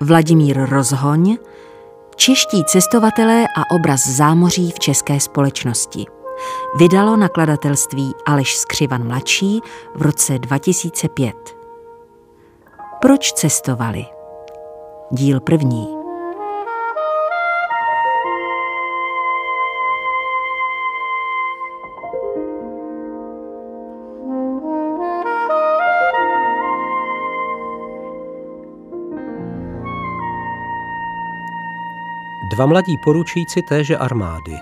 Vladimír Rozhoň, Čeští cestovatelé a obraz zámoří v české společnosti. Vydalo nakladatelství Aleš Skřivan mladší v roce 2005. Proč cestovali? Díl první. Dva mladí poručíci téže armády.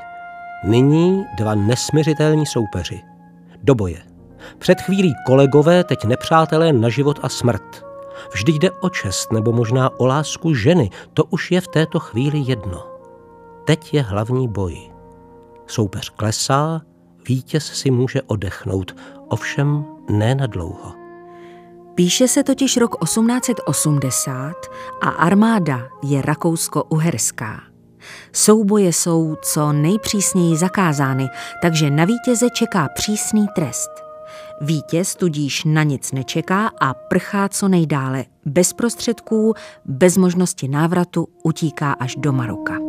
Nyní dva nesmiřitelní soupeři. Do boje. Před chvílí kolegové, teď nepřátelé na život a smrt. Vždy jde o čest nebo možná o lásku ženy, to už je v této chvíli jedno. Teď je hlavní boj. Soupeř klesá, vítěz si může odechnout, ovšem ne na dlouho. Píše se totiž rok 1880 a armáda je rakousko-uherská. Souboje jsou co nejpřísněji zakázány, takže na vítěze čeká přísný trest. Vítěz tudíž na nic nečeká a prchá co nejdále, bez prostředků, bez možnosti návratu, utíká až do Maroka.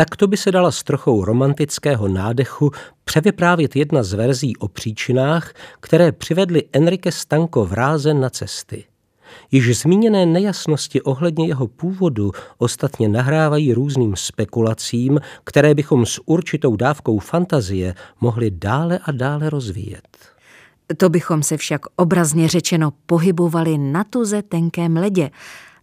Takto by se dala s trochou romantického nádechu převyprávět jedna z verzí o příčinách, které přivedly Enrique Stanko vrázen na cesty. Již zmíněné nejasnosti ohledně jeho původu ostatně nahrávají různým spekulacím, které bychom s určitou dávkou fantazie mohli dále a dále rozvíjet. To bychom se však obrazně řečeno pohybovali na tuze tenkém ledě,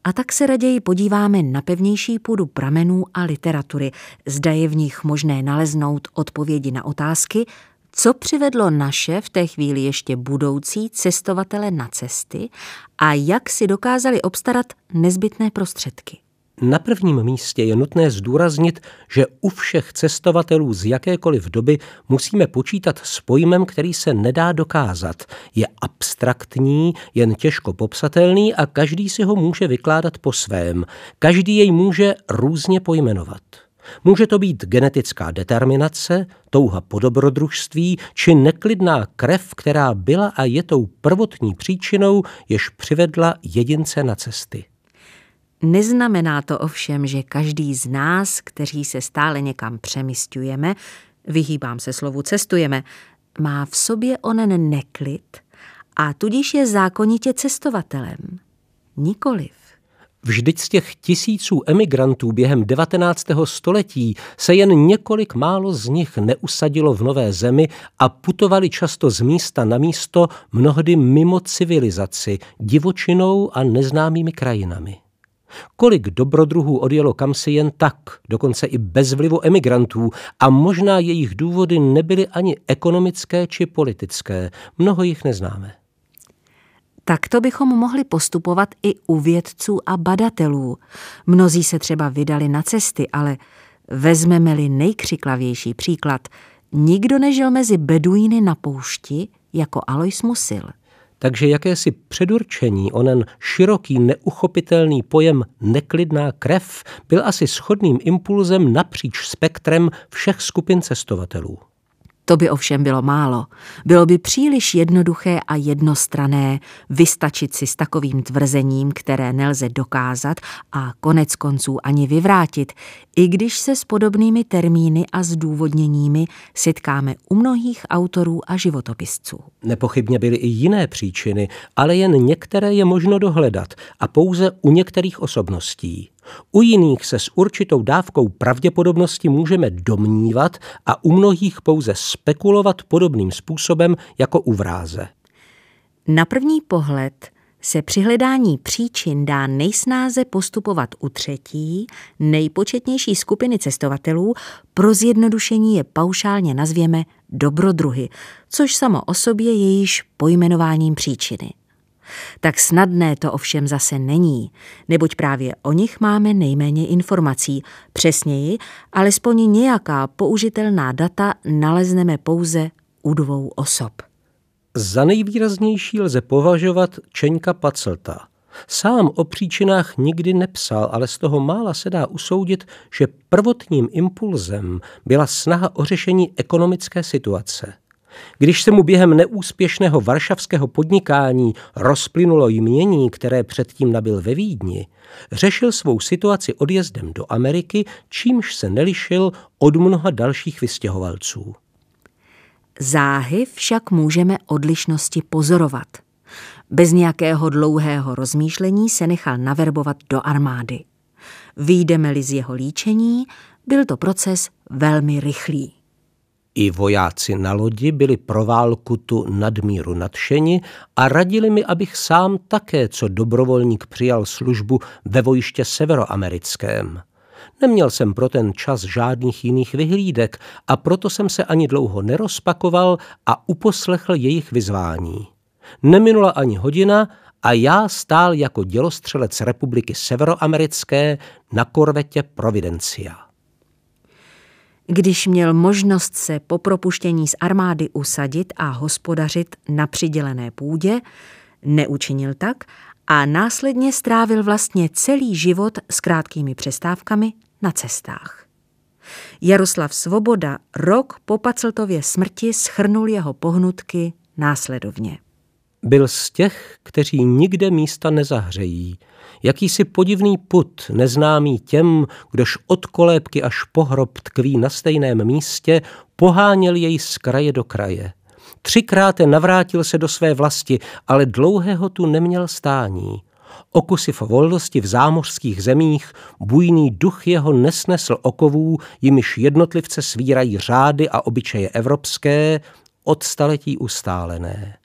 a tak se raději podíváme na pevnější půdu pramenů a literatury, zda je v nich možné naleznout odpovědi na otázky, co přivedlo naše v té chvíli ještě budoucí cestovatele na cesty a jak si dokázali obstarat nezbytné prostředky. Na prvním místě je nutné zdůraznit, že u všech cestovatelů z jakékoliv doby musíme počítat s pojmem, který se nedá dokázat. Je abstraktní, jen těžko popsatelný a každý si ho může vykládat po svém. Každý jej může různě pojmenovat. Může to být genetická determinace, touha po dobrodružství či neklidná krev, která byla a je tou prvotní příčinou, jež přivedla jedince na cesty. Neznamená to ovšem, že každý z nás, kteří se stále někam přemysťujeme, vyhýbám se slovu cestujeme, má v sobě onen neklid a tudíž je zákonitě cestovatelem. Nikoliv. Vždyť z těch tisíců emigrantů během 19. století se jen několik málo z nich neusadilo v nové zemi a putovali často z místa na místo, mnohdy mimo civilizaci, divočinou a neznámými krajinami. Kolik dobrodruhů odjelo kam si jen tak, dokonce i bez vlivu emigrantů, a možná jejich důvody nebyly ani ekonomické či politické, mnoho jich neznáme. Takto bychom mohli postupovat i u vědců a badatelů. Mnozí se třeba vydali na cesty, ale vezmeme-li nejkřiklavější příklad, nikdo nežil mezi beduíny na poušti jako Alois Musil. Takže jakési předurčení, onen široký, neuchopitelný pojem neklidná krev byl asi schodným impulzem napříč spektrem všech skupin cestovatelů. To by ovšem bylo málo. Bylo by příliš jednoduché a jednostrané vystačit si s takovým tvrzením, které nelze dokázat a konec konců ani vyvrátit, i když se s podobnými termíny a zdůvodněními setkáme u mnohých autorů a životopisců. Nepochybně byly i jiné příčiny, ale jen některé je možno dohledat a pouze u některých osobností. U jiných se s určitou dávkou pravděpodobnosti můžeme domnívat a u mnohých pouze spekulovat podobným způsobem jako u vráze. Na první pohled se při hledání příčin dá nejsnáze postupovat u třetí, nejpočetnější skupiny cestovatelů, pro zjednodušení je paušálně nazvěme dobrodruhy, což samo o sobě je již pojmenováním příčiny. Tak snadné to ovšem zase není, neboť právě o nich máme nejméně informací. Přesněji, alespoň nějaká použitelná data nalezneme pouze u dvou osob. Za nejvýraznější lze považovat Čeňka Pacelta. Sám o příčinách nikdy nepsal, ale z toho mála se dá usoudit, že prvotním impulzem byla snaha o řešení ekonomické situace. Když se mu během neúspěšného varšavského podnikání rozplynulo jmění, které předtím nabil ve Vídni, řešil svou situaci odjezdem do Ameriky, čímž se nelišil od mnoha dalších vystěhovalců. Záhy však můžeme odlišnosti pozorovat. Bez nějakého dlouhého rozmýšlení se nechal naverbovat do armády. Výjdeme-li z jeho líčení, byl to proces velmi rychlý. I vojáci na lodi byli pro válku tu nadmíru nadšeni a radili mi, abych sám také, co dobrovolník přijal službu ve vojiště severoamerickém. Neměl jsem pro ten čas žádných jiných vyhlídek a proto jsem se ani dlouho nerozpakoval a uposlechl jejich vyzvání. Neminula ani hodina a já stál jako dělostřelec Republiky Severoamerické na korvetě Providencia. Když měl možnost se po propuštění z armády usadit a hospodařit na přidělené půdě, neučinil tak a následně strávil vlastně celý život s krátkými přestávkami na cestách. Jaroslav Svoboda rok po Pacltově smrti schrnul jeho pohnutky následovně. Byl z těch, kteří nikde místa nezahřejí, jakýsi podivný put, neznámý těm, kdož od kolébky až po hrob tkví na stejném místě, poháněl jej z kraje do kraje. Třikrát navrátil se do své vlasti, ale dlouhého tu neměl stání. Okusiv volnosti v zámořských zemích, bujný duch jeho nesnesl okovů, jimiž jednotlivce svírají řády a obyčeje evropské, od staletí ustálené.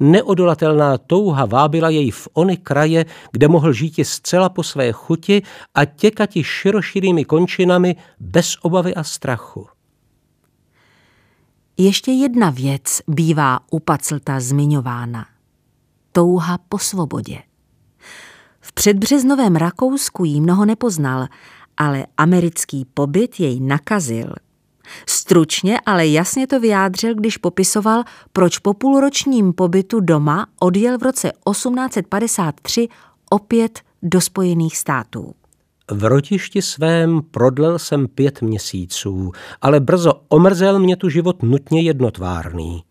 Neodolatelná touha vábila jej v ony kraje, kde mohl žít zcela po své chuti a těkati široširými končinami bez obavy a strachu. Ještě jedna věc bývá u Paclta zmiňována. Touha po svobodě. V předbřeznovém Rakousku jí mnoho nepoznal, ale americký pobyt jej nakazil – Stručně, ale jasně to vyjádřil, když popisoval, proč po půlročním pobytu doma odjel v roce 1853 opět do Spojených států. V rotišti svém prodlel jsem pět měsíců, ale brzo omrzel mě tu život nutně jednotvárný.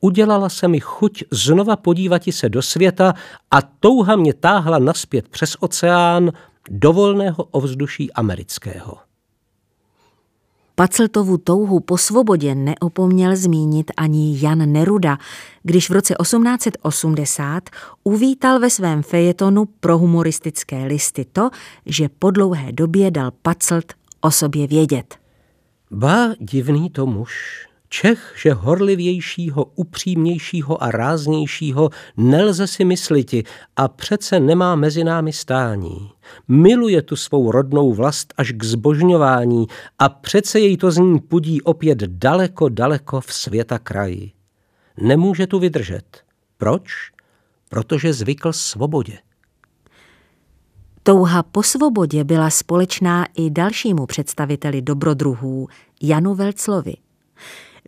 Udělala se mi chuť znova podívati se do světa a touha mě táhla naspět přes oceán do volného ovzduší amerického. Paceltovu touhu po svobodě neopomněl zmínit ani Jan Neruda, když v roce 1880 uvítal ve svém fejetonu pro humoristické listy to, že po dlouhé době dal Pacelt o sobě vědět. Ba divný to muž, Čech, že horlivějšího, upřímnějšího a ráznějšího nelze si mysliti a přece nemá mezi námi stání. Miluje tu svou rodnou vlast až k zbožňování a přece jej to z ní pudí opět daleko, daleko v světa kraji. Nemůže tu vydržet. Proč? Protože zvykl svobodě. Touha po svobodě byla společná i dalšímu představiteli dobrodruhů, Janu Velclovi.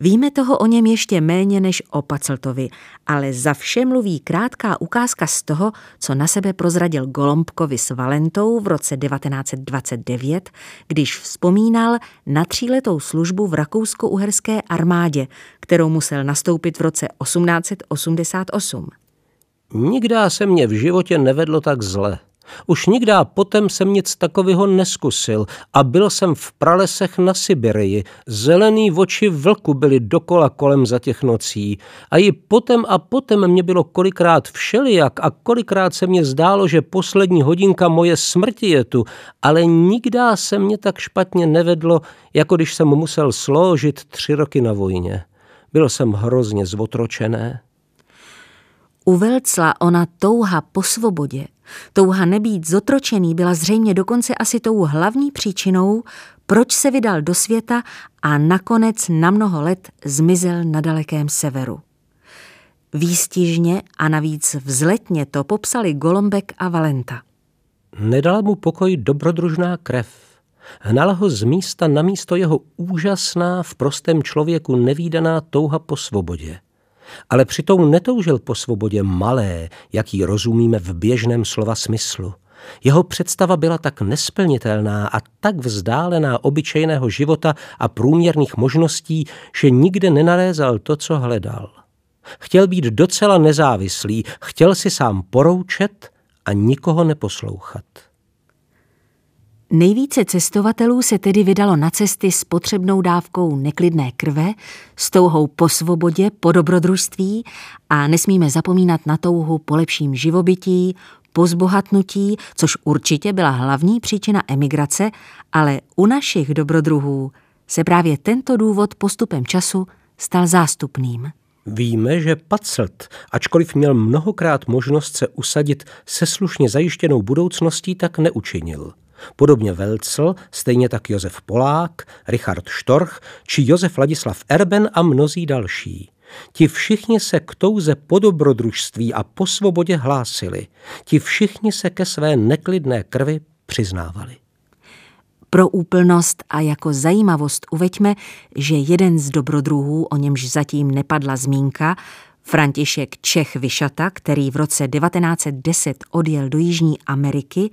Víme toho o něm ještě méně než o Paceltovi, ale za vše mluví krátká ukázka z toho, co na sebe prozradil Golombkovi s Valentou v roce 1929, když vzpomínal na tříletou službu v rakousko-uherské armádě, kterou musel nastoupit v roce 1888. Nikdá se mě v životě nevedlo tak zle, už nikdy potom jsem nic takového neskusil a byl jsem v pralesech na Sibirii. Zelený oči vlku byly dokola kolem za těch nocí. A i potom a potom mě bylo kolikrát všelijak a kolikrát se mně zdálo, že poslední hodinka moje smrti je tu, ale nikdy se mě tak špatně nevedlo, jako když jsem musel složit tři roky na vojně. Byl jsem hrozně zvotročené. U Velcla ona touha po svobodě, touha nebýt zotročený byla zřejmě dokonce asi tou hlavní příčinou, proč se vydal do světa a nakonec na mnoho let zmizel na dalekém severu. Výstižně a navíc vzletně to popsali Golombek a Valenta. Nedala mu pokoj dobrodružná krev. Hnala ho z místa na místo jeho úžasná, v prostém člověku nevýdaná touha po svobodě. Ale přitom netoužil po svobodě malé, jaký rozumíme v běžném slova smyslu. Jeho představa byla tak nesplnitelná a tak vzdálená obyčejného života a průměrných možností, že nikde nenalézal to, co hledal. Chtěl být docela nezávislý, chtěl si sám poroučet a nikoho neposlouchat. Nejvíce cestovatelů se tedy vydalo na cesty s potřebnou dávkou neklidné krve, s touhou po svobodě, po dobrodružství a nesmíme zapomínat na touhu po lepším živobytí, po zbohatnutí, což určitě byla hlavní příčina emigrace, ale u našich dobrodruhů se právě tento důvod postupem času stal zástupným. Víme, že Pacelt, ačkoliv měl mnohokrát možnost se usadit se slušně zajištěnou budoucností, tak neučinil. Podobně Velcl, stejně tak Josef Polák, Richard Štorch či Josef Ladislav Erben a mnozí další. Ti všichni se k touze po dobrodružství a po svobodě hlásili. Ti všichni se ke své neklidné krvi přiznávali. Pro úplnost a jako zajímavost uveďme, že jeden z dobrodruhů, o němž zatím nepadla zmínka, František Čech Vyšata, který v roce 1910 odjel do Jižní Ameriky,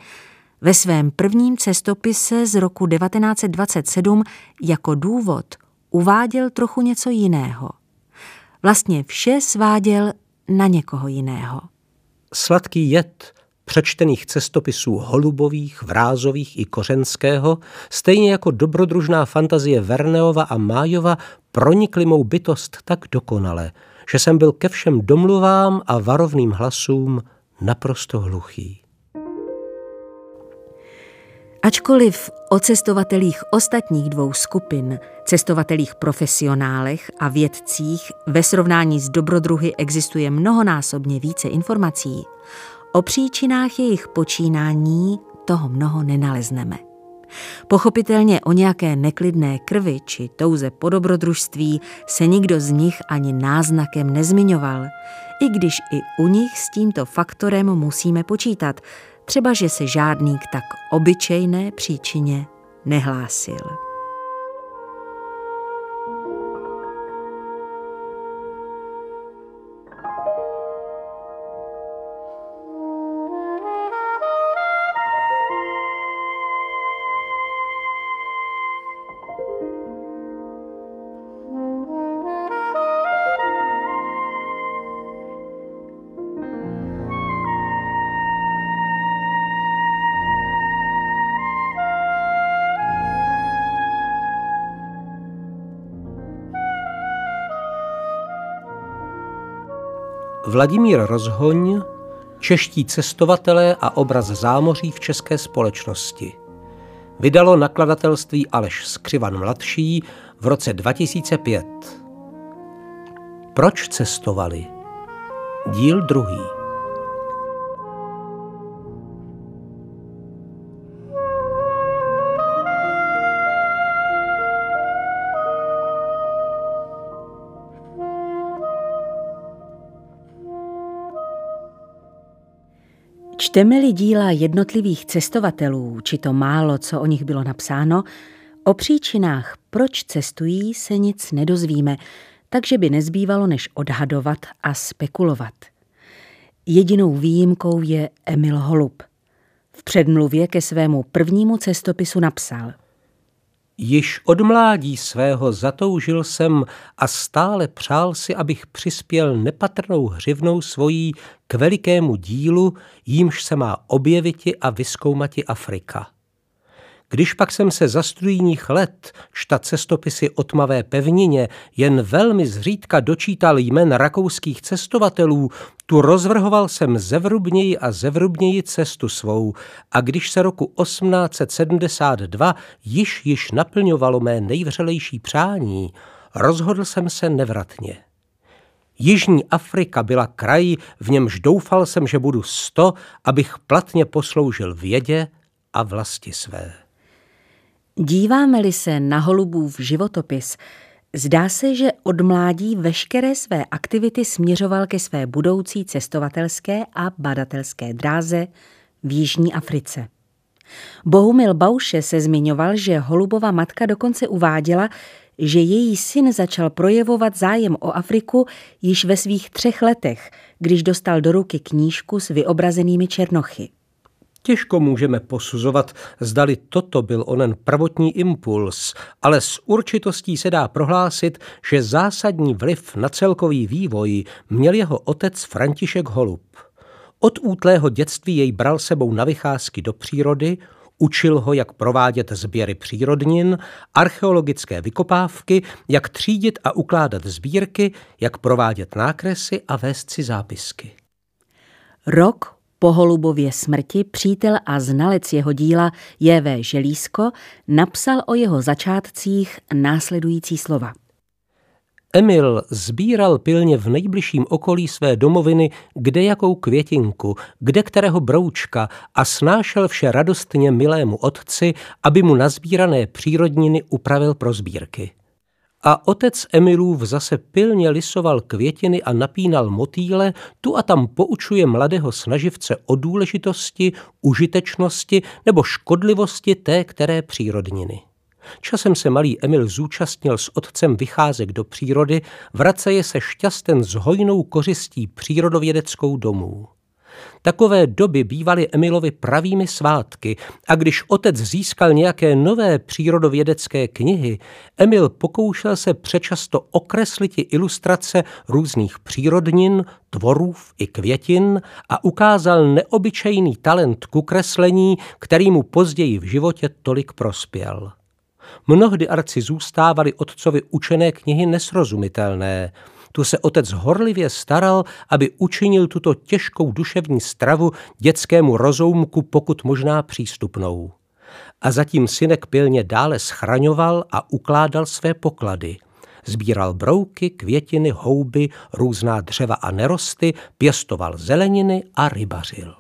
ve svém prvním cestopise z roku 1927 jako důvod uváděl trochu něco jiného. Vlastně vše sváděl na někoho jiného. Sladký jed přečtených cestopisů Holubových, Vrázových i Kořenského, stejně jako dobrodružná fantazie Verneova a Májova pronikly mou bytost tak dokonale, že jsem byl ke všem domluvám a varovným hlasům naprosto hluchý. Ačkoliv o cestovatelích ostatních dvou skupin, cestovatelích profesionálech a vědcích, ve srovnání s dobrodruhy existuje mnohonásobně více informací, o příčinách jejich počínání toho mnoho nenalezneme. Pochopitelně o nějaké neklidné krvi či touze po dobrodružství se nikdo z nich ani náznakem nezmiňoval, i když i u nich s tímto faktorem musíme počítat, třeba že se žádný k tak obyčejné příčině nehlásil. Vladimír Rozhoň, Čeští cestovatelé a obraz zámoří v české společnosti. Vydalo nakladatelství Aleš Skřivan mladší v roce 2005. Proč cestovali? Díl druhý. Čteme-li díla jednotlivých cestovatelů, či to málo, co o nich bylo napsáno, o příčinách, proč cestují, se nic nedozvíme, takže by nezbývalo než odhadovat a spekulovat. Jedinou výjimkou je Emil Holub. V předmluvě ke svému prvnímu cestopisu napsal – Již od mládí svého zatoužil jsem a stále přál si, abych přispěl nepatrnou hřivnou svojí k velikému dílu, jímž se má objeviti a vyskoumati Afrika. Když pak jsem se za studijních let čta cestopisy o tmavé pevnině jen velmi zřídka dočítal jmen rakouských cestovatelů, tu rozvrhoval jsem zevrubněji a zevrubněji cestu svou a když se roku 1872 již již naplňovalo mé nejvřelejší přání, rozhodl jsem se nevratně. Jižní Afrika byla kraj, v němž doufal jsem, že budu sto, abych platně posloužil vědě a vlasti své. Díváme-li se na Holubův životopis, Zdá se, že od mládí veškeré své aktivity směřoval ke své budoucí cestovatelské a badatelské dráze v Jižní Africe. Bohumil Bauše se zmiňoval, že Holubova matka dokonce uváděla, že její syn začal projevovat zájem o Afriku již ve svých třech letech, když dostal do ruky knížku s vyobrazenými černochy. Těžko můžeme posuzovat, zdali toto byl onen prvotní impuls, ale s určitostí se dá prohlásit, že zásadní vliv na celkový vývoj měl jeho otec František Holub. Od útlého dětství jej bral sebou na vycházky do přírody, Učil ho, jak provádět sběry přírodnin, archeologické vykopávky, jak třídit a ukládat sbírky, jak provádět nákresy a vést si zápisky. Rok po Holubově smrti přítel a znalec jeho díla J.V. Želízko napsal o jeho začátcích následující slova – Emil sbíral pilně v nejbližším okolí své domoviny kde jakou květinku, kde kterého broučka a snášel vše radostně milému otci, aby mu nazbírané přírodniny upravil pro sbírky. A otec Emilův zase pilně lisoval květiny a napínal motýle, tu a tam poučuje mladého snaživce o důležitosti, užitečnosti nebo škodlivosti té které přírodniny. Časem se malý Emil zúčastnil s otcem vycházek do přírody, vraceje se šťasten s hojnou kořistí přírodovědeckou domů. Takové doby bývaly Emilovi pravými svátky a když otec získal nějaké nové přírodovědecké knihy, Emil pokoušel se přečasto okreslit ilustrace různých přírodnin, tvorů i květin a ukázal neobyčejný talent ku kreslení, který mu později v životě tolik prospěl. Mnohdy arci zůstávaly otcovi učené knihy nesrozumitelné. Tu se otec horlivě staral, aby učinil tuto těžkou duševní stravu dětskému rozoumku pokud možná přístupnou. A zatím synek pilně dále schraňoval a ukládal své poklady. Sbíral brouky, květiny, houby, různá dřeva a nerosty, pěstoval zeleniny a rybařil.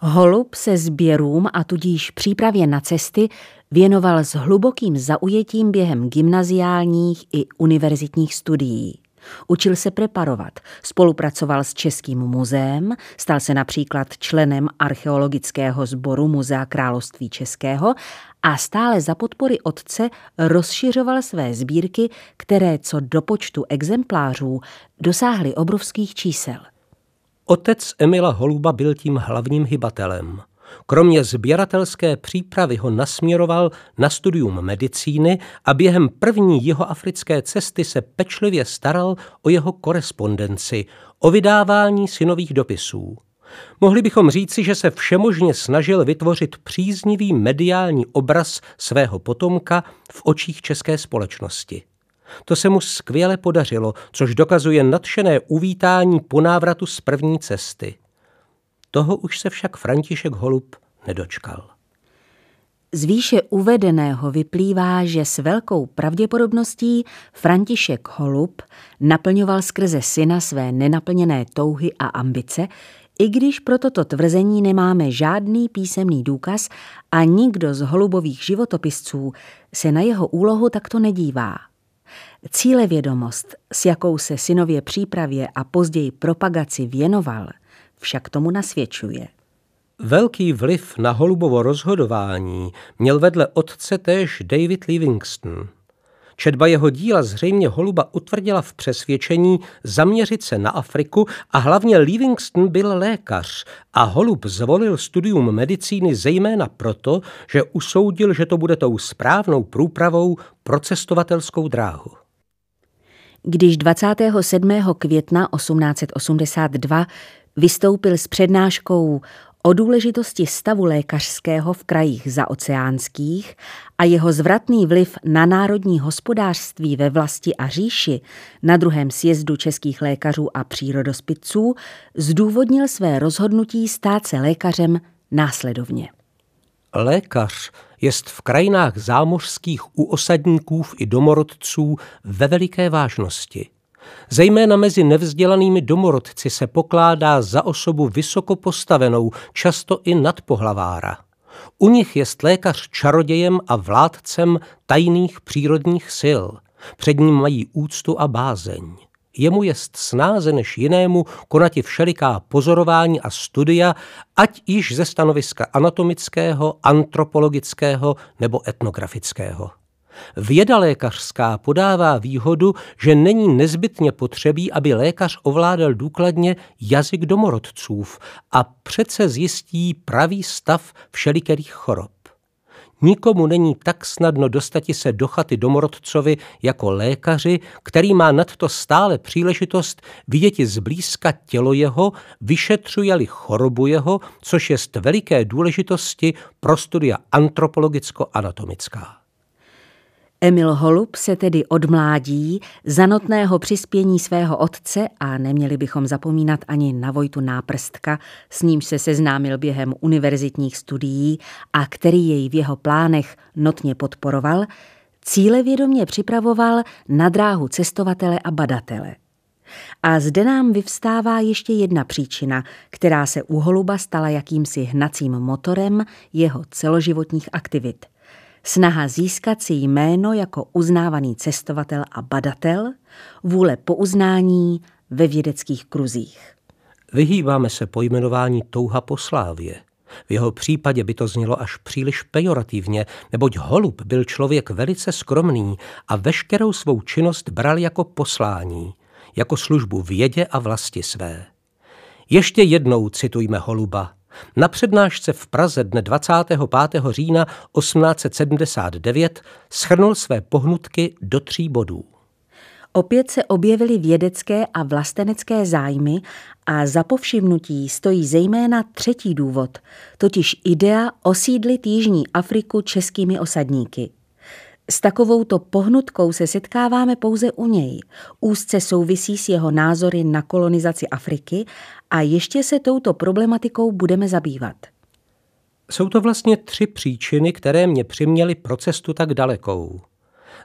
Holub se sběrům a tudíž přípravě na cesty věnoval s hlubokým zaujetím během gymnaziálních i univerzitních studií. Učil se preparovat, spolupracoval s Českým muzeem, stal se například členem archeologického sboru Muzea království Českého a stále za podpory otce rozšiřoval své sbírky, které co do počtu exemplářů dosáhly obrovských čísel. Otec Emila Holuba byl tím hlavním hybatelem. Kromě sběratelské přípravy ho nasměroval na studium medicíny a během první jeho africké cesty se pečlivě staral o jeho korespondenci, o vydávání synových dopisů. Mohli bychom říci, že se všemožně snažil vytvořit příznivý mediální obraz svého potomka v očích české společnosti. To se mu skvěle podařilo, což dokazuje nadšené uvítání po návratu z první cesty. Toho už se však František Holub nedočkal. Z výše uvedeného vyplývá, že s velkou pravděpodobností František Holub naplňoval skrze syna své nenaplněné touhy a ambice, i když pro toto tvrzení nemáme žádný písemný důkaz a nikdo z holubových životopisců se na jeho úlohu takto nedívá. Cílevědomost, s jakou se synově přípravě a později propagaci věnoval, však tomu nasvědčuje. Velký vliv na Holubovo rozhodování měl vedle otce též David Livingston. Četba jeho díla zřejmě Holuba utvrdila v přesvědčení zaměřit se na Afriku a hlavně Livingston byl lékař a Holub zvolil studium medicíny zejména proto, že usoudil, že to bude tou správnou průpravou pro cestovatelskou dráhu. Když 27. května 1882 vystoupil s přednáškou o důležitosti stavu lékařského v krajích zaoceánských a jeho zvratný vliv na národní hospodářství ve vlasti a říši na druhém sjezdu českých lékařů a přírodospitců zdůvodnil své rozhodnutí stát se lékařem následovně. Lékař jest v krajinách zámořských u osadníků i domorodců ve veliké vážnosti – Zejména mezi nevzdělanými domorodci se pokládá za osobu vysoko postavenou, často i nadpohlavára. U nich je lékař čarodějem a vládcem tajných přírodních sil. Před ním mají úctu a bázeň. Jemu jest snáze než jinému konati všeliká pozorování a studia, ať již ze stanoviska anatomického, antropologického nebo etnografického. Věda lékařská podává výhodu, že není nezbytně potřebí, aby lékař ovládal důkladně jazyk domorodcův a přece zjistí pravý stav všelikerých chorob. Nikomu není tak snadno dostati se do chaty domorodcovi jako lékaři, který má nadto stále příležitost viděti zblízka tělo jeho, vyšetřuje-li chorobu jeho, což je veliké důležitosti pro studia antropologicko-anatomická. Emil Holub se tedy od mládí za notného přispění svého otce a neměli bychom zapomínat ani na Vojtu Náprstka, s nímž se seznámil během univerzitních studií a který jej v jeho plánech notně podporoval, cíle vědomě připravoval na dráhu cestovatele a badatele. A zde nám vyvstává ještě jedna příčina, která se u Holuba stala jakýmsi hnacím motorem jeho celoživotních aktivit – snaha získat si jméno jako uznávaný cestovatel a badatel, vůle po uznání ve vědeckých kruzích. Vyhýbáme se pojmenování touha po slávě. V jeho případě by to znělo až příliš pejorativně, neboť Holub byl člověk velice skromný a veškerou svou činnost bral jako poslání, jako službu vědě a vlasti své. Ještě jednou citujme Holuba. Na přednášce v Praze dne 25. října 1879 schrnul své pohnutky do tří bodů. Opět se objevily vědecké a vlastenecké zájmy a za povšimnutí stojí zejména třetí důvod, totiž idea osídlit Jižní Afriku českými osadníky. S takovouto pohnutkou se setkáváme pouze u něj. Úzce souvisí s jeho názory na kolonizaci Afriky a ještě se touto problematikou budeme zabývat. Jsou to vlastně tři příčiny, které mě přiměly pro cestu tak dalekou.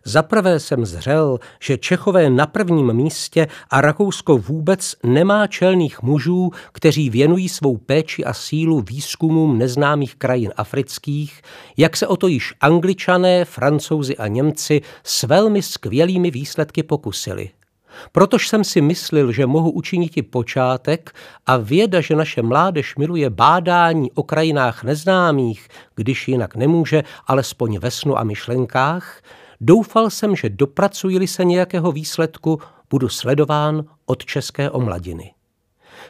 Zaprvé jsem zřel, že Čechové na prvním místě a Rakousko vůbec nemá čelných mužů, kteří věnují svou péči a sílu výzkumům neznámých krajin afrických, jak se o to již angličané, francouzi a Němci s velmi skvělými výsledky pokusili. Protož jsem si myslil, že mohu učinit i počátek a věda, že naše mládež miluje bádání o krajinách neznámých, když jinak nemůže, alespoň ve snu a myšlenkách, Doufal jsem, že dopracuji se nějakého výsledku, budu sledován od české omladiny.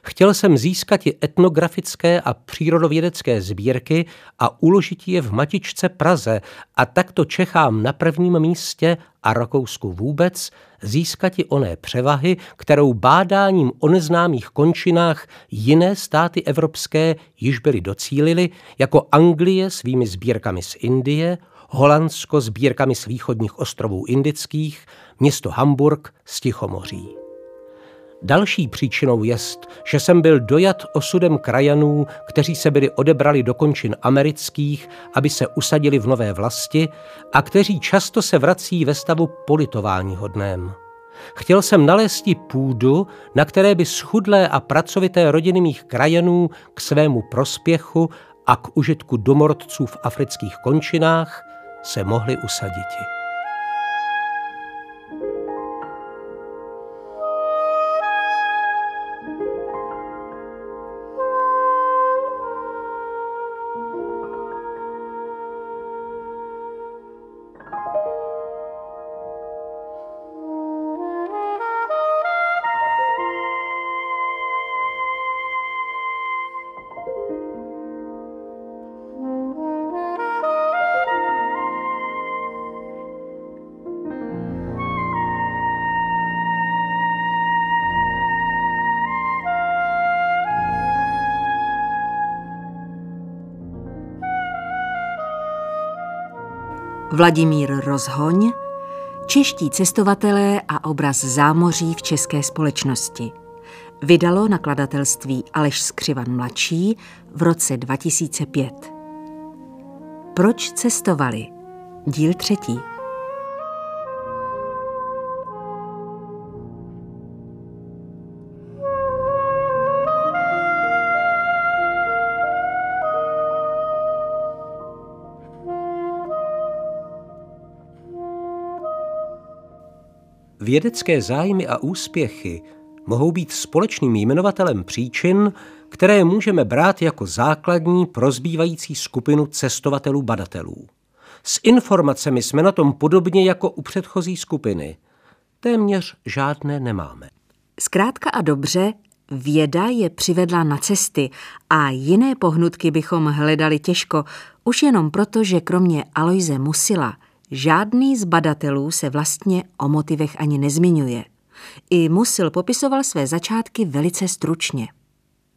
Chtěl jsem získat i etnografické a přírodovědecké sbírky a uložit je v Matičce Praze a takto Čechám na prvním místě a Rakousku vůbec získat i oné převahy, kterou bádáním o neznámých končinách jiné státy evropské již byly docílili, jako Anglie svými sbírkami z Indie, Holandsko s bírkami z východních ostrovů indických, město Hamburg z Tichomoří. Další příčinou jest, že jsem byl dojat osudem krajanů, kteří se byli odebrali do končin amerických, aby se usadili v nové vlasti a kteří často se vrací ve stavu politování hodném. Chtěl jsem nalézt půdu, na které by schudlé a pracovité rodiny mých krajanů k svému prospěchu a k užitku domorodců v afrických končinách se mohli usaditi. Vladimír Rozhoň, Čeští cestovatelé a obraz zámoří v české společnosti. Vydalo nakladatelství Aleš Skřivan mladší v roce 2005. Proč cestovali? Díl třetí. Vědecké zájmy a úspěchy mohou být společným jmenovatelem příčin, které můžeme brát jako základní pro zbývající skupinu cestovatelů badatelů. S informacemi jsme na tom podobně jako u předchozí skupiny. Téměř žádné nemáme. Zkrátka a dobře, věda je přivedla na cesty a jiné pohnutky bychom hledali těžko, už jenom proto, že kromě Aloise Musila žádný z badatelů se vlastně o motivech ani nezmiňuje. I Musil popisoval své začátky velice stručně.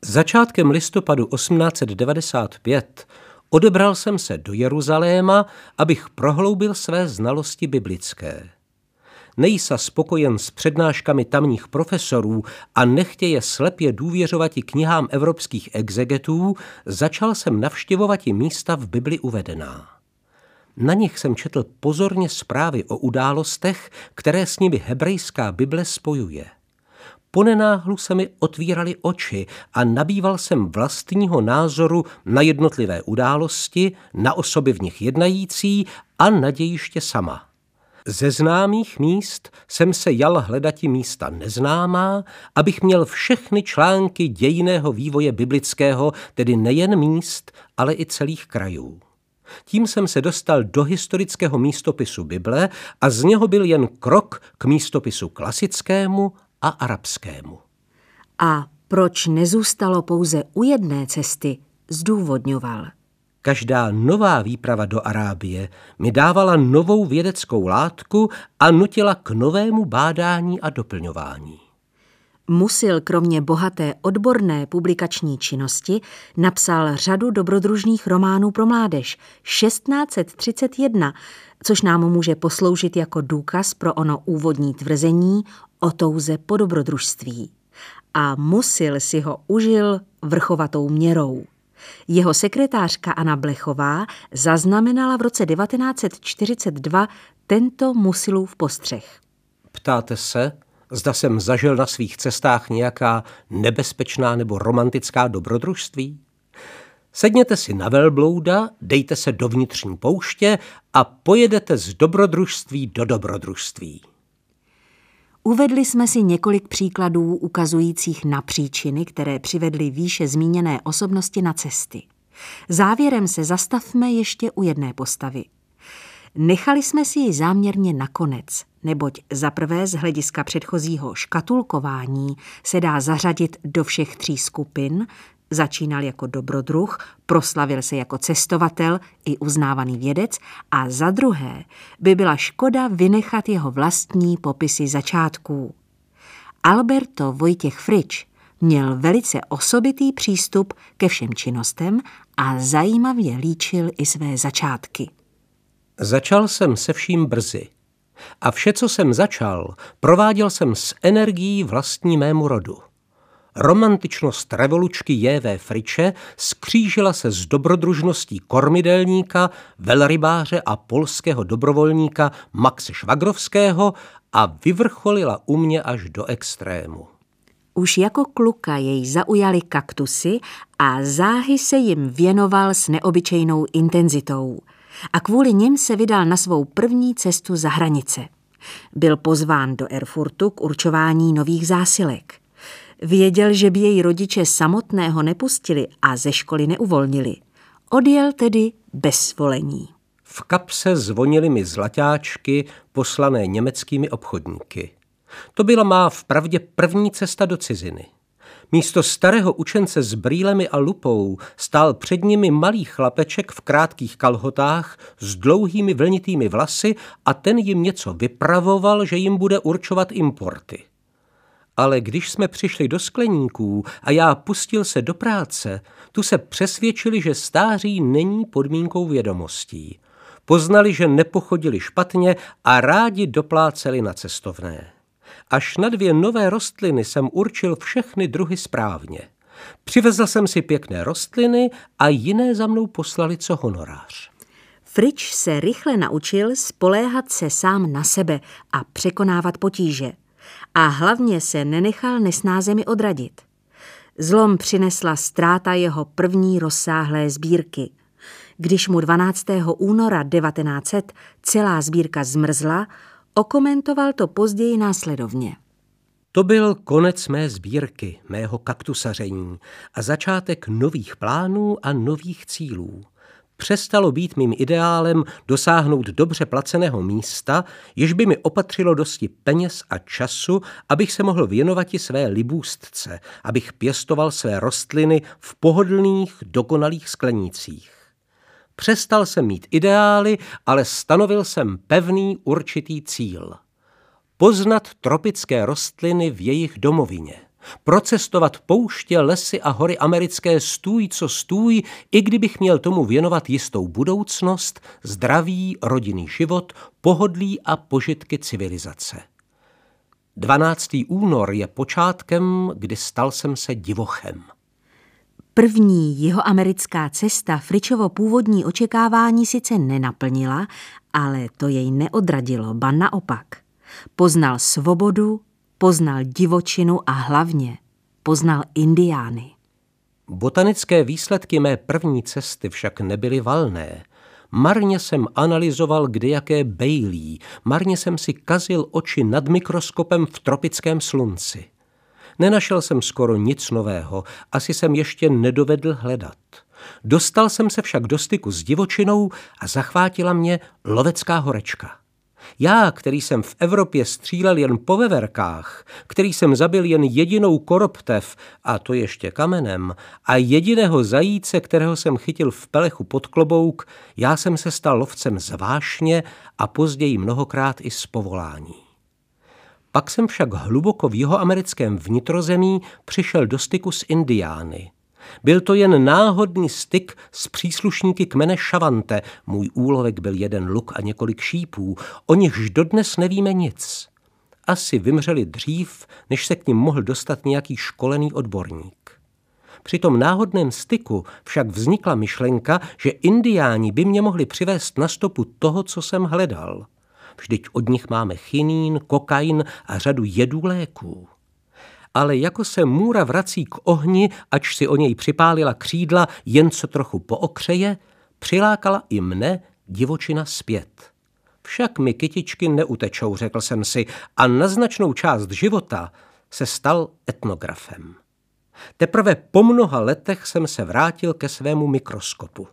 Začátkem listopadu 1895 odebral jsem se do Jeruzaléma, abych prohloubil své znalosti biblické. Nejsa spokojen s přednáškami tamních profesorů a nechtěje slepě důvěřovat i knihám evropských exegetů, začal jsem navštěvovat i místa v Bibli uvedená. Na nich jsem četl pozorně zprávy o událostech, které s nimi hebrejská Bible spojuje. Ponenáhlu se mi otvíraly oči a nabýval jsem vlastního názoru na jednotlivé události, na osoby v nich jednající a na dějiště sama. Ze známých míst jsem se jal hledati místa neznámá, abych měl všechny články dějiného vývoje biblického, tedy nejen míst, ale i celých krajů. Tím jsem se dostal do historického místopisu Bible a z něho byl jen krok k místopisu klasickému a arabskému. A proč nezůstalo pouze u jedné cesty, zdůvodňoval. Každá nová výprava do Arábie mi dávala novou vědeckou látku a nutila k novému bádání a doplňování. Musil kromě bohaté odborné publikační činnosti napsal řadu dobrodružných románů pro mládež 1631, což nám může posloužit jako důkaz pro ono úvodní tvrzení o touze po dobrodružství. A Musil si ho užil vrchovatou měrou. Jeho sekretářka Anna Blechová zaznamenala v roce 1942 tento Musilův postřeh. Ptáte se, zda jsem zažil na svých cestách nějaká nebezpečná nebo romantická dobrodružství? Sedněte si na velblouda, dejte se do vnitřní pouště a pojedete z dobrodružství do dobrodružství. Uvedli jsme si několik příkladů ukazujících na příčiny, které přivedly výše zmíněné osobnosti na cesty. Závěrem se zastavme ještě u jedné postavy. Nechali jsme si ji záměrně nakonec, neboť za prvé z hlediska předchozího škatulkování se dá zařadit do všech tří skupin, Začínal jako dobrodruh, proslavil se jako cestovatel i uznávaný vědec a za druhé by byla škoda vynechat jeho vlastní popisy začátků. Alberto Vojtěch Frič měl velice osobitý přístup ke všem činnostem a zajímavě líčil i své začátky. Začal jsem se vším brzy. A vše, co jsem začal, prováděl jsem s energií vlastní mému rodu. Romantičnost revolučky J.V. Friče skřížila se s dobrodružností kormidelníka, velrybáře a polského dobrovolníka Maxe Švagrovského a vyvrcholila u mě až do extrému. Už jako kluka jej zaujaly kaktusy a záhy se jim věnoval s neobyčejnou intenzitou. A kvůli nim se vydal na svou první cestu za hranice. Byl pozván do Erfurtu k určování nových zásilek – Věděl, že by její rodiče samotného nepustili a ze školy neuvolnili. Odjel tedy bez svolení. V kapse zvonily mi zlatáčky poslané německými obchodníky. To byla má vpravdě první cesta do ciziny. Místo starého učence s brýlemi a lupou stál před nimi malý chlapeček v krátkých kalhotách s dlouhými vlnitými vlasy a ten jim něco vypravoval, že jim bude určovat importy. Ale když jsme přišli do skleníků a já pustil se do práce, tu se přesvědčili, že stáří není podmínkou vědomostí. Poznali, že nepochodili špatně a rádi dopláceli na cestovné. Až na dvě nové rostliny jsem určil všechny druhy správně. Přivezl jsem si pěkné rostliny a jiné za mnou poslali co honorář. Frič se rychle naučil spoléhat se sám na sebe a překonávat potíže a hlavně se nenechal nesnázemi odradit. Zlom přinesla ztráta jeho první rozsáhlé sbírky. Když mu 12. února 1900 celá sbírka zmrzla, Okomentoval to později následovně. To byl konec mé sbírky, mého kaktusaření a začátek nových plánů a nových cílů. Přestalo být mým ideálem dosáhnout dobře placeného místa, jež by mi opatřilo dosti peněz a času, abych se mohl věnovat i své libůstce, abych pěstoval své rostliny v pohodlných, dokonalých sklenících. Přestal jsem mít ideály, ale stanovil jsem pevný určitý cíl. Poznat tropické rostliny v jejich domovině. Procestovat pouště, lesy a hory americké stůj co stůj, i kdybych měl tomu věnovat jistou budoucnost, zdravý rodinný život, pohodlí a požitky civilizace. 12. únor je počátkem, kdy stal jsem se divochem. První jeho americká cesta Fričovo původní očekávání sice nenaplnila, ale to jej neodradilo, ba naopak. Poznal svobodu, poznal divočinu a hlavně poznal indiány. Botanické výsledky mé první cesty však nebyly valné. Marně jsem analyzoval kdejaké bejlí, marně jsem si kazil oči nad mikroskopem v tropickém slunci. Nenašel jsem skoro nic nového, asi jsem ještě nedovedl hledat. Dostal jsem se však do styku s divočinou a zachvátila mě lovecká horečka. Já, který jsem v Evropě střílel jen po veverkách, který jsem zabil jen jedinou koroptev, a to ještě kamenem, a jediného zajíce, kterého jsem chytil v pelechu pod klobouk, já jsem se stal lovcem zvášně a později mnohokrát i z povolání. Pak jsem však hluboko v jeho americkém vnitrozemí přišel do styku s Indiány – byl to jen náhodný styk s příslušníky kmene Šavante. Můj úlovek byl jeden luk a několik šípů, o nichž dodnes nevíme nic. Asi vymřeli dřív, než se k ním mohl dostat nějaký školený odborník. Při tom náhodném styku však vznikla myšlenka, že indiáni by mě mohli přivést na stopu toho, co jsem hledal. Vždyť od nich máme chinín, kokain a řadu jedů léků ale jako se můra vrací k ohni, ač si o něj připálila křídla, jen co trochu pookřeje, přilákala i mne divočina zpět. Však mi kytičky neutečou, řekl jsem si, a na značnou část života se stal etnografem. Teprve po mnoha letech jsem se vrátil ke svému mikroskopu.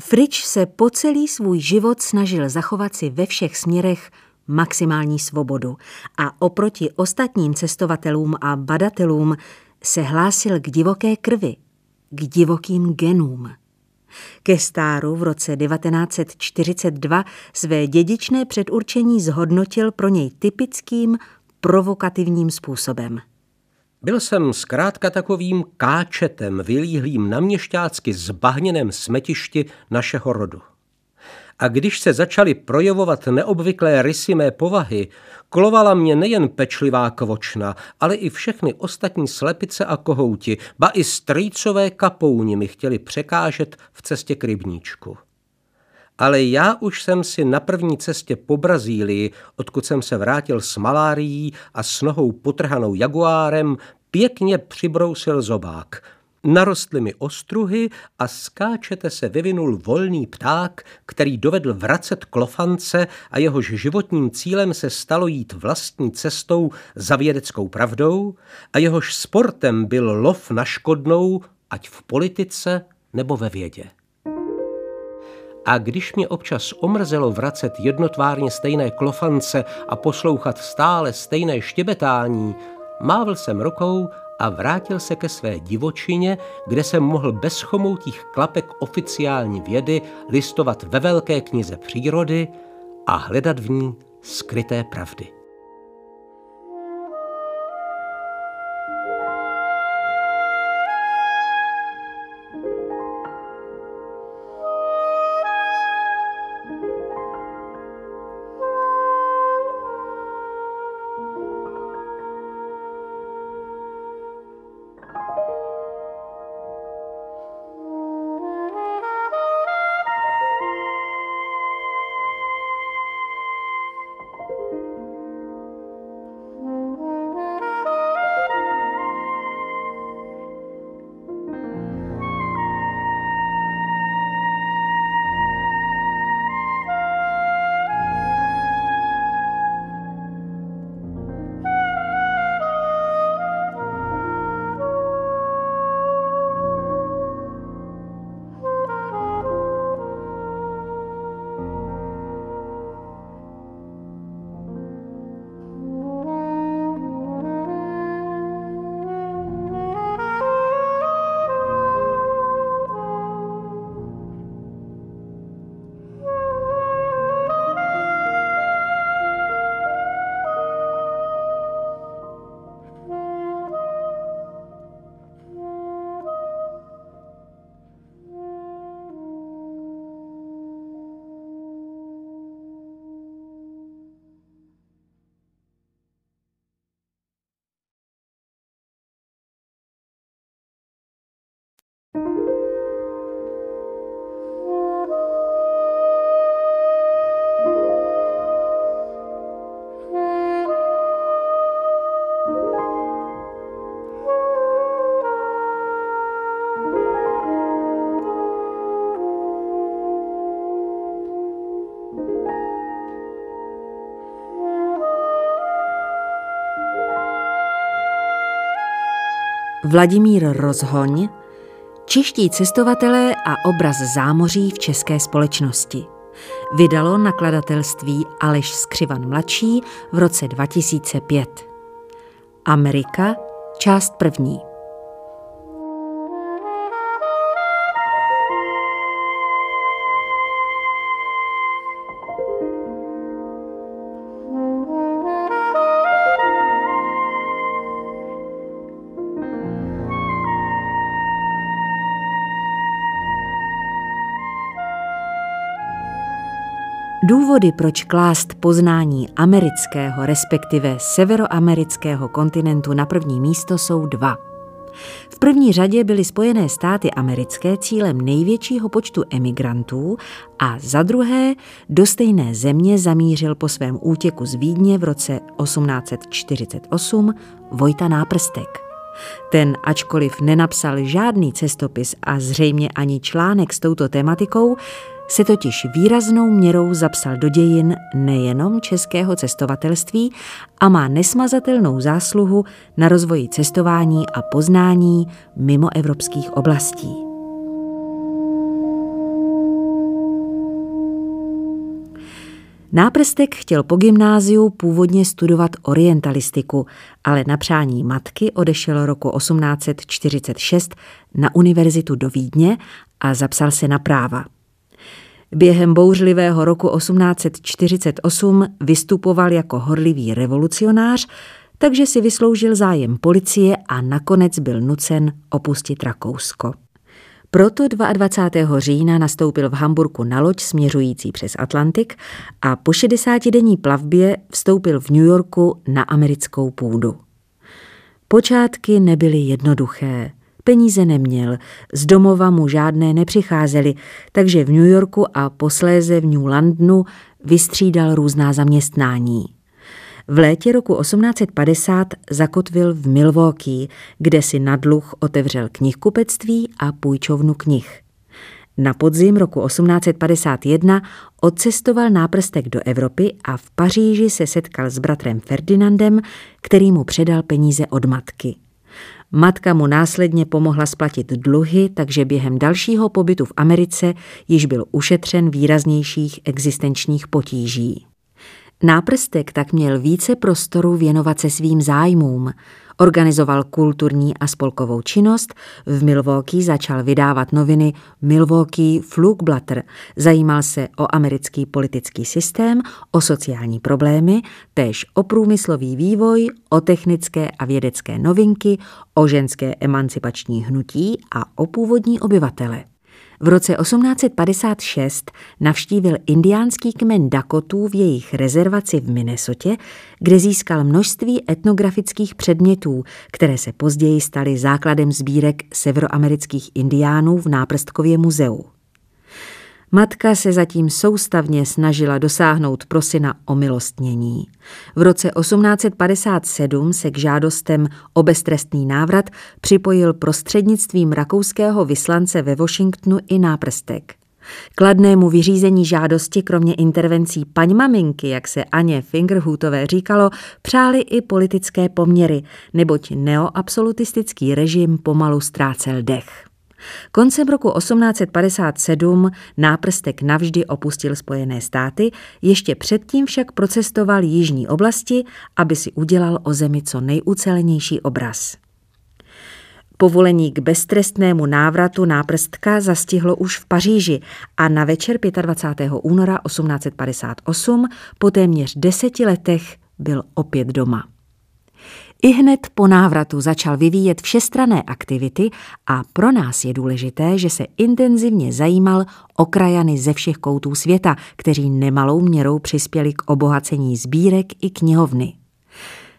Frič se po celý svůj život snažil zachovat si ve všech směrech maximální svobodu a oproti ostatním cestovatelům a badatelům se hlásil k divoké krvi, k divokým genům. Ke stáru v roce 1942 své dědičné předurčení zhodnotil pro něj typickým provokativním způsobem. Byl jsem zkrátka takovým káčetem vylíhlým na měšťácky zbahněném smetišti našeho rodu a když se začaly projevovat neobvyklé rysy mé povahy, kolovala mě nejen pečlivá kvočna, ale i všechny ostatní slepice a kohouti, ba i strýcové kapouni mi chtěli překážet v cestě k rybníčku. Ale já už jsem si na první cestě po Brazílii, odkud jsem se vrátil s malárií a s nohou potrhanou jaguárem, pěkně přibrousil zobák – Narostly mi ostruhy a skáčete se vyvinul volný pták, který dovedl vracet klofance a jehož životním cílem se stalo jít vlastní cestou za vědeckou pravdou a jehož sportem byl lov na škodnou, ať v politice nebo ve vědě. A když mě občas omrzelo vracet jednotvárně stejné klofance a poslouchat stále stejné štěbetání, mávl jsem rukou a vrátil se ke své divočině, kde jsem mohl bez chomoutích klapek oficiální vědy listovat ve velké knize přírody a hledat v ní skryté pravdy. Vladimír Rozhoň, Čeští cestovatelé a obraz zámoří v české společnosti. Vydalo nakladatelství Aleš Skřivan mladší v roce 2005. Amerika, část první. Důvody, proč klást poznání amerického, respektive severoamerického kontinentu na první místo, jsou dva. V první řadě byly Spojené státy americké cílem největšího počtu emigrantů a za druhé do stejné země zamířil po svém útěku z Vídně v roce 1848 Vojta Náprstek. Ten, ačkoliv nenapsal žádný cestopis a zřejmě ani článek s touto tematikou, se totiž výraznou měrou zapsal do dějin nejenom českého cestovatelství a má nesmazatelnou zásluhu na rozvoji cestování a poznání mimo evropských oblastí. Náprstek chtěl po gymnáziu původně studovat orientalistiku, ale na přání matky odešel roku 1846 na univerzitu do Vídně a zapsal se na práva. Během bouřlivého roku 1848 vystupoval jako horlivý revolucionář, takže si vysloužil zájem policie a nakonec byl nucen opustit Rakousko. Proto 22. října nastoupil v Hamburku na loď směřující přes Atlantik a po 60-denní plavbě vstoupil v New Yorku na americkou půdu. Počátky nebyly jednoduché. Peníze neměl, z domova mu žádné nepřicházely, takže v New Yorku a posléze v New Londonu vystřídal různá zaměstnání. V létě roku 1850 zakotvil v Milwaukee, kde si na dluh otevřel knihkupectví a půjčovnu knih. Na podzim roku 1851 odcestoval náprstek do Evropy a v Paříži se setkal s bratrem Ferdinandem, který mu předal peníze od matky. Matka mu následně pomohla splatit dluhy, takže během dalšího pobytu v Americe již byl ušetřen výraznějších existenčních potíží. Náprstek tak měl více prostoru věnovat se svým zájmům. Organizoval kulturní a spolkovou činnost, v Milwaukee začal vydávat noviny Milwaukee Flugblatter, zajímal se o americký politický systém, o sociální problémy, též o průmyslový vývoj, o technické a vědecké novinky, o ženské emancipační hnutí a o původní obyvatele. V roce 1856 navštívil indiánský kmen Dakotů v jejich rezervaci v Minnesotě, kde získal množství etnografických předmětů, které se později staly základem sbírek severoamerických indiánů v Náprstkově muzeu. Matka se zatím soustavně snažila dosáhnout pro syna omilostnění. V roce 1857 se k žádostem o beztrestný návrat připojil prostřednictvím rakouského vyslance ve Washingtonu i náprstek. Kladnému vyřízení žádosti, kromě intervencí paň maminky, jak se Aně Fingerhutové říkalo, přáli i politické poměry, neboť neoabsolutistický režim pomalu ztrácel dech. Koncem roku 1857 náprstek navždy opustil Spojené státy, ještě předtím však procestoval jižní oblasti, aby si udělal o zemi co nejucelenější obraz. Povolení k beztrestnému návratu náprstka zastihlo už v Paříži a na večer 25. února 1858 po téměř deseti letech byl opět doma. I hned po návratu začal vyvíjet všestrané aktivity a pro nás je důležité, že se intenzivně zajímal o krajany ze všech koutů světa, kteří nemalou měrou přispěli k obohacení sbírek i knihovny.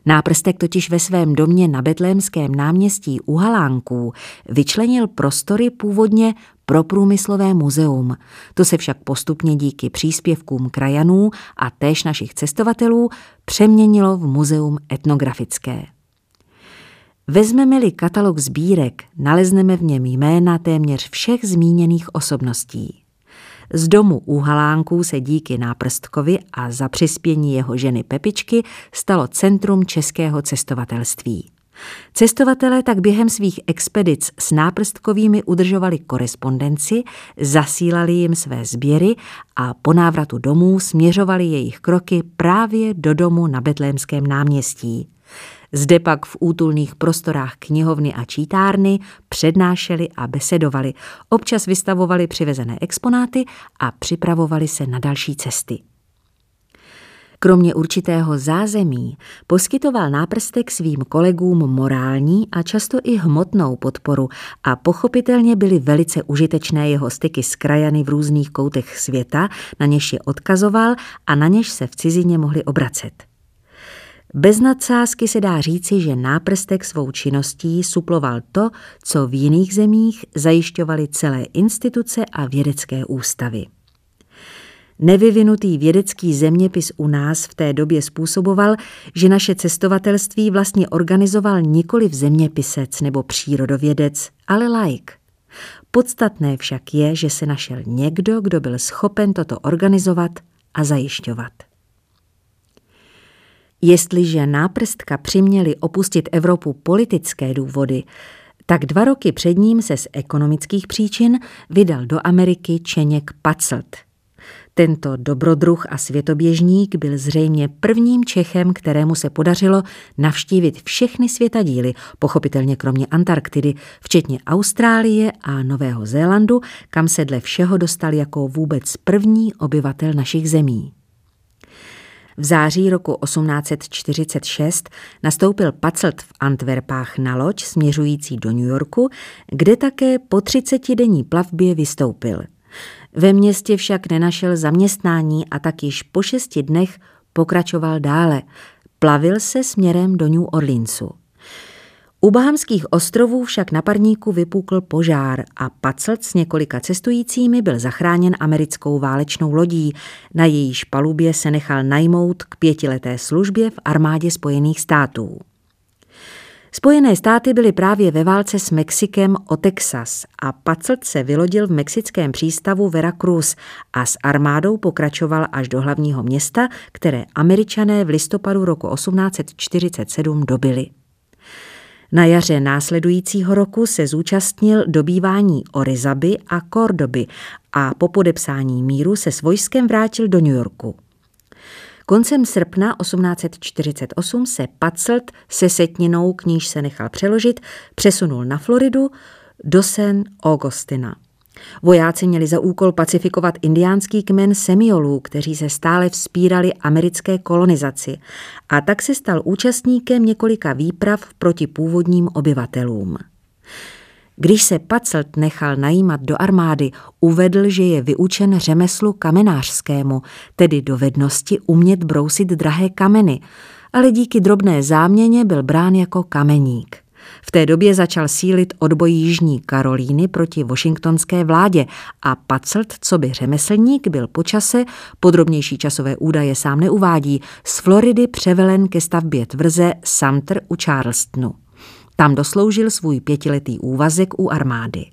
Náprstek totiž ve svém domě na Betlémském náměstí u Halánků vyčlenil prostory původně pro průmyslové muzeum. To se však postupně díky příspěvkům krajanů a též našich cestovatelů přeměnilo v muzeum etnografické. Vezmeme-li katalog sbírek, nalezneme v něm jména téměř všech zmíněných osobností. Z domu u Halánků se díky náprstkovi a za přispění jeho ženy Pepičky stalo centrum českého cestovatelství. Cestovatelé tak během svých expedic s náprstkovými udržovali korespondenci, zasílali jim své sběry a po návratu domů směřovali jejich kroky právě do domu na Betlémském náměstí. Zde pak v útulných prostorách knihovny a čítárny přednášeli a besedovali, občas vystavovali přivezené exponáty a připravovali se na další cesty. Kromě určitého zázemí poskytoval náprstek svým kolegům morální a často i hmotnou podporu a pochopitelně byly velice užitečné jeho styky s krajany v různých koutech světa, na něž je odkazoval a na něž se v cizině mohli obracet. Bez nadsázky se dá říci, že náprstek svou činností suploval to, co v jiných zemích zajišťovaly celé instituce a vědecké ústavy. Nevyvinutý vědecký zeměpis u nás v té době způsoboval, že naše cestovatelství vlastně organizoval nikoli v zeměpisec nebo přírodovědec, ale laik. Podstatné však je, že se našel někdo, kdo byl schopen toto organizovat a zajišťovat. Jestliže náprstka přiměli opustit Evropu politické důvody, tak dva roky před ním se z ekonomických příčin vydal do Ameriky Čeněk Pacelt. Tento dobrodruh a světoběžník byl zřejmě prvním Čechem, kterému se podařilo navštívit všechny světadíly, pochopitelně kromě Antarktidy, včetně Austrálie a Nového Zélandu, kam se dle všeho dostal jako vůbec první obyvatel našich zemí. V září roku 1846 nastoupil Pacelt v Antwerpách na loď směřující do New Yorku, kde také po 30-denní plavbě vystoupil. Ve městě však nenašel zaměstnání a tak již po šesti dnech pokračoval dále. Plavil se směrem do New Orleansu. U Bahamských ostrovů však na parníku vypukl požár a Pacelt s několika cestujícími byl zachráněn americkou válečnou lodí, na jejíž palubě se nechal najmout k pětileté službě v armádě Spojených států. Spojené státy byly právě ve válce s Mexikem o Texas a Pacelt se vylodil v mexickém přístavu Veracruz a s armádou pokračoval až do hlavního města, které američané v listopadu roku 1847 dobili. Na jaře následujícího roku se zúčastnil dobývání Orizaby a Kordoby a po podepsání míru se s vojskem vrátil do New Yorku. Koncem srpna 1848 se Pacelt se setninou, k níž se nechal přeložit, přesunul na Floridu do San Augustina. Vojáci měli za úkol pacifikovat indiánský kmen Semiolů, kteří se stále vzpírali americké kolonizaci a tak se stal účastníkem několika výprav proti původním obyvatelům. Když se Pacelt nechal najímat do armády, uvedl, že je vyučen řemeslu kamenářskému, tedy dovednosti umět brousit drahé kameny, ale díky drobné záměně byl brán jako kameník. V té době začal sílit odboj Jižní Karolíny proti washingtonské vládě a Pacelt, co by řemeslník, byl počase, podrobnější časové údaje sám neuvádí, z Floridy převelen ke stavbě tvrze Sumter u Charlestonu. Tam dosloužil svůj pětiletý úvazek u armády.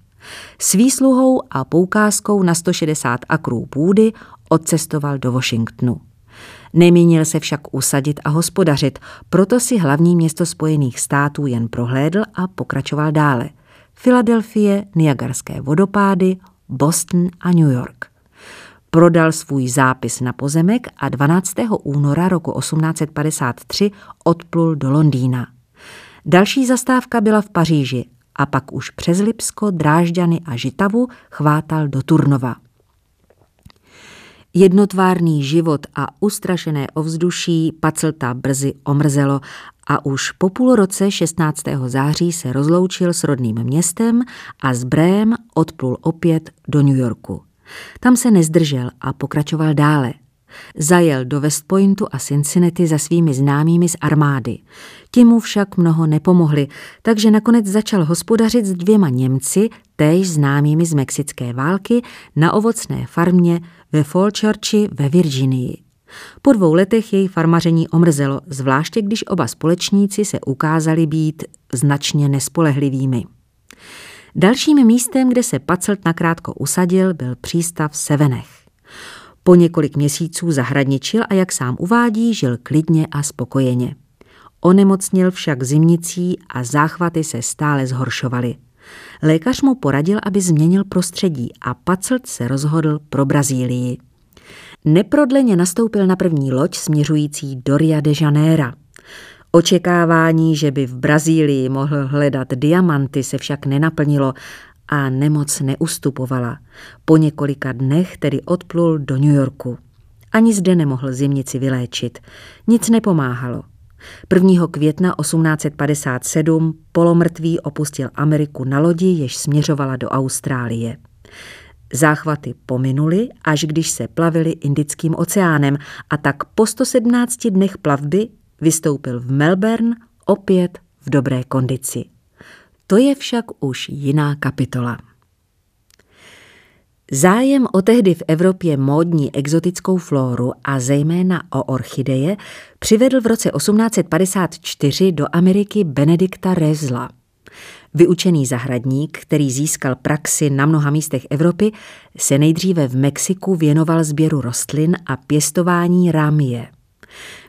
S výsluhou a poukázkou na 160 akrů půdy odcestoval do Washingtonu. Nemínil se však usadit a hospodařit, proto si hlavní město Spojených států jen prohlédl a pokračoval dále. Filadelfie, Niagarské vodopády, Boston a New York. Prodal svůj zápis na pozemek a 12. února roku 1853 odplul do Londýna. Další zastávka byla v Paříži a pak už přes Lipsko, Drážďany a Žitavu chvátal do Turnova. Jednotvárný život a ustrašené ovzduší Pacelta brzy omrzelo a už po půl roce 16. září se rozloučil s rodným městem a z Brém odplul opět do New Yorku. Tam se nezdržel a pokračoval dále. Zajel do West Pointu a Cincinnati za svými známými z armády. Ti mu však mnoho nepomohli, takže nakonec začal hospodařit s dvěma Němci, též známými z mexické války, na ovocné farmě ve Falchurchi ve Virginii. Po dvou letech jej farmaření omrzelo, zvláště když oba společníci se ukázali být značně nespolehlivými. Dalším místem, kde se Pacelt nakrátko usadil, byl přístav Sevenech. Po několik měsíců zahradničil a jak sám uvádí, žil klidně a spokojeně. Onemocnil však zimnicí a záchvaty se stále zhoršovaly. Lékař mu poradil, aby změnil prostředí a Pacelt se rozhodl pro Brazílii. Neprodleně nastoupil na první loď směřující do Ria de Janeiro. Očekávání, že by v Brazílii mohl hledat diamanty, se však nenaplnilo a nemoc neustupovala. Po několika dnech tedy odplul do New Yorku. Ani zde nemohl zimnici vyléčit. Nic nepomáhalo. 1. května 1857 polomrtvý opustil Ameriku na lodi, jež směřovala do Austrálie. Záchvaty pominuly, až když se plavili Indickým oceánem a tak po 117 dnech plavby vystoupil v Melbourne opět v dobré kondici. To je však už jiná kapitola. Zájem o tehdy v Evropě módní exotickou flóru a zejména o orchideje přivedl v roce 1854 do Ameriky Benedikta Rezla. Vyučený zahradník, který získal praxi na mnoha místech Evropy, se nejdříve v Mexiku věnoval sběru rostlin a pěstování rámie.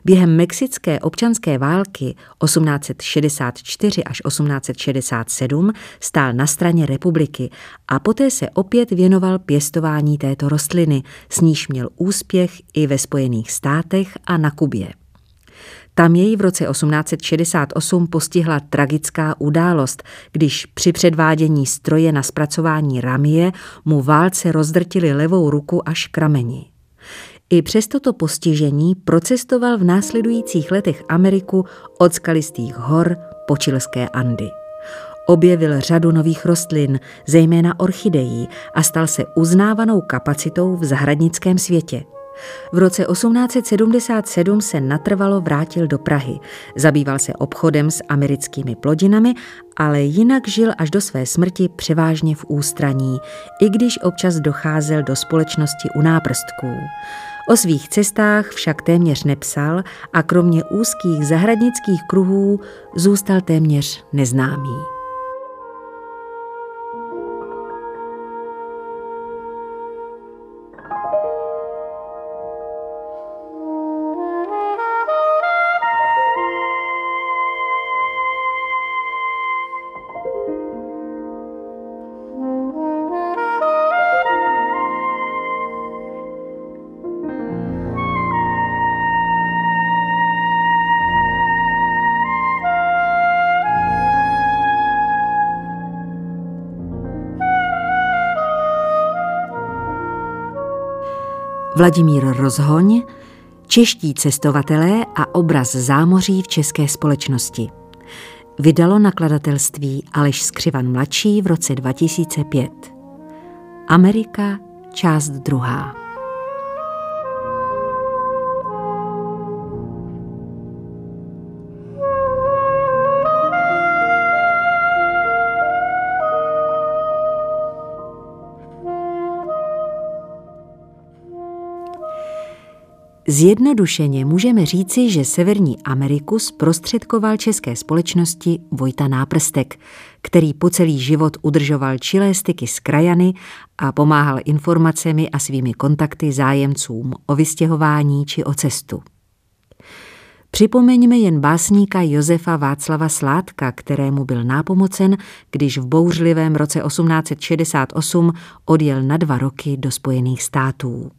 Během mexické občanské války 1864 až 1867 stál na straně republiky a poté se opět věnoval pěstování této rostliny, s níž měl úspěch i ve Spojených státech a na Kubě. Tam jej v roce 1868 postihla tragická událost, když při předvádění stroje na zpracování ramie mu válce rozdrtili levou ruku až k rameni. I přes toto postižení procestoval v následujících letech Ameriku od skalistých hor po čilské Andy. Objevil řadu nových rostlin, zejména orchidejí, a stal se uznávanou kapacitou v zahradnickém světě. V roce 1877 se natrvalo vrátil do Prahy. Zabýval se obchodem s americkými plodinami, ale jinak žil až do své smrti převážně v ústraní, i když občas docházel do společnosti u náprstků. O svých cestách však téměř nepsal a kromě úzkých zahradnických kruhů zůstal téměř neznámý. Vladimír Rozhoň, Čeští cestovatelé a obraz zámoří v české společnosti. Vydalo nakladatelství Aleš Skřivan mladší v roce 2005. Amerika, část druhá. Zjednodušeně můžeme říci, že Severní Ameriku zprostředkoval české společnosti Vojta Náprstek, který po celý život udržoval čilé styky s krajany a pomáhal informacemi a svými kontakty zájemcům o vystěhování či o cestu. Připomeňme jen básníka Josefa Václava Sládka, kterému byl nápomocen, když v bouřlivém roce 1868 odjel na dva roky do Spojených států.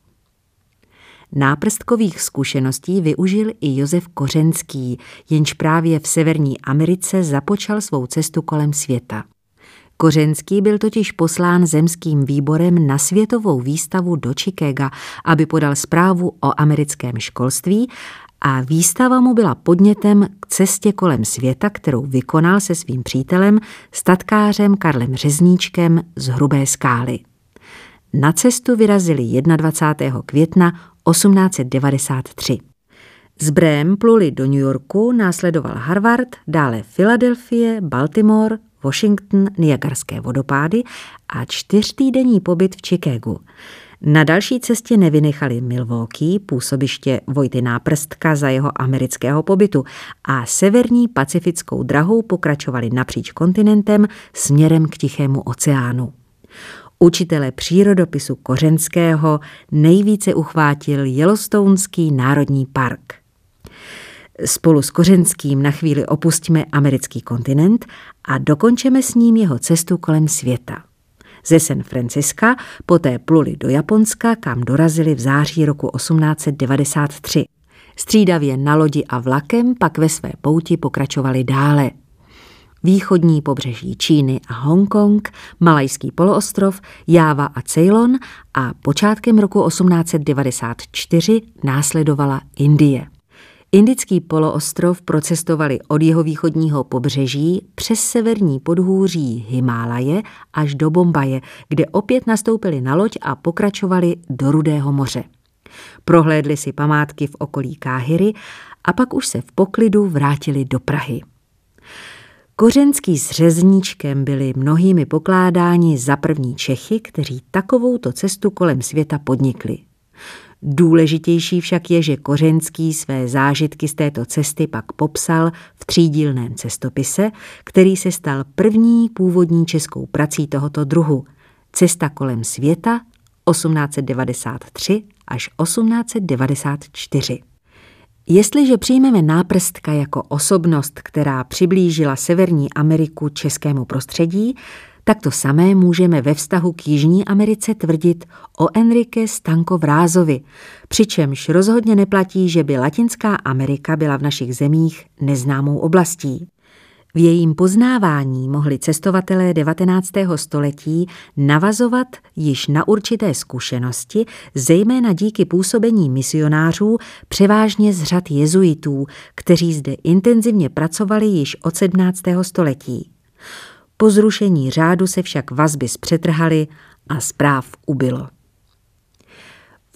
Náprstkových zkušeností využil i Josef Kořenský, jenž právě v Severní Americe započal svou cestu kolem světa. Kořenský byl totiž poslán zemským výborem na světovou výstavu do Chicaga, aby podal zprávu o americkém školství a výstava mu byla podnětem k cestě kolem světa, kterou vykonal se svým přítelem, statkářem Karlem Řezníčkem z Hrubé skály. Na cestu vyrazili 21. května 1893. Z Brém pluli do New Yorku, následoval Harvard, dále Filadelfie, Baltimore, Washington, Niagarské vodopády a čtyřtýdenní pobyt v Chicagu. Na další cestě nevynechali Milwaukee, působiště Vojty Náprstka za jeho amerického pobytu a severní pacifickou drahou pokračovali napříč kontinentem směrem k Tichému oceánu. Učitele přírodopisu Kořenského nejvíce uchvátil Yellowstoneský národní park. Spolu s Kořenským na chvíli opustíme americký kontinent a dokončeme s ním jeho cestu kolem světa. Ze San Franciska poté pluli do Japonska, kam dorazili v září roku 1893. Střídavě na lodi a vlakem pak ve své pouti pokračovali dále. Východní pobřeží Číny a Hongkong, Malajský poloostrov, Jáva a Ceylon a počátkem roku 1894 následovala Indie. Indický poloostrov procestovali od jeho východního pobřeží přes severní podhůří Himálaje až do Bombaje, kde opět nastoupili na loď a pokračovali do Rudého moře. Prohlédli si památky v okolí Káhyry a pak už se v poklidu vrátili do Prahy. Kořenský s řezníčkem byli mnohými pokládáni za první Čechy, kteří takovouto cestu kolem světa podnikli. Důležitější však je, že Kořenský své zážitky z této cesty pak popsal v třídílném cestopise, který se stal první původní českou prací tohoto druhu. Cesta kolem světa 1893 až 1894. Jestliže přijmeme náprstka jako osobnost, která přiblížila Severní Ameriku českému prostředí, tak to samé můžeme ve vztahu k Jižní Americe tvrdit o Enrique Stanko Vrázovi, přičemž rozhodně neplatí, že by Latinská Amerika byla v našich zemích neznámou oblastí. V jejím poznávání mohli cestovatelé 19. století navazovat již na určité zkušenosti, zejména díky působení misionářů, převážně z řad jezuitů, kteří zde intenzivně pracovali již od 17. století. Po zrušení řádu se však vazby zpřetrhaly a zpráv ubylo.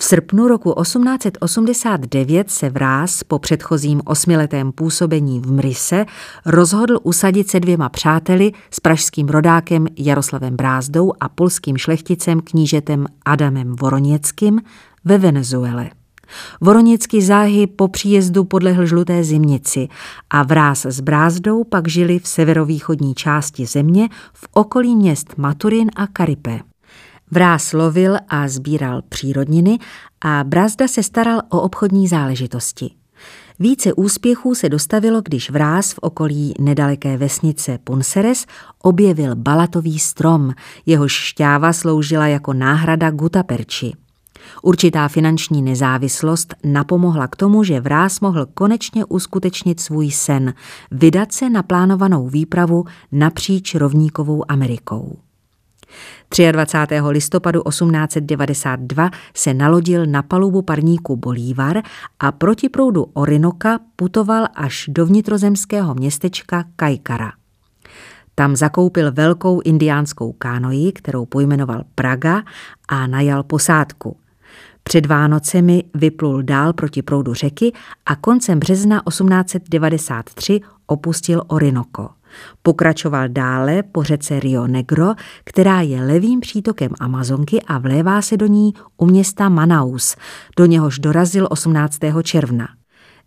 V srpnu roku 1889 se Vráz po předchozím osmiletém působení v Mrise rozhodl usadit se dvěma přáteli s pražským rodákem Jaroslavem Brázdou a polským šlechticem knížetem Adamem Voroněckým ve Venezuele. Voroněcký záhy po příjezdu podlehl žluté zimnici a vráz s brázdou pak žili v severovýchodní části země v okolí měst Maturin a Karipe. Vráz lovil a sbíral přírodniny a Brázda se staral o obchodní záležitosti. Více úspěchů se dostavilo, když vráz v okolí nedaleké vesnice Punseres objevil balatový strom, jehož šťáva sloužila jako náhrada gutaperči. Určitá finanční nezávislost napomohla k tomu, že Vrás mohl konečně uskutečnit svůj sen, vydat se na plánovanou výpravu napříč rovníkovou Amerikou. 23. listopadu 1892 se nalodil na palubu parníku Bolívar a proti proudu Orinoka putoval až do vnitrozemského městečka Kajkara. Tam zakoupil velkou indiánskou kánoji, kterou pojmenoval Praga a najal posádku. Před Vánocemi vyplul dál proti proudu řeky a koncem března 1893 opustil Orinoko. Pokračoval dále po řece Rio Negro, která je levým přítokem Amazonky a vlévá se do ní u města Manaus, do něhož dorazil 18. června.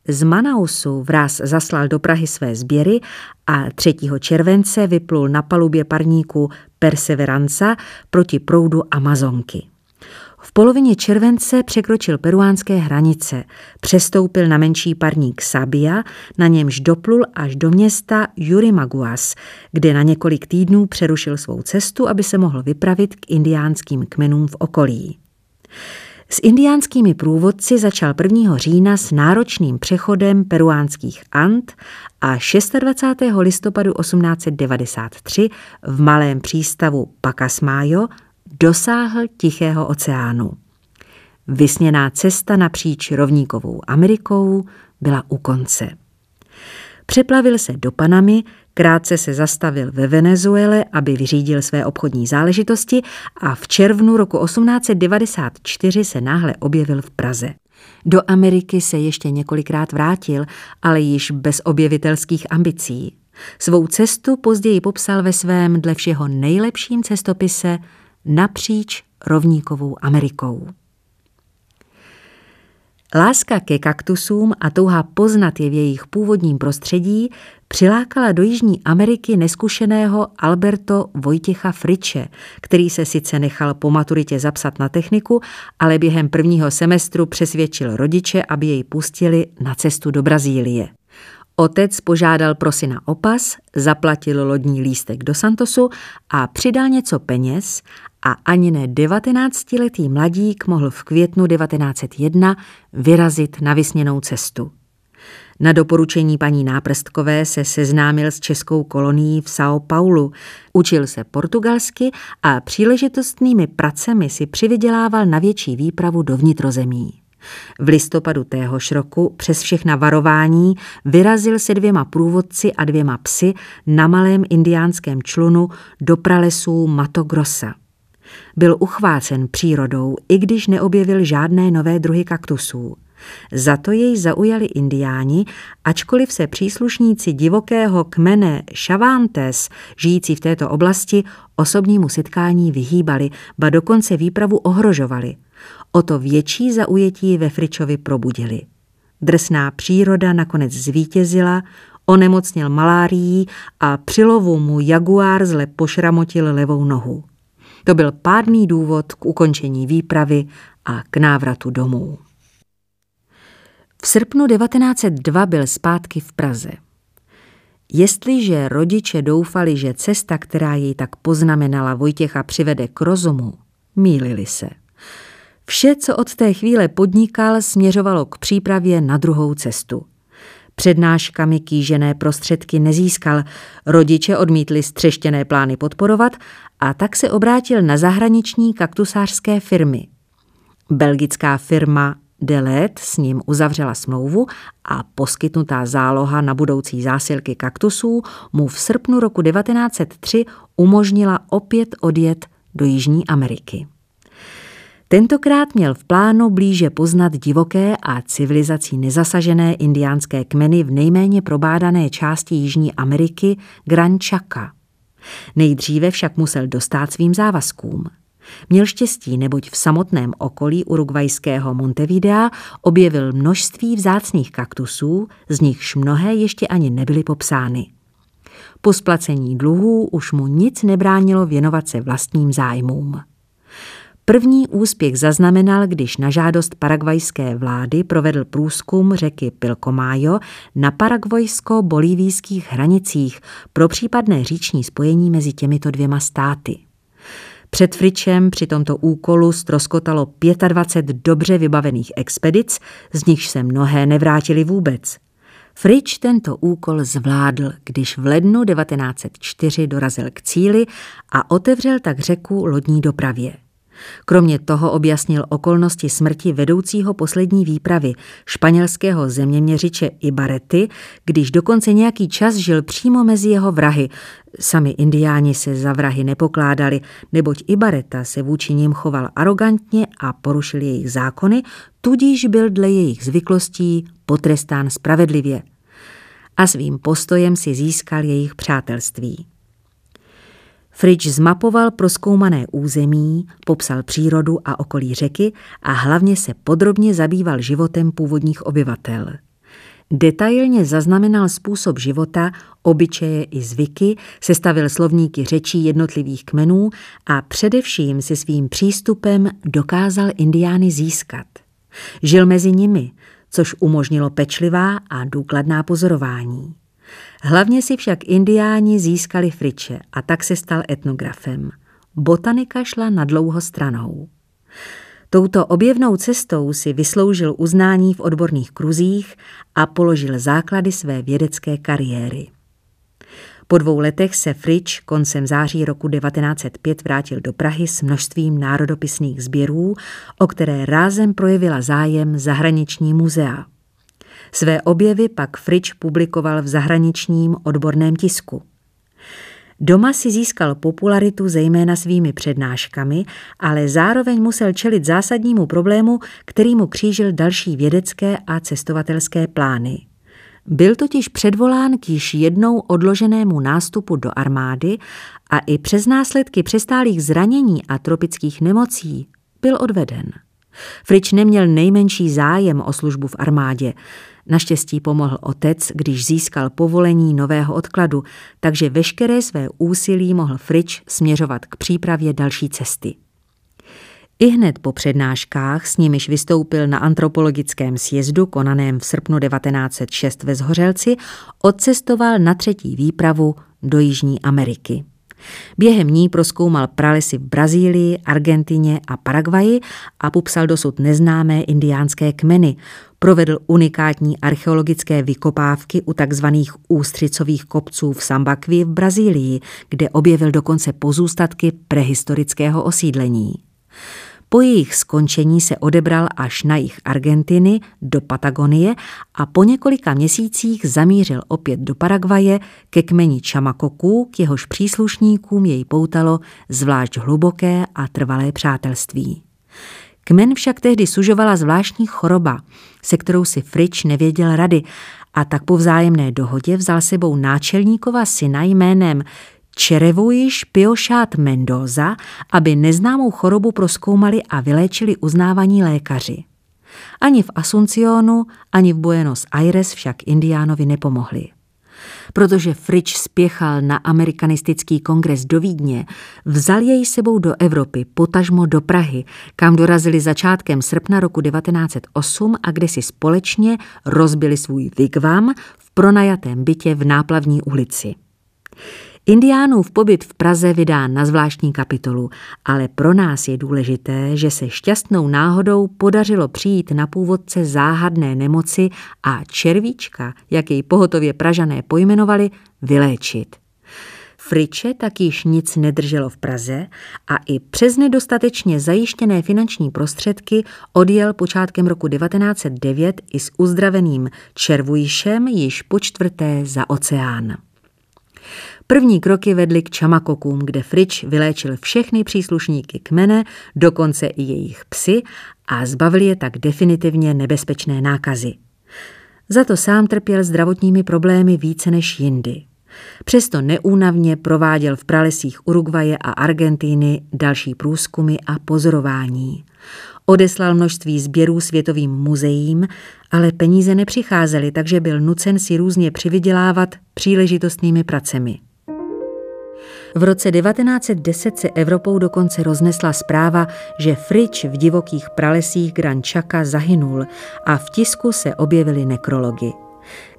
Z Manausu vraz zaslal do Prahy své sběry a 3. července vyplul na palubě parníku Perseveranza proti proudu Amazonky. V polovině července překročil peruánské hranice, přestoupil na menší parník Sabia, na němž doplul až do města Yurimaguas, kde na několik týdnů přerušil svou cestu, aby se mohl vypravit k indiánským kmenům v okolí. S indiánskými průvodci začal 1. října s náročným přechodem peruánských Ant a 26. listopadu 1893 v malém přístavu Pacasmayo dosáhl Tichého oceánu. Vysněná cesta napříč rovníkovou Amerikou byla u konce. Přeplavil se do Panamy, Krátce se zastavil ve Venezuele, aby vyřídil své obchodní záležitosti a v červnu roku 1894 se náhle objevil v Praze. Do Ameriky se ještě několikrát vrátil, ale již bez objevitelských ambicí. Svou cestu později popsal ve svém dle všeho nejlepším cestopise napříč rovníkovou Amerikou. Láska ke kaktusům a touha poznat je v jejich původním prostředí přilákala do Jižní Ameriky neskušeného Alberto Vojtěcha Friče, který se sice nechal po maturitě zapsat na techniku, ale během prvního semestru přesvědčil rodiče, aby jej pustili na cestu do Brazílie. Otec požádal pro syna opas, zaplatil lodní lístek do Santosu a přidal něco peněz a ani ne 19-letý mladík mohl v květnu 1901 vyrazit na vysněnou cestu. Na doporučení paní Náprstkové se seznámil s českou kolonií v São Paulo, učil se portugalsky a příležitostnými pracemi si přivydělával na větší výpravu do vnitrozemí. V listopadu téhož roku přes všechna varování vyrazil se dvěma průvodci a dvěma psy na malém indiánském člunu do pralesů Mato Grossa. Byl uchvácen přírodou, i když neobjevil žádné nové druhy kaktusů. Za to jej zaujali indiáni, ačkoliv se příslušníci divokého kmene Šavántes, žijící v této oblasti, osobnímu setkání vyhýbali, ba dokonce výpravu ohrožovali. O to větší zaujetí ve Fričovi probudili. Drsná příroda nakonec zvítězila, onemocněl malárií a při lovu mu jaguár zle pošramotil levou nohu. To byl pádný důvod k ukončení výpravy a k návratu domů. V srpnu 1902 byl zpátky v Praze. Jestliže rodiče doufali, že cesta, která jej tak poznamenala Vojtěcha, přivede k rozumu, mýlili se. Vše, co od té chvíle podnikal, směřovalo k přípravě na druhou cestu. Přednáškami kýžené prostředky nezískal, rodiče odmítli střeštěné plány podporovat a tak se obrátil na zahraniční kaktusářské firmy. Belgická firma Delet s ním uzavřela smlouvu a poskytnutá záloha na budoucí zásilky kaktusů mu v srpnu roku 1903 umožnila opět odjet do Jižní Ameriky. Tentokrát měl v plánu blíže poznat divoké a civilizací nezasažené indiánské kmeny v nejméně probádané části Jižní Ameriky Gran Chaca. Nejdříve však musel dostat svým závazkům. Měl štěstí, neboť v samotném okolí urugvajského Montevidea objevil množství vzácných kaktusů, z nichž mnohé ještě ani nebyly popsány. Po splacení dluhů už mu nic nebránilo věnovat se vlastním zájmům. První úspěch zaznamenal, když na žádost paragvajské vlády provedl průzkum řeky Pilcomayo na paragvajsko-bolívijských hranicích pro případné říční spojení mezi těmito dvěma státy. Před Fričem při tomto úkolu stroskotalo 25 dobře vybavených expedic, z nichž se mnohé nevrátili vůbec. Frič tento úkol zvládl, když v lednu 1904 dorazil k cíli a otevřel tak řeku lodní dopravě. Kromě toho objasnil okolnosti smrti vedoucího poslední výpravy španělského zeměměřiče Ibarety, když dokonce nějaký čas žil přímo mezi jeho vrahy. Sami indiáni se za vrahy nepokládali, neboť Ibareta se vůči ním choval arrogantně a porušil jejich zákony, tudíž byl dle jejich zvyklostí potrestán spravedlivě. A svým postojem si získal jejich přátelství. Fridge zmapoval proskoumané území, popsal přírodu a okolí řeky a hlavně se podrobně zabýval životem původních obyvatel. Detailně zaznamenal způsob života, obyčeje i zvyky, sestavil slovníky řečí jednotlivých kmenů a především si svým přístupem dokázal indiány získat. Žil mezi nimi, což umožnilo pečlivá a důkladná pozorování. Hlavně si však indiáni získali friče a tak se stal etnografem. Botanika šla na dlouho stranou. Touto objevnou cestou si vysloužil uznání v odborných kruzích a položil základy své vědecké kariéry. Po dvou letech se Frič koncem září roku 1905 vrátil do Prahy s množstvím národopisných sběrů, o které rázem projevila zájem zahraniční muzea. Své objevy pak Fritsch publikoval v zahraničním odborném tisku. Doma si získal popularitu zejména svými přednáškami, ale zároveň musel čelit zásadnímu problému, který mu křížil další vědecké a cestovatelské plány. Byl totiž předvolán k již jednou odloženému nástupu do armády a i přes následky přestálých zranění a tropických nemocí byl odveden. Frič neměl nejmenší zájem o službu v armádě. Naštěstí pomohl otec, když získal povolení nového odkladu, takže veškeré své úsilí mohl Frič směřovat k přípravě další cesty. I hned po přednáškách, s nimiž vystoupil na antropologickém sjezdu konaném v srpnu 1906 ve Zhořelci, odcestoval na třetí výpravu do Jižní Ameriky. Během ní proskoumal pralesy v Brazílii, Argentině a Paraguaji a popsal dosud neznámé indiánské kmeny. Provedl unikátní archeologické vykopávky u tzv. ústřicových kopců v Sambakvi v Brazílii, kde objevil dokonce pozůstatky prehistorického osídlení. Po jejich skončení se odebral až na jich Argentiny do Patagonie a po několika měsících zamířil opět do Paraguaje ke kmeni Čamakoků, k jehož příslušníkům jej poutalo zvlášť hluboké a trvalé přátelství. Kmen však tehdy sužovala zvláštní choroba, se kterou si Frič nevěděl rady a tak po vzájemné dohodě vzal sebou náčelníkova syna jménem Čerevujiš Piošát Mendoza, aby neznámou chorobu proskoumali a vyléčili uznávaní lékaři. Ani v Asuncionu, ani v Buenos Aires však Indiánovi nepomohli. Protože Frič spěchal na amerikanistický kongres do Vídně, vzal jej sebou do Evropy, potažmo do Prahy, kam dorazili začátkem srpna roku 1908 a kde si společně rozbili svůj vigvam v pronajatém bytě v náplavní ulici. Indiánův pobyt v Praze vydá na zvláštní kapitolu, ale pro nás je důležité, že se šťastnou náhodou podařilo přijít na původce záhadné nemoci a červíčka, jak jej pohotově Pražané pojmenovali, vyléčit. Friče tak již nic nedrželo v Praze a i přes nedostatečně zajištěné finanční prostředky odjel počátkem roku 1909 i s uzdraveným Červujišem již po čtvrté za oceán. První kroky vedly k Čamakokům, kde Frič vyléčil všechny příslušníky kmene, dokonce i jejich psy a zbavil je tak definitivně nebezpečné nákazy. Za to sám trpěl zdravotními problémy více než jindy. Přesto neúnavně prováděl v pralesích Uruguaje a Argentíny další průzkumy a pozorování. Odeslal množství sběrů světovým muzeím, ale peníze nepřicházely, takže byl nucen si různě přivydělávat příležitostnými pracemi. V roce 1910 se Evropou dokonce roznesla zpráva, že Frič v divokých pralesích Grančaka zahynul a v tisku se objevily nekrology.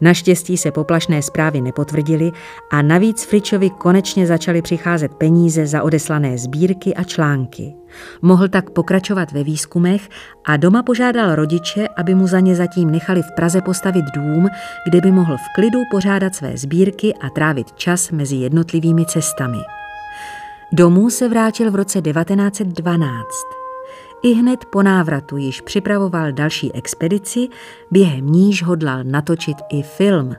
Naštěstí se poplašné zprávy nepotvrdily a navíc Fričovi konečně začaly přicházet peníze za odeslané sbírky a články. Mohl tak pokračovat ve výzkumech a doma požádal rodiče, aby mu za ně zatím nechali v Praze postavit dům, kde by mohl v klidu pořádat své sbírky a trávit čas mezi jednotlivými cestami. Domů se vrátil v roce 1912. I hned po návratu již připravoval další expedici, během níž hodlal natočit i film.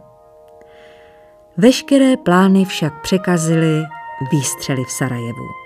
Veškeré plány však překazily výstřely v Sarajevu.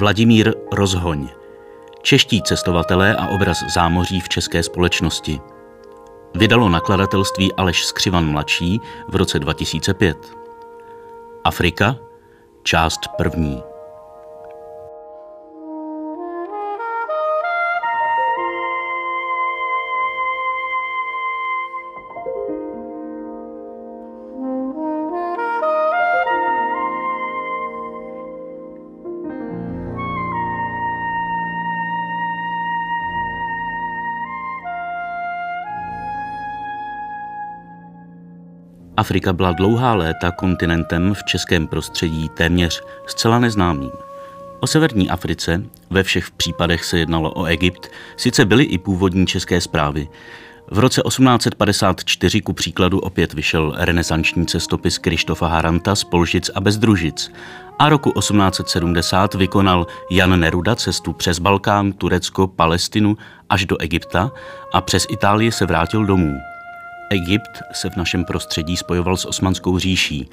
Vladimír Rozhoň. Čeští cestovatelé a obraz zámoří v české společnosti. Vydalo nakladatelství Aleš Skřivan mladší v roce 2005. Afrika, část první. Afrika byla dlouhá léta kontinentem v českém prostředí téměř zcela neznámým. O severní Africe, ve všech případech se jednalo o Egypt, sice byly i původní české zprávy. V roce 1854 ku příkladu opět vyšel renesanční cestopis Krištofa Haranta z Polžic a Bezdružic a roku 1870 vykonal Jan Neruda cestu přes Balkán, Turecko, Palestinu až do Egypta a přes Itálii se vrátil domů. Egypt se v našem prostředí spojoval s Osmanskou říší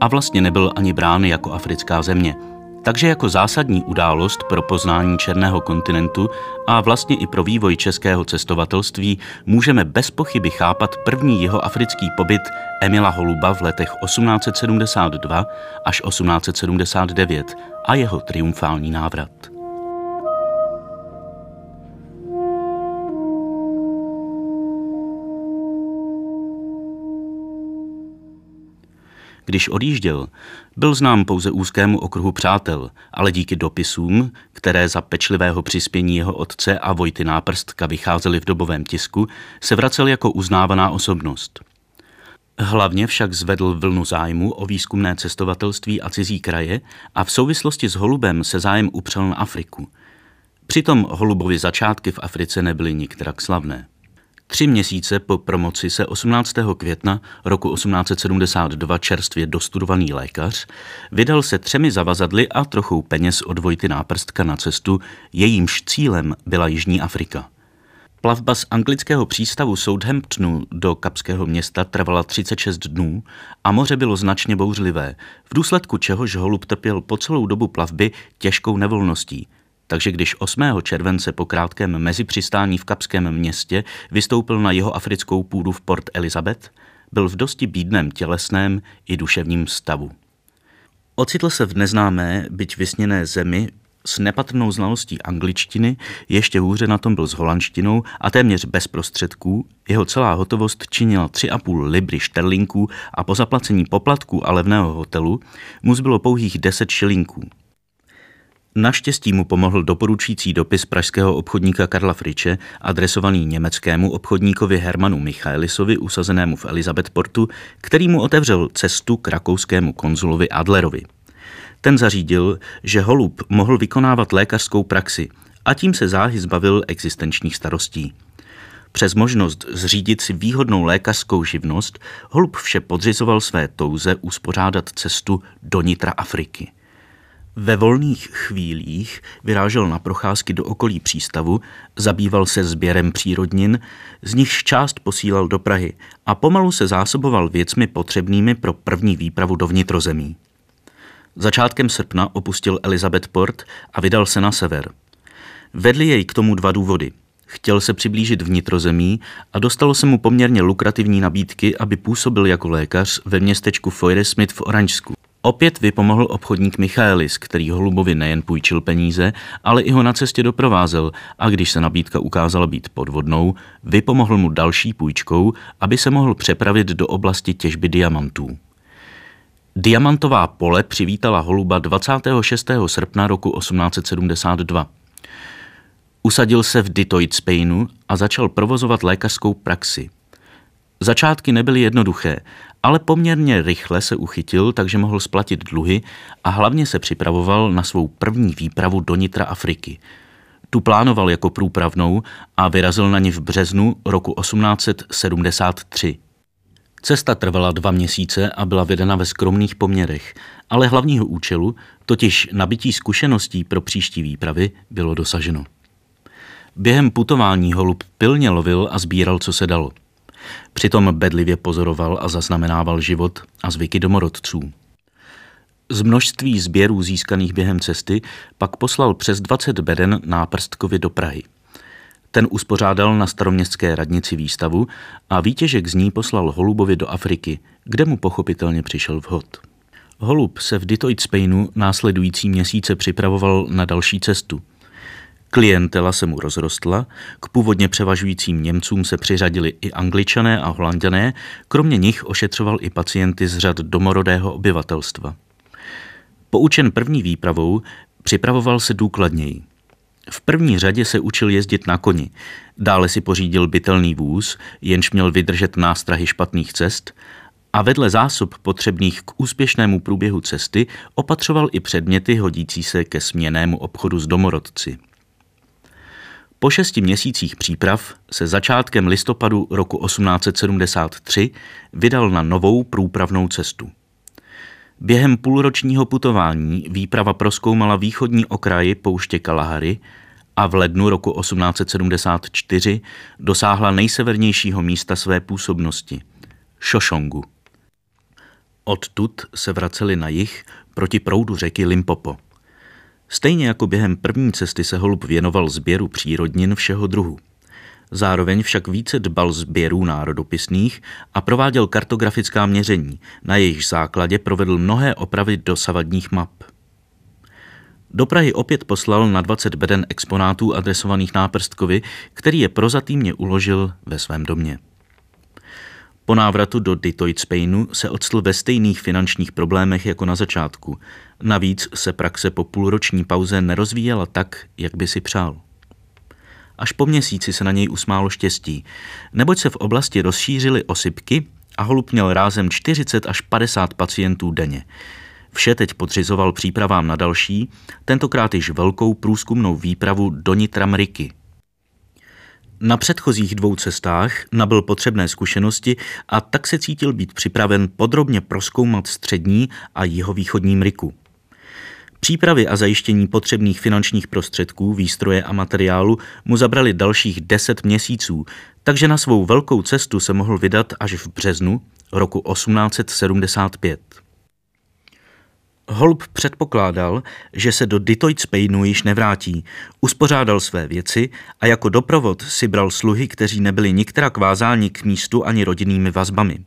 a vlastně nebyl ani brán jako africká země. Takže jako zásadní událost pro poznání černého kontinentu a vlastně i pro vývoj českého cestovatelství můžeme bez pochyby chápat první jeho africký pobyt Emila Holuba v letech 1872 až 1879 a jeho triumfální návrat. Když odjížděl, byl znám pouze úzkému okruhu přátel, ale díky dopisům, které za pečlivého přispění jeho otce a Vojty Náprstka vycházely v dobovém tisku, se vracel jako uznávaná osobnost. Hlavně však zvedl vlnu zájmu o výzkumné cestovatelství a cizí kraje a v souvislosti s Holubem se zájem upřel na Afriku. Přitom Holubovi začátky v Africe nebyly nikterak slavné. Tři měsíce po promoci se 18. května roku 1872 čerstvě dostudovaný lékař vydal se třemi zavazadly a trochou peněz od Vojty Náprstka na cestu, jejímž cílem byla Jižní Afrika. Plavba z anglického přístavu Southamptonu do kapského města trvala 36 dnů a moře bylo značně bouřlivé, v důsledku čehož holub trpěl po celou dobu plavby těžkou nevolností – takže když 8. července po krátkém mezipřistání v Kapském městě vystoupil na jeho africkou půdu v Port Elizabeth, byl v dosti bídném tělesném i duševním stavu. Ocitl se v neznámé, byť vysněné zemi s nepatrnou znalostí angličtiny, ještě hůře na tom byl s holandštinou a téměř bez prostředků, jeho celá hotovost činila 3,5 libry šterlinků a po zaplacení poplatků a levného hotelu mu zbylo pouhých 10 šilinků. Naštěstí mu pomohl doporučící dopis pražského obchodníka Karla Friče, adresovaný německému obchodníkovi Hermanu Michaelisovi, usazenému v Elizabethportu, který mu otevřel cestu k rakouskému konzulovi Adlerovi. Ten zařídil, že Holub mohl vykonávat lékařskou praxi a tím se záhy zbavil existenčních starostí. Přes možnost zřídit si výhodnou lékařskou živnost, Holub vše podřizoval své touze uspořádat cestu do nitra Afriky – ve volných chvílích vyrážel na procházky do okolí přístavu, zabýval se sběrem přírodnin, z nichž část posílal do Prahy a pomalu se zásoboval věcmi potřebnými pro první výpravu do vnitrozemí. Začátkem srpna opustil Elizabeth Port a vydal se na sever. Vedli jej k tomu dva důvody. Chtěl se přiblížit vnitrozemí a dostalo se mu poměrně lukrativní nabídky, aby působil jako lékař ve městečku Smith v Oranžsku. Opět vypomohl obchodník Michaelis, který Holubovi nejen půjčil peníze, ale i ho na cestě doprovázel a když se nabídka ukázala být podvodnou, vypomohl mu další půjčkou, aby se mohl přepravit do oblasti těžby diamantů. Diamantová pole přivítala Holuba 26. srpna roku 1872. Usadil se v Detroit, Spainu a začal provozovat lékařskou praxi. Začátky nebyly jednoduché, ale poměrně rychle se uchytil, takže mohl splatit dluhy a hlavně se připravoval na svou první výpravu do nitra Afriky. Tu plánoval jako průpravnou a vyrazil na ní v březnu roku 1873. Cesta trvala dva měsíce a byla vedena ve skromných poměrech, ale hlavního účelu, totiž nabití zkušeností pro příští výpravy, bylo dosaženo. Během putování holub pilně lovil a sbíral, co se dalo – Přitom bedlivě pozoroval a zaznamenával život a zvyky domorodců. Z množství sběrů získaných během cesty pak poslal přes 20 beden náprstkovi do Prahy. Ten uspořádal na staroměstské radnici výstavu a výtěžek z ní poslal Holubovi do Afriky, kde mu pochopitelně přišel vhod. Holub se v Detroit Spainu následující měsíce připravoval na další cestu. Klientela se mu rozrostla, k původně převažujícím Němcům se přiřadili i Angličané a Holanděné, kromě nich ošetřoval i pacienty z řad domorodého obyvatelstva. Poučen první výpravou, připravoval se důkladněji. V první řadě se učil jezdit na koni, dále si pořídil bytelný vůz, jenž měl vydržet nástrahy špatných cest a vedle zásob potřebných k úspěšnému průběhu cesty opatřoval i předměty hodící se ke směnému obchodu s domorodci. Po šesti měsících příprav se začátkem listopadu roku 1873 vydal na novou průpravnou cestu. Během půlročního putování výprava proskoumala východní okraji pouště Kalahary a v lednu roku 1874 dosáhla nejsevernějšího místa své působnosti – Šošongu. Odtud se vraceli na jih proti proudu řeky Limpopo. Stejně jako během první cesty se holub věnoval sběru přírodnin všeho druhu. Zároveň však více dbal sběrů národopisných a prováděl kartografická měření, na jejich základě provedl mnohé opravy dosavadních map. Do Prahy opět poslal na 20 beden exponátů adresovaných náprstkovi, který je prozatýmně uložil ve svém domě. Po návratu do Detroit Spainu se odstl ve stejných finančních problémech jako na začátku. Navíc se praxe po půlroční pauze nerozvíjela tak, jak by si přál. Až po měsíci se na něj usmálo štěstí, neboť se v oblasti rozšířily osypky a holub měl rázem 40 až 50 pacientů denně. Vše teď podřizoval přípravám na další, tentokrát již velkou průzkumnou výpravu do Nitramriky – na předchozích dvou cestách nabyl potřebné zkušenosti a tak se cítil být připraven podrobně proskoumat střední a jihovýchodní Mriku. Přípravy a zajištění potřebných finančních prostředků, výstroje a materiálu mu zabrali dalších deset měsíců, takže na svou velkou cestu se mohl vydat až v březnu roku 1875. Holub předpokládal, že se do Detroit Spainu již nevrátí. Uspořádal své věci a jako doprovod si bral sluhy, kteří nebyli nikterak vázáni k místu ani rodinnými vazbami.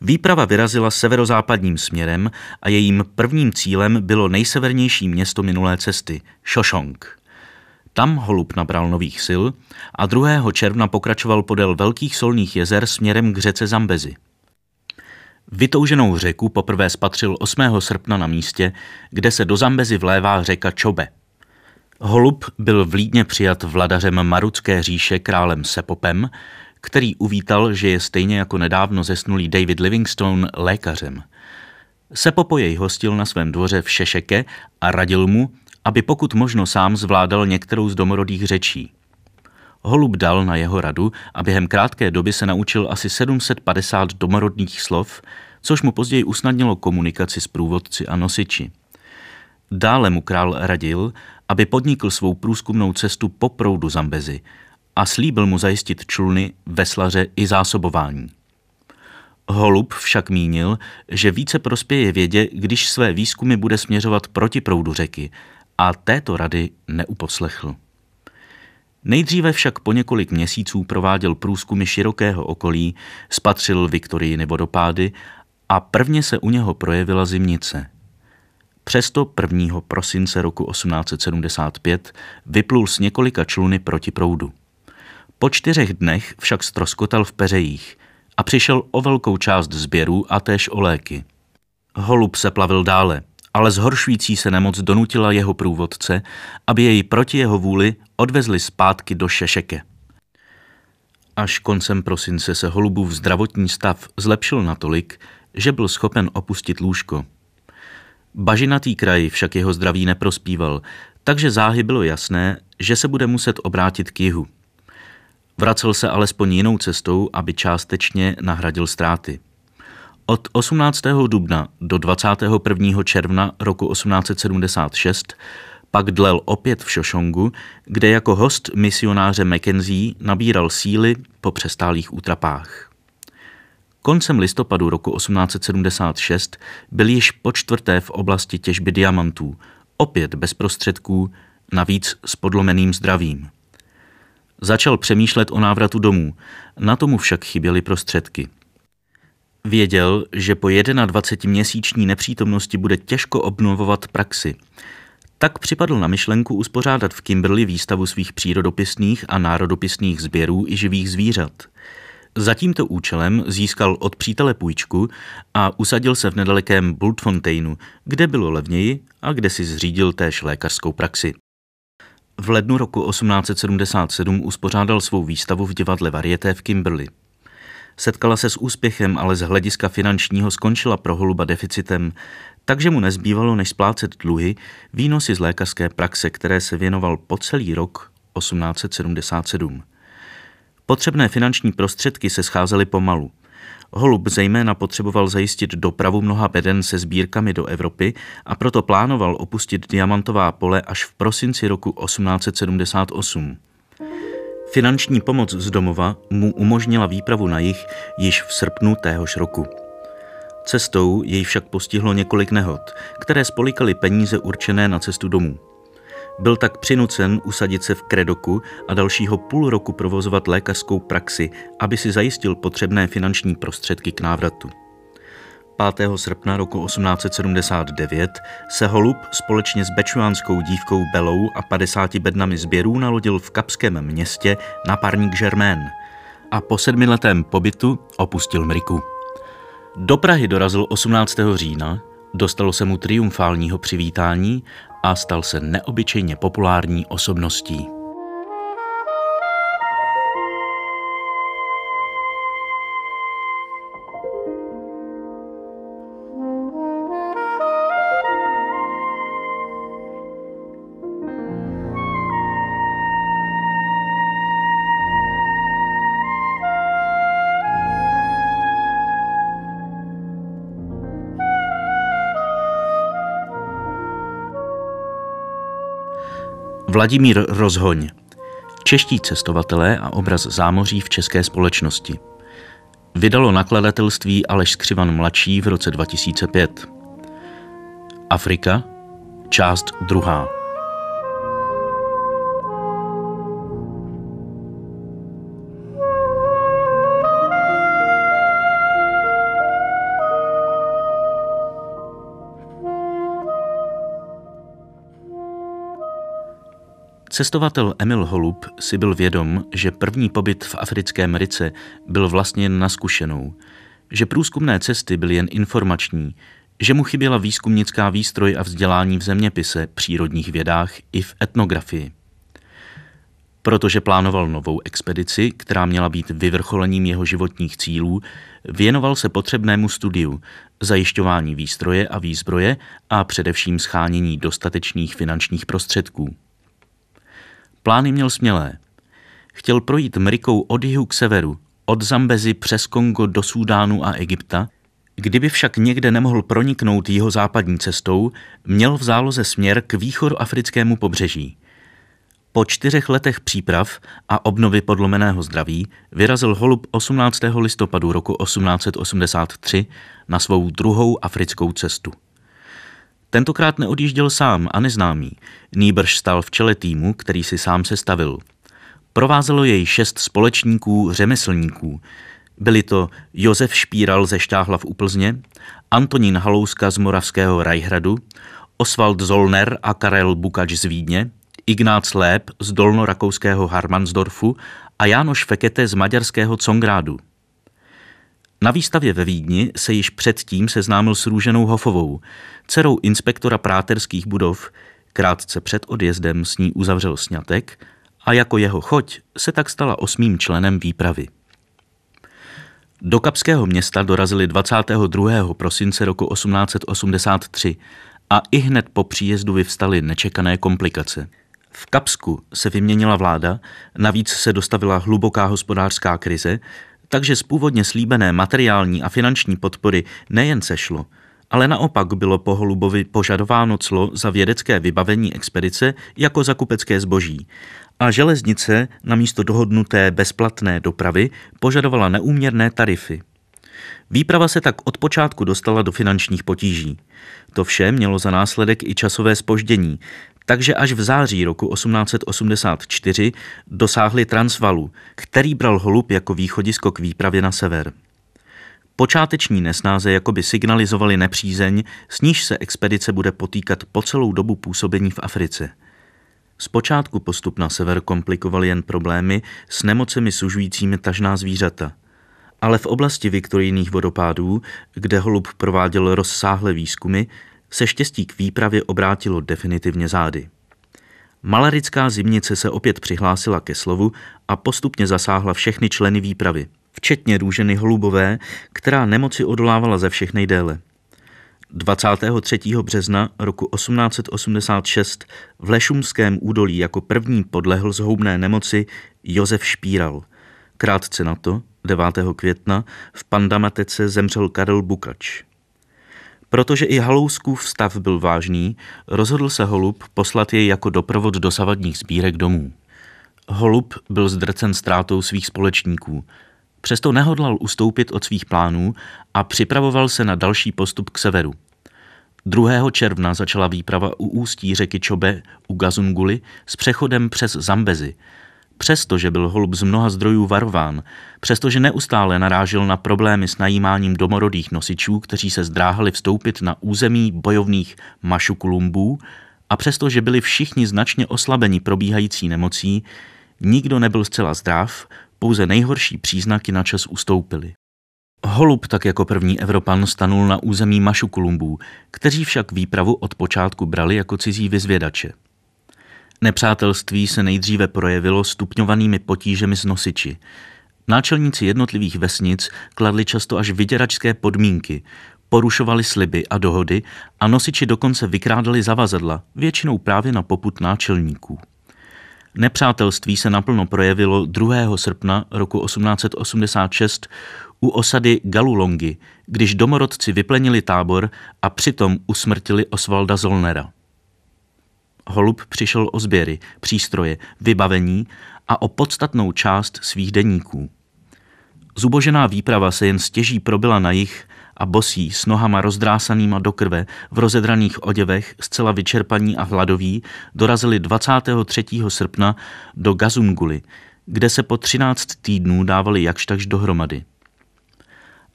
Výprava vyrazila severozápadním směrem a jejím prvním cílem bylo nejsevernější město minulé cesty, Shoshong. Tam holub nabral nových sil a 2. června pokračoval podél velkých solných jezer směrem k řece Zambezi. Vytouženou řeku poprvé spatřil 8. srpna na místě, kde se do Zambezi vlévá řeka Čobe. Holub byl vlídně přijat vladařem Marucké říše králem Sepopem, který uvítal, že je stejně jako nedávno zesnulý David Livingstone lékařem. Sepopo jej hostil na svém dvoře v Šešeke a radil mu, aby pokud možno sám zvládal některou z domorodých řečí. Holub dal na jeho radu a během krátké doby se naučil asi 750 domorodných slov, což mu později usnadnilo komunikaci s průvodci a nosiči. Dále mu král radil, aby podnikl svou průzkumnou cestu po proudu Zambezi a slíbil mu zajistit čluny, veslaře i zásobování. Holub však mínil, že více prospěje vědě, když své výzkumy bude směřovat proti proudu řeky a této rady neuposlechl. Nejdříve však po několik měsíců prováděl průzkumy širokého okolí, spatřil Viktorijiny vodopády a prvně se u něho projevila zimnice. Přesto 1. prosince roku 1875 vyplul s několika čluny proti proudu. Po čtyřech dnech však stroskotal v peřejích a přišel o velkou část sběrů a též o léky. Holub se plavil dále, ale zhoršující se nemoc donutila jeho průvodce, aby jej proti jeho vůli odvezli zpátky do Šešeke. Až koncem prosince se holubův zdravotní stav zlepšil natolik, že byl schopen opustit lůžko. Bažinatý kraj však jeho zdraví neprospíval, takže záhy bylo jasné, že se bude muset obrátit k jihu. Vracel se alespoň jinou cestou, aby částečně nahradil ztráty. Od 18. dubna do 21. června roku 1876 pak dlel opět v Šošongu, kde jako host misionáře Mackenzie nabíral síly po přestálých útrapách. Koncem listopadu roku 1876 byl již po čtvrté v oblasti těžby diamantů, opět bez prostředků, navíc s podlomeným zdravím. Začal přemýšlet o návratu domů, na tomu však chyběly prostředky. Věděl, že po 21-měsíční nepřítomnosti bude těžko obnovovat praxi. Tak připadl na myšlenku uspořádat v Kimberley výstavu svých přírodopisných a národopisných sběrů i živých zvířat – za tímto účelem získal od přítele půjčku a usadil se v nedalekém Bultfonteinu, kde bylo levněji a kde si zřídil též lékařskou praxi. V lednu roku 1877 uspořádal svou výstavu v divadle Varieté v Kimberley. Setkala se s úspěchem, ale z hlediska finančního skončila pro holuba deficitem, takže mu nezbývalo než splácet dluhy, výnosy z lékařské praxe, které se věnoval po celý rok 1877. Potřebné finanční prostředky se scházely pomalu. Holub zejména potřeboval zajistit dopravu mnoha beden se sbírkami do Evropy a proto plánoval opustit diamantová pole až v prosinci roku 1878. Finanční pomoc z domova mu umožnila výpravu na jich již v srpnu téhož roku. Cestou jej však postihlo několik nehod, které spolikaly peníze určené na cestu domů. Byl tak přinucen usadit se v Kredoku a dalšího půl roku provozovat lékařskou praxi, aby si zajistil potřebné finanční prostředky k návratu. 5. srpna roku 1879 se Holub společně s bečuánskou dívkou Belou a 50 bednami sběrů nalodil v kapském městě na parník Germain a po sedmiletém pobytu opustil Mriku. Do Prahy dorazil 18. října, dostalo se mu triumfálního přivítání a stal se neobyčejně populární osobností. Vladimír Rozhoň. Čeští cestovatelé a obraz zámoří v české společnosti. Vydalo nakladatelství Aleš Skřivan mladší v roce 2005. Afrika, část druhá. Cestovatel Emil Holub si byl vědom, že první pobyt v africké Americe byl vlastně na zkušenou, že průzkumné cesty byly jen informační, že mu chyběla výzkumnická výstroj a vzdělání v zeměpise, přírodních vědách i v etnografii. Protože plánoval novou expedici, která měla být vyvrcholením jeho životních cílů, věnoval se potřebnému studiu, zajišťování výstroje a výzbroje a především schánění dostatečných finančních prostředků. Plány měl smělé. Chtěl projít Mrikou od jihu k severu, od Zambezi přes Kongo do Súdánu a Egypta, Kdyby však někde nemohl proniknout jeho západní cestou, měl v záloze směr k východoafrickému pobřeží. Po čtyřech letech příprav a obnovy podlomeného zdraví vyrazil Holub 18. listopadu roku 1883 na svou druhou africkou cestu. Tentokrát neodjížděl sám a neznámý, nýbrž stal v čele týmu, který si sám sestavil. Provázelo jej šest společníků řemeslníků. Byli to Josef Špíral ze Štáhla v Úplzně, Antonín Halouska z Moravského Rajhradu, Oswald Zollner a Karel Bukač z Vídně, Ignác Lép z dolnorakouského Harmansdorfu a Jánoš Fekete z maďarského Congrádu. Na výstavě ve Vídni se již předtím seznámil s Růženou Hofovou, dcerou inspektora práterských budov, krátce před odjezdem s ní uzavřel sňatek a jako jeho choť se tak stala osmým členem výpravy. Do Kapského města dorazili 22. prosince roku 1883 a i hned po příjezdu vyvstaly nečekané komplikace. V Kapsku se vyměnila vláda, navíc se dostavila hluboká hospodářská krize, takže z původně slíbené materiální a finanční podpory nejen sešlo, ale naopak bylo po Holubovi požadováno clo za vědecké vybavení expedice jako za kupecké zboží a železnice na místo dohodnuté bezplatné dopravy požadovala neúměrné tarify. Výprava se tak od počátku dostala do finančních potíží. To vše mělo za následek i časové spoždění, takže až v září roku 1884 dosáhli Transvalu, který bral holub jako východisko k výpravě na sever. Počáteční nesnáze jakoby signalizovali nepřízeň, s níž se expedice bude potýkat po celou dobu působení v Africe. Zpočátku postup na sever komplikoval jen problémy s nemocemi sužujícími tažná zvířata. Ale v oblasti viktorijných vodopádů, kde holub prováděl rozsáhlé výzkumy, se štěstí k výpravě obrátilo definitivně zády. Malarická zimnice se opět přihlásila ke slovu a postupně zasáhla všechny členy výpravy, včetně růženy holubové, která nemoci odolávala ze všech nejdéle. 23. března roku 1886 v Lešumském údolí jako první podlehl zhoubné nemoci Josef Špíral. Krátce na to, 9. května, v Pandamatece zemřel Karel Bukač. Protože i Halouskův stav byl vážný, rozhodl se Holub poslat jej jako doprovod dosavadních sbírek domů. Holub byl zdrcen ztrátou svých společníků. Přesto nehodlal ustoupit od svých plánů a připravoval se na další postup k severu. 2. června začala výprava u ústí řeky Čobe u Gazunguli s přechodem přes Zambezi – Přestože byl holub z mnoha zdrojů varován, přestože neustále narážel na problémy s najímáním domorodých nosičů, kteří se zdráhali vstoupit na území bojovných mašukulumbů, a přestože byli všichni značně oslabeni probíhající nemocí, nikdo nebyl zcela zdrav, pouze nejhorší příznaky na čas ustoupily. Holub tak jako první Evropan stanul na území mašukulumbů, kteří však výpravu od počátku brali jako cizí vyzvědače. Nepřátelství se nejdříve projevilo stupňovanými potížemi s nosiči. Náčelníci jednotlivých vesnic kladli často až vyděračské podmínky, porušovali sliby a dohody a nosiči dokonce vykrádali zavazadla, většinou právě na poput náčelníků. Nepřátelství se naplno projevilo 2. srpna roku 1886 u osady Galulongy, když domorodci vyplenili tábor a přitom usmrtili Osvalda Zolnera. Holub přišel o sběry, přístroje, vybavení a o podstatnou část svých deníků. Zubožená výprava se jen stěží probila na jich a bosí s nohama rozdrásanýma do krve v rozedraných oděvech zcela vyčerpaní a hladoví dorazili 23. srpna do Gazunguli, kde se po 13 týdnů dávali jakž takž dohromady.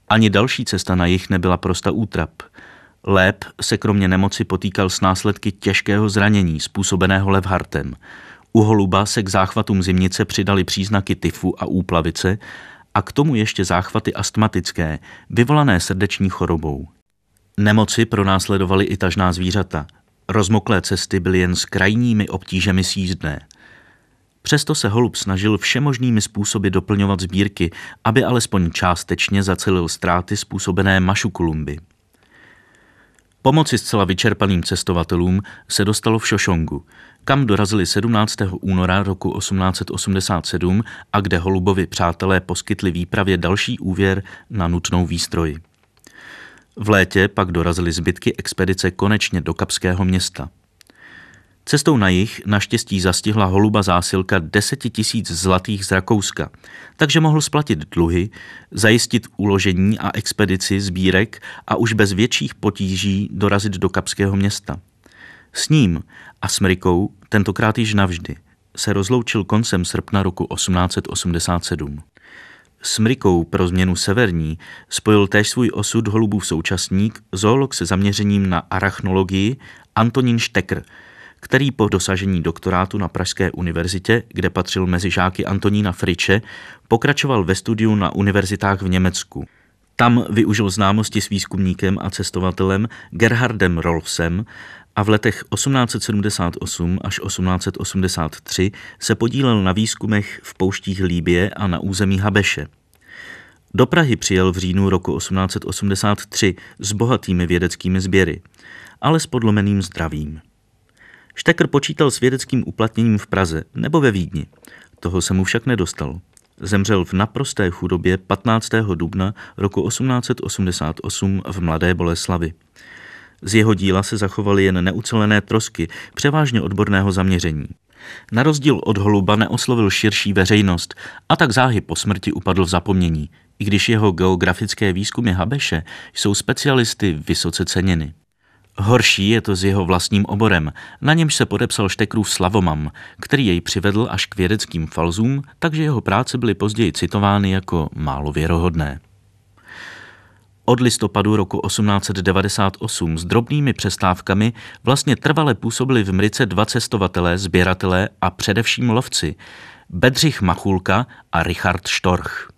Ani další cesta na jich nebyla prosta útrap – Lép se kromě nemoci potýkal s následky těžkého zranění způsobeného levhartem. U holuba se k záchvatům zimnice přidali příznaky tyfu a úplavice a k tomu ještě záchvaty astmatické, vyvolané srdeční chorobou. Nemoci pronásledovaly i tažná zvířata. Rozmoklé cesty byly jen s krajními obtížemi sízdné. Přesto se holub snažil všemožnými způsoby doplňovat sbírky, aby alespoň částečně zacelil ztráty způsobené mašukulumby. Pomoci zcela vyčerpaným cestovatelům se dostalo v Šošongu, kam dorazili 17. února roku 1887 a kde Holubovi přátelé poskytli výpravě další úvěr na nutnou výstroj. V létě pak dorazily zbytky expedice konečně do Kapského města – Cestou na jich naštěstí zastihla holuba zásilka deseti tisíc zlatých z Rakouska, takže mohl splatit dluhy, zajistit uložení a expedici sbírek a už bez větších potíží dorazit do Kapského města. S ním a s Mrikou, tentokrát již navždy, se rozloučil koncem srpna roku 1887. S Mrikou pro změnu severní spojil též svůj osud holubův současník, zoolog se zaměřením na arachnologii Antonín Štekr, který po dosažení doktorátu na Pražské univerzitě, kde patřil mezi žáky Antonína Friče, pokračoval ve studiu na univerzitách v Německu. Tam využil známosti s výzkumníkem a cestovatelem Gerhardem Rolfsem a v letech 1878 až 1883 se podílel na výzkumech v pouštích Líbie a na území Habeše. Do Prahy přijel v říjnu roku 1883 s bohatými vědeckými sběry, ale s podlomeným zdravím. Štekr počítal s vědeckým uplatněním v Praze nebo ve Vídni. Toho se mu však nedostal. Zemřel v naprosté chudobě 15. dubna roku 1888 v Mladé Boleslavi. Z jeho díla se zachovaly jen neucelené trosky, převážně odborného zaměření. Na rozdíl od Holuba neoslovil širší veřejnost a tak záhy po smrti upadl v zapomnění, i když jeho geografické výzkumy Habeše jsou specialisty vysoce ceněny. Horší je to s jeho vlastním oborem, na němž se podepsal Štekrův Slavomam, který jej přivedl až k vědeckým falzům, takže jeho práce byly později citovány jako málo věrohodné. Od listopadu roku 1898 s drobnými přestávkami vlastně trvale působili v Mrice dva cestovatelé, sběratelé a především lovci, Bedřich Machulka a Richard Storch.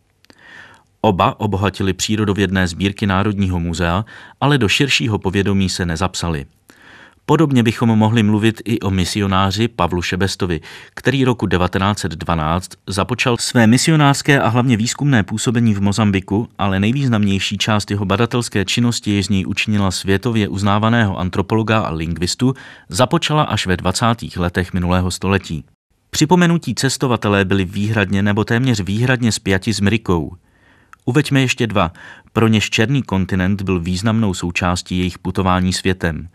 Oba obohatili přírodovědné sbírky Národního muzea, ale do širšího povědomí se nezapsali. Podobně bychom mohli mluvit i o misionáři Pavlu Šebestovi, který roku 1912 započal své misionářské a hlavně výzkumné působení v Mozambiku, ale nejvýznamnější část jeho badatelské činnosti, jež z něj učinila světově uznávaného antropologa a lingvistu, započala až ve 20. letech minulého století. Připomenutí cestovatelé byli výhradně nebo téměř výhradně spjati s Mrikou. Uveďme ještě dva, pro něž Černý kontinent byl významnou součástí jejich putování světem.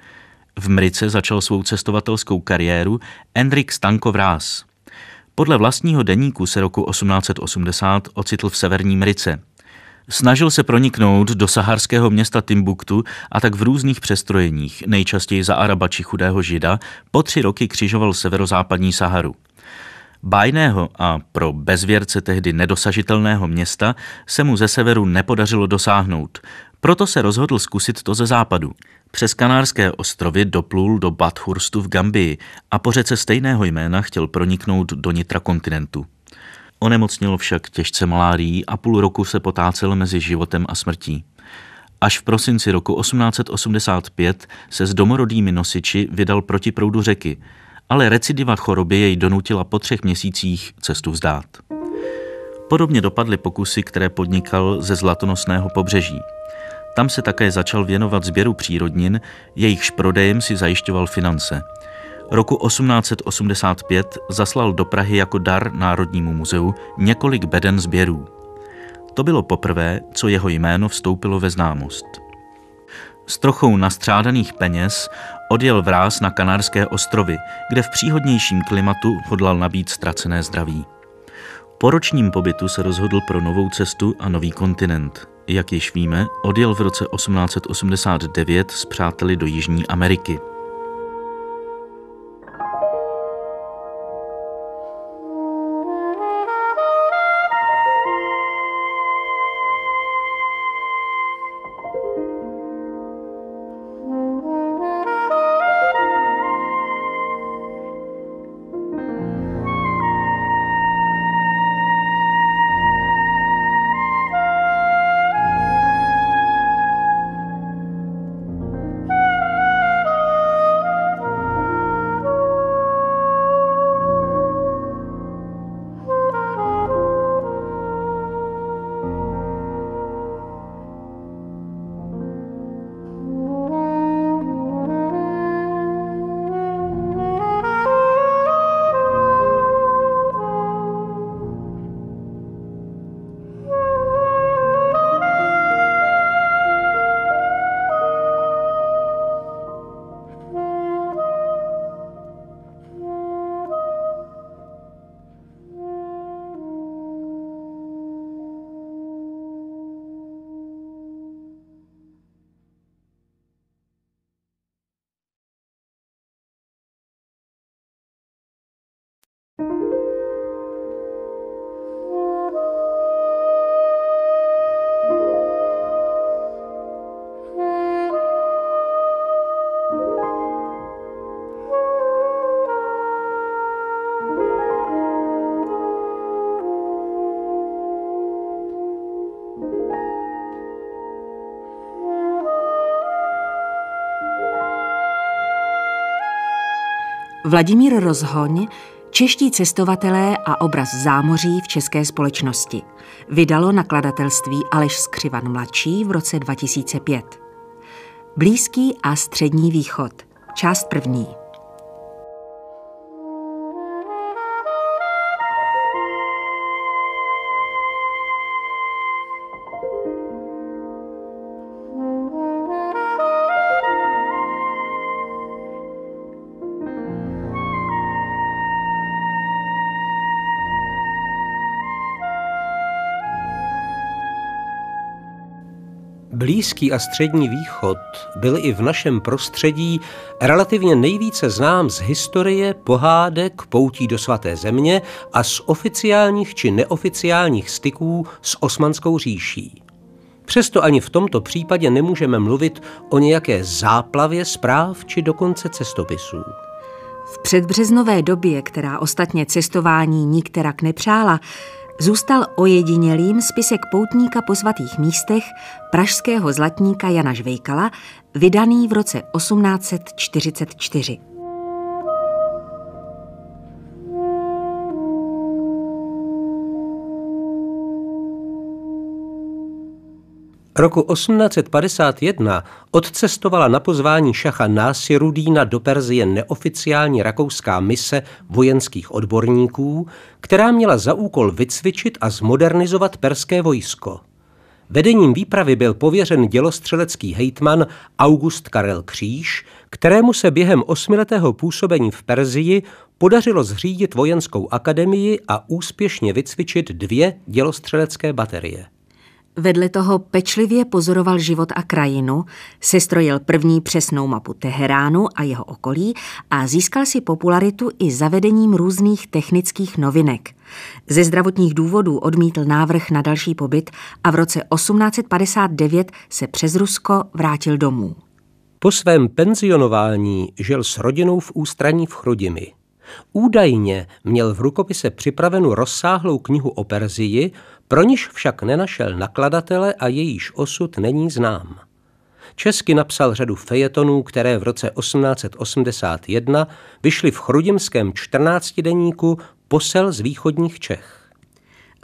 V Mrice začal svou cestovatelskou kariéru Enrik Stanko Vrás. Podle vlastního deníku se roku 1880 ocitl v severní Mrice. Snažil se proniknout do saharského města Timbuktu a tak v různých přestrojeních, nejčastěji za Araba či chudého žida, po tři roky křižoval severozápadní Saharu. Bájného a pro bezvěrce tehdy nedosažitelného města se mu ze severu nepodařilo dosáhnout, proto se rozhodl zkusit to ze západu. Přes Kanárské ostrovy doplul do Bathurstu v Gambii a po řece stejného jména chtěl proniknout do nitra kontinentu. Onemocnil však těžce malárií a půl roku se potácel mezi životem a smrtí. Až v prosinci roku 1885 se s domorodými nosiči vydal proti proudu řeky, ale recidiva choroby jej donutila po třech měsících cestu vzdát. Podobně dopadly pokusy, které podnikal ze zlatonosného pobřeží. Tam se také začal věnovat sběru přírodnin, jejichž prodejem si zajišťoval finance. Roku 1885 zaslal do Prahy jako dar Národnímu muzeu několik beden sběrů. To bylo poprvé, co jeho jméno vstoupilo ve známost. S trochou nastřádaných peněz odjel vráz na Kanárské ostrovy, kde v příhodnějším klimatu hodlal nabít ztracené zdraví. Po ročním pobytu se rozhodl pro novou cestu a nový kontinent. Jak již víme, odjel v roce 1889 s přáteli do Jižní Ameriky. Vladimír Rozhoň, Čeští cestovatelé a obraz zámoří v české společnosti. Vydalo nakladatelství Aleš Skřivan mladší v roce 2005. Blízký a střední východ. Část první. Blízký a střední východ byl i v našem prostředí relativně nejvíce znám z historie, pohádek, poutí do svaté země a z oficiálních či neoficiálních styků s osmanskou říší. Přesto ani v tomto případě nemůžeme mluvit o nějaké záplavě zpráv či dokonce cestopisů. V předbřeznové době, která ostatně cestování nikterak nepřála, zůstal ojedinělým spisek poutníka po svatých místech pražského zlatníka Jana Žvejkala, vydaný v roce 1844. Roku 1851 odcestovala na pozvání šacha Násirudína do Perzie neoficiální rakouská mise vojenských odborníků, která měla za úkol vycvičit a zmodernizovat perské vojsko. Vedením výpravy byl pověřen dělostřelecký hejtman August Karel Kříž, kterému se během osmiletého působení v Perzii podařilo zřídit vojenskou akademii a úspěšně vycvičit dvě dělostřelecké baterie. Vedle toho pečlivě pozoroval život a krajinu, sestrojil první přesnou mapu Teheránu a jeho okolí a získal si popularitu i zavedením různých technických novinek. Ze zdravotních důvodů odmítl návrh na další pobyt a v roce 1859 se přes Rusko vrátil domů. Po svém penzionování žil s rodinou v ústraní v Chrudimi. Údajně měl v rukopise připravenou rozsáhlou knihu o Perzii, pro niž však nenašel nakladatele a jejíž osud není znám. Česky napsal řadu fejetonů, které v roce 1881 vyšly v chrudimském 14 deníku Posel z východních Čech.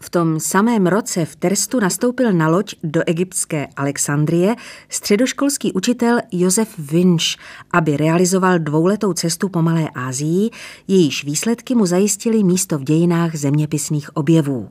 V tom samém roce v Terstu nastoupil na loď do egyptské Alexandrie středoškolský učitel Josef Vinč, aby realizoval dvouletou cestu po Malé Ázii, jejíž výsledky mu zajistili místo v dějinách zeměpisných objevů.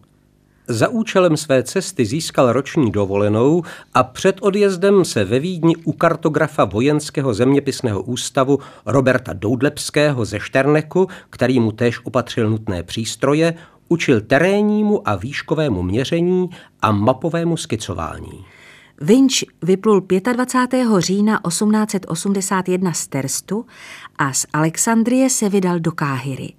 Za účelem své cesty získal roční dovolenou a před odjezdem se ve Vídni u kartografa vojenského zeměpisného ústavu Roberta Doudlepského ze Šterneku, který mu též opatřil nutné přístroje, učil terénnímu a výškovému měření a mapovému skicování. Vinč vyplul 25. října 1881 z Terstu a z Alexandrie se vydal do Káhyry.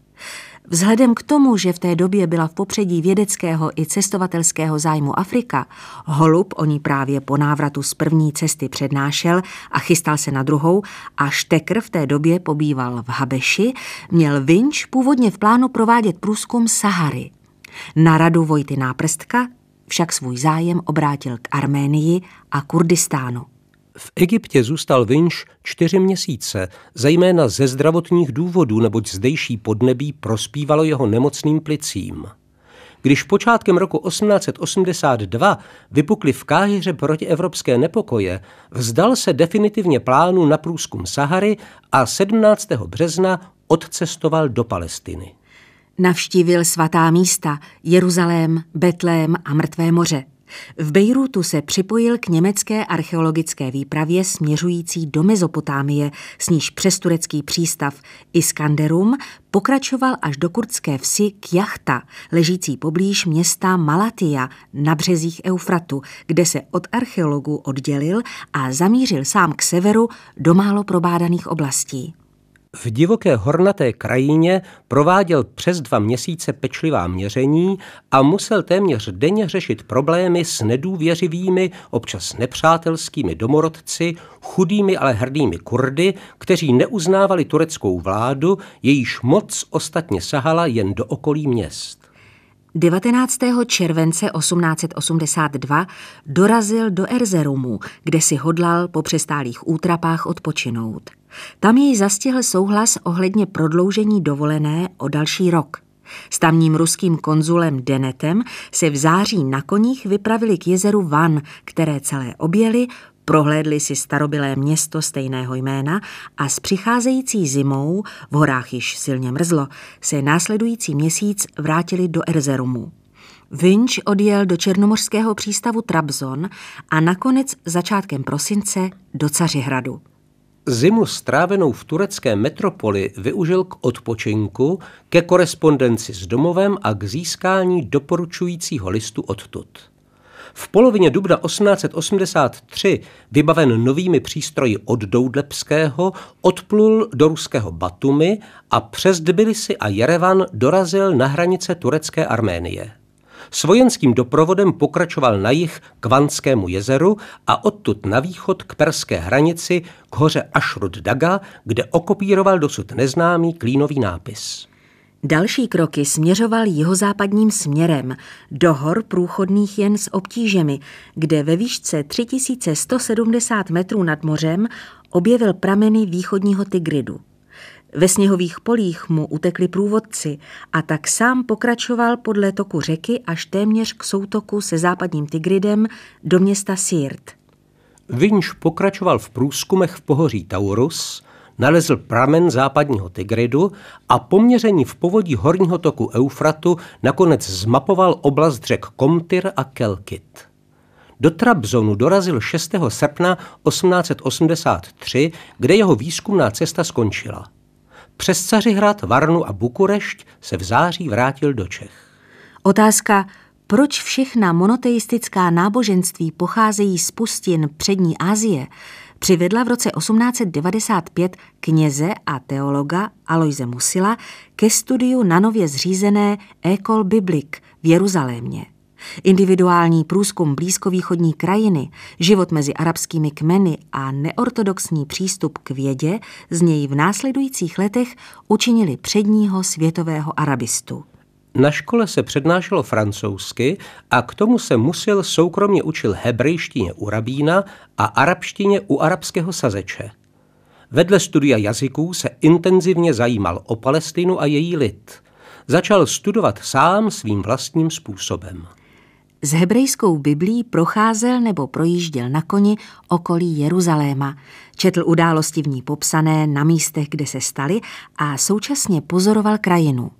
Vzhledem k tomu, že v té době byla v popředí vědeckého i cestovatelského zájmu Afrika, Holub o ní právě po návratu z první cesty přednášel a chystal se na druhou a Štekr v té době pobýval v Habeši, měl Vinč původně v plánu provádět průzkum Sahary. Na radu Vojty Náprstka však svůj zájem obrátil k Arménii a Kurdistánu. V Egyptě zůstal Vinš čtyři měsíce, zejména ze zdravotních důvodů, neboť zdejší podnebí prospívalo jeho nemocným plicím. Když počátkem roku 1882 vypukly v Káhyře protievropské nepokoje, vzdal se definitivně plánu na průzkum Sahary a 17. března odcestoval do Palestiny. Navštívil svatá místa, Jeruzalém, Betlém a Mrtvé moře. V Bejrutu se připojil k německé archeologické výpravě směřující do Mezopotámie, s níž přes turecký přístav Iskanderum pokračoval až do kurdské vsi Kjachta, ležící poblíž města Malatia na březích Eufratu, kde se od archeologů oddělil a zamířil sám k severu do málo probádaných oblastí. V divoké hornaté krajině prováděl přes dva měsíce pečlivá měření a musel téměř denně řešit problémy s nedůvěřivými, občas nepřátelskými domorodci, chudými, ale hrdými Kurdy, kteří neuznávali tureckou vládu, jejíž moc ostatně sahala jen do okolí měst. 19. července 1882 dorazil do Erzerumu, kde si hodlal po přestálých útrapách odpočinout. Tam jej zastihl souhlas ohledně prodloužení dovolené o další rok. S tamním ruským konzulem Denetem se v září na koních vypravili k jezeru Van, které celé objeli, prohlédli si starobylé město stejného jména a s přicházející zimou, v horách již silně mrzlo, se následující měsíc vrátili do Erzerumu. Vinč odjel do černomořského přístavu Trabzon a nakonec začátkem prosince do Cařihradu. Zimu strávenou v turecké metropoli využil k odpočinku, ke korespondenci s domovem a k získání doporučujícího listu odtud. V polovině dubna 1883, vybaven novými přístroji od Doudlepského, odplul do ruského Batumi a přes Tbilisi a Jerevan dorazil na hranice turecké Arménie. S vojenským doprovodem pokračoval na jih k Vanskému jezeru a odtud na východ k perské hranici k hoře Ashrud Daga, kde okopíroval dosud neznámý klínový nápis. Další kroky směřoval jihozápadním směrem, do hor průchodných jen s obtížemi, kde ve výšce 3170 metrů nad mořem objevil prameny východního Tigridu. Ve sněhových polích mu utekli průvodci a tak sám pokračoval podle toku řeky až téměř k soutoku se západním Tigridem do města Sirt. Vinč pokračoval v průzkumech v pohoří Taurus, nalezl pramen západního Tigridu a poměření v povodí horního toku Eufratu nakonec zmapoval oblast řek Komtyr a Kelkit. Do Trabzonu dorazil 6. srpna 1883, kde jeho výzkumná cesta skončila. Přes Cařihrad, Varnu a Bukurešť se v září vrátil do Čech. Otázka, proč všechna monoteistická náboženství pocházejí z pustin přední Asie, přivedla v roce 1895 kněze a teologa Aloise Musila ke studiu na nově zřízené École Biblique v Jeruzalémě. Individuální průzkum blízkovýchodní krajiny, život mezi arabskými kmeny a neortodoxní přístup k vědě z něj v následujících letech učinili předního světového arabistu. Na škole se přednášelo francouzsky a k tomu se musil soukromně učil hebrejštině u rabína a arabštině u arabského sazeče. Vedle studia jazyků se intenzivně zajímal o Palestinu a její lid. Začal studovat sám svým vlastním způsobem. S hebrejskou biblí procházel nebo projížděl na koni okolí Jeruzaléma, četl události v ní popsané na místech, kde se staly a současně pozoroval krajinu.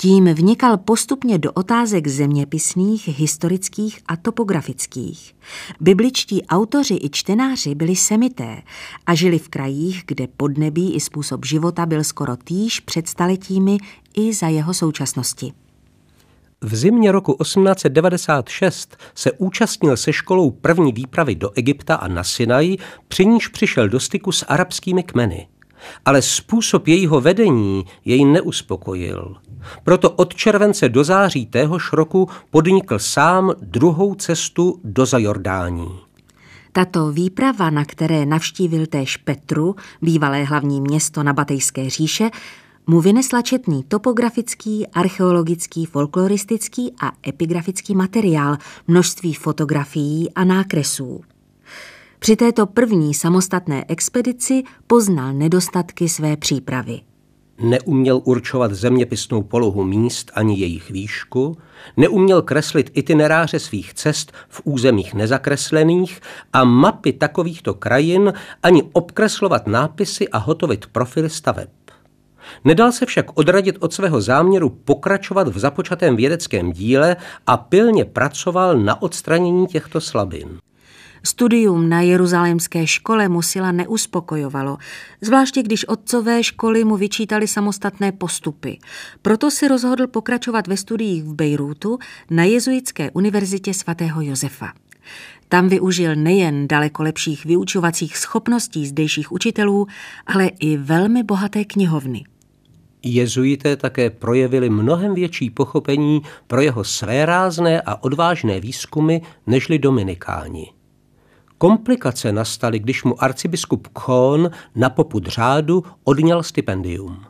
Tím vnikal postupně do otázek zeměpisných, historických a topografických. Bibličtí autoři i čtenáři byli semité a žili v krajích, kde podnebí i způsob života byl skoro týž před staletími i za jeho současnosti. V zimě roku 1896 se účastnil se školou první výpravy do Egypta a na Sinaj, při níž přišel do styku s arabskými kmeny. Ale způsob jejího vedení jej neuspokojil. Proto od července do září téhož roku podnikl sám druhou cestu do Zajordání. Tato výprava, na které navštívil též Petru, bývalé hlavní město na Batejské říše, mu vynesla četný topografický, archeologický, folkloristický a epigrafický materiál, množství fotografií a nákresů. Při této první samostatné expedici poznal nedostatky své přípravy. Neuměl určovat zeměpisnou polohu míst ani jejich výšku, neuměl kreslit itineráře svých cest v územích nezakreslených a mapy takovýchto krajin, ani obkreslovat nápisy a hotovit profily staveb. Nedal se však odradit od svého záměru pokračovat v započatém vědeckém díle a pilně pracoval na odstranění těchto slabin. Studium na jeruzalémské škole musila neuspokojovalo, zvláště když otcové školy mu vyčítali samostatné postupy. Proto si rozhodl pokračovat ve studiích v Bejrútu na jezuitské univerzitě svatého Josefa. Tam využil nejen daleko lepších vyučovacích schopností zdejších učitelů, ale i velmi bohaté knihovny. Jezuité také projevili mnohem větší pochopení pro jeho svérázné a odvážné výzkumy nežli dominikáni. Komplikace nastaly, když mu arcibiskup Khon na popud řádu odňal stipendium.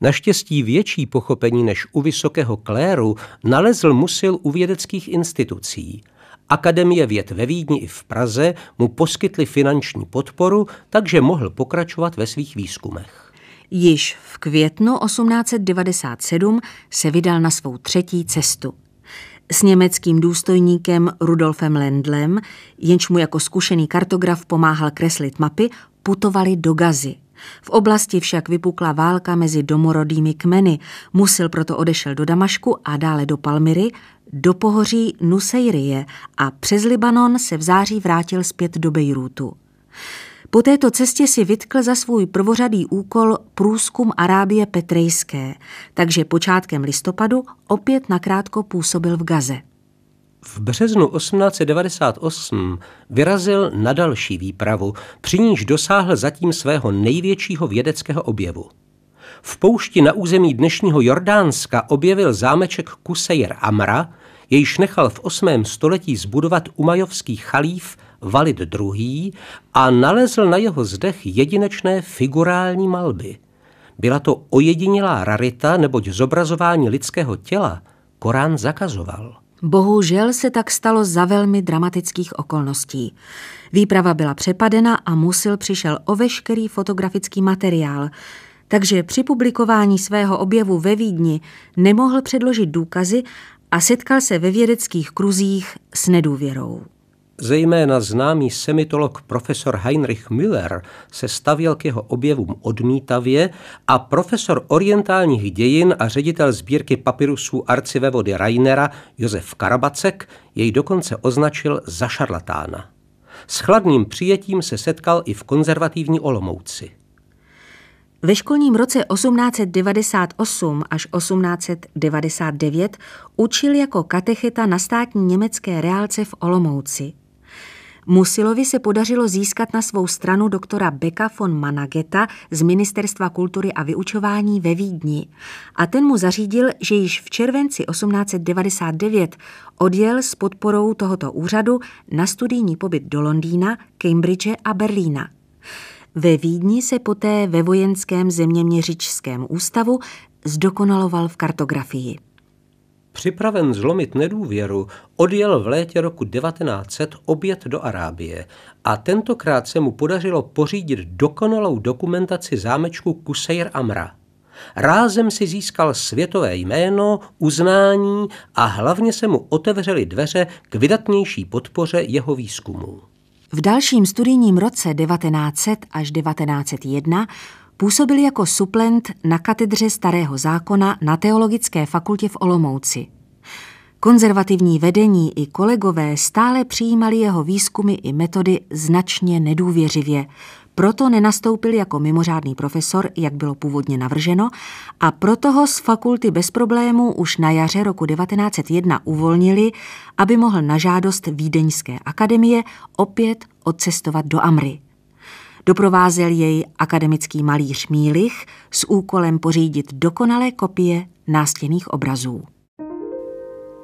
Naštěstí větší pochopení než u vysokého kléru nalezl musil u vědeckých institucí. Akademie věd ve Vídni i v Praze mu poskytly finanční podporu, takže mohl pokračovat ve svých výzkumech. Již v květnu 1897 se vydal na svou třetí cestu. S německým důstojníkem Rudolfem Lendlem, jenž mu jako zkušený kartograf pomáhal kreslit mapy, putovali do Gazy. V oblasti však vypukla válka mezi domorodými kmeny, Musil proto odešel do Damašku a dále do Palmyry, do pohoří Nusejrie a přes Libanon se v září vrátil zpět do Bejrútu. Po této cestě si vytkl za svůj prvořadý úkol průzkum Arábie Petrejské, takže počátkem listopadu opět nakrátko působil v Gaze. V březnu 1898 vyrazil na další výpravu, při níž dosáhl zatím svého největšího vědeckého objevu. V poušti na území dnešního Jordánska objevil zámeček Kusejr Amra, jejž nechal v 8. století zbudovat umajovský chalíf Valid II. a nalezl na jeho zdech jedinečné figurální malby. Byla to ojedinělá rarita, neboť zobrazování lidského těla Korán zakazoval. Bohužel se tak stalo za velmi dramatických okolností. Výprava byla přepadena a Musil přišel o veškerý fotografický materiál, takže při publikování svého objevu ve Vídni nemohl předložit důkazy a setkal se ve vědeckých kruzích s nedůvěrou. Zejména známý semitolog profesor Heinrich Müller se stavěl k jeho objevům odmítavě a profesor orientálních dějin a ředitel sbírky papirusů arcivevody Rainera Josef Karabacek jej dokonce označil za šarlatána. S chladným přijetím se setkal i v konzervativní Olomouci. Ve školním roce 1898 až 1899 učil jako katecheta na státní německé reálce v Olomouci. Musilovi se podařilo získat na svou stranu doktora Beka von Manageta z Ministerstva kultury a vyučování ve Vídni a ten mu zařídil, že již v červenci 1899 odjel s podporou tohoto úřadu na studijní pobyt do Londýna, Cambridge a Berlína. Ve Vídni se poté ve vojenském zeměměřičském ústavu zdokonaloval v kartografii. Připraven zlomit nedůvěru, odjel v létě roku 1900 obět do Arábie a tentokrát se mu podařilo pořídit dokonalou dokumentaci zámečku Kusejr Amra. Rázem si získal světové jméno, uznání a hlavně se mu otevřely dveře k vydatnější podpoře jeho výzkumů. V dalším studijním roce 1900 až 1901 působil jako suplent na katedře Starého zákona na Teologické fakultě v Olomouci. Konzervativní vedení i kolegové stále přijímali jeho výzkumy i metody značně nedůvěřivě, proto nenastoupil jako mimořádný profesor, jak bylo původně navrženo, a proto ho z fakulty bez problémů už na jaře roku 1901 uvolnili, aby mohl na žádost Vídeňské akademie opět odcestovat do Amry. Doprovázel jej akademický malíř Mílich s úkolem pořídit dokonalé kopie nástěných obrazů.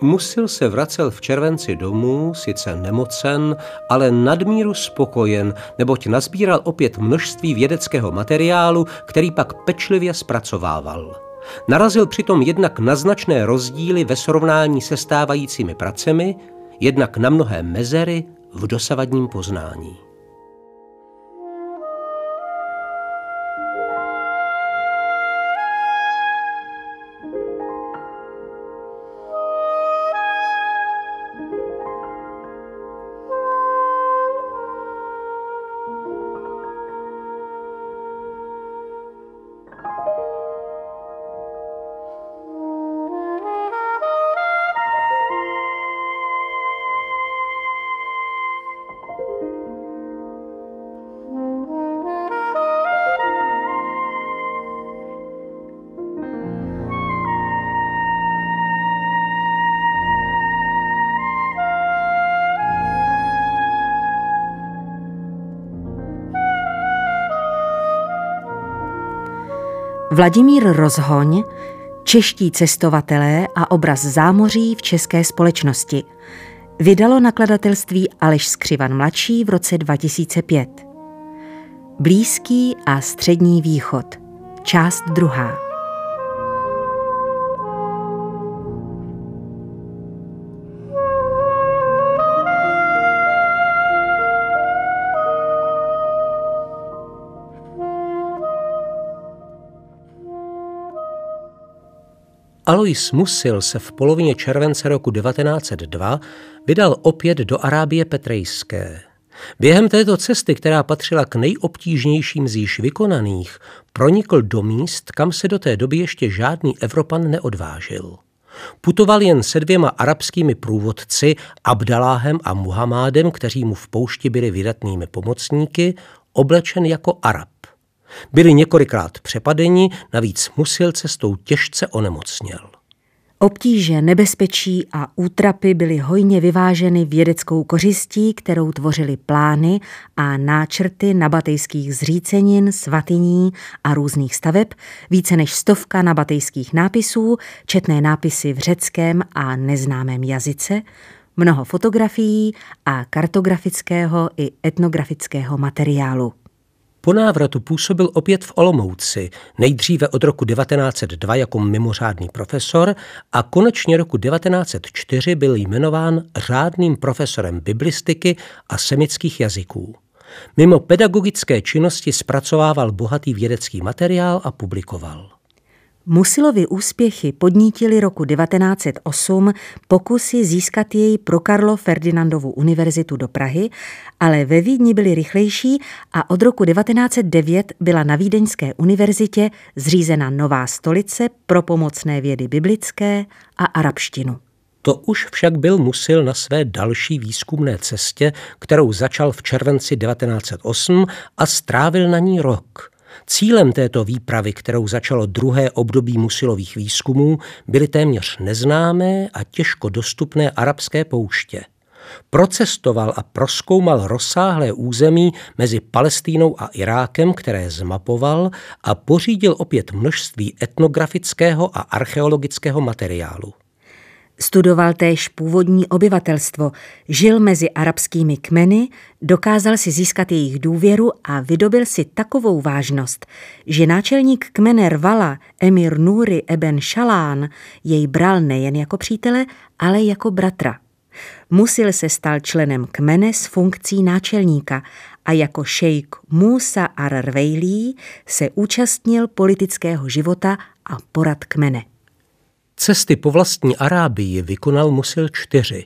Musil se vracel v červenci domů, sice nemocen, ale nadmíru spokojen, neboť nazbíral opět množství vědeckého materiálu, který pak pečlivě zpracovával. Narazil přitom jednak na značné rozdíly ve srovnání se stávajícími pracemi, jednak na mnohé mezery v dosavadním poznání. Vladimír Rozhoň, Čeští cestovatelé a obraz zámoří v české společnosti. Vydalo nakladatelství Aleš Skřivan mladší v roce 2005. Blízký a střední východ. Část druhá. Alois Musil se v polovině července roku 1902 vydal opět do Arábie Petrejské. Během této cesty, která patřila k nejobtížnějším z již vykonaných, pronikl do míst, kam se do té doby ještě žádný Evropan neodvážil. Putoval jen se dvěma arabskými průvodci, Abdaláhem a Muhamádem, kteří mu v poušti byli vydatnými pomocníky, oblečen jako Arab. Byli několikrát přepadeni, navíc musil cestou těžce onemocněl. Obtíže, nebezpečí a útrapy byly hojně vyváženy vědeckou kořistí, kterou tvořily plány a náčrty nabatejských zřícenin, svatyní a různých staveb, více než stovka nabatejských nápisů, četné nápisy v řeckém a neznámém jazyce, mnoho fotografií a kartografického i etnografického materiálu. Po návratu působil opět v Olomouci, nejdříve od roku 1902 jako mimořádný profesor a konečně roku 1904 byl jmenován řádným profesorem biblistiky a semických jazyků. Mimo pedagogické činnosti zpracovával bohatý vědecký materiál a publikoval. Musilovy úspěchy podnítily roku 1908 pokusy získat jej pro Karlo Ferdinandovu univerzitu do Prahy, ale ve Vídni byly rychlejší a od roku 1909 byla na Vídeňské univerzitě zřízena nová stolice pro pomocné vědy biblické a arabštinu. To už však byl Musil na své další výzkumné cestě, kterou začal v červenci 1908 a strávil na ní rok – Cílem této výpravy, kterou začalo druhé období musilových výzkumů, byly téměř neznámé a těžko dostupné arabské pouště. Procestoval a proskoumal rozsáhlé území mezi Palestínou a Irákem, které zmapoval a pořídil opět množství etnografického a archeologického materiálu. Studoval též původní obyvatelstvo, žil mezi arabskými kmeny, dokázal si získat jejich důvěru a vydobil si takovou vážnost, že náčelník kmene Rvala, emir Núry Eben Šalán, jej bral nejen jako přítele, ale jako bratra. Musil se stal členem kmene s funkcí náčelníka a jako šejk Musa ar se účastnil politického života a porad kmene. Cesty po vlastní Arábii vykonal Musil čtyři.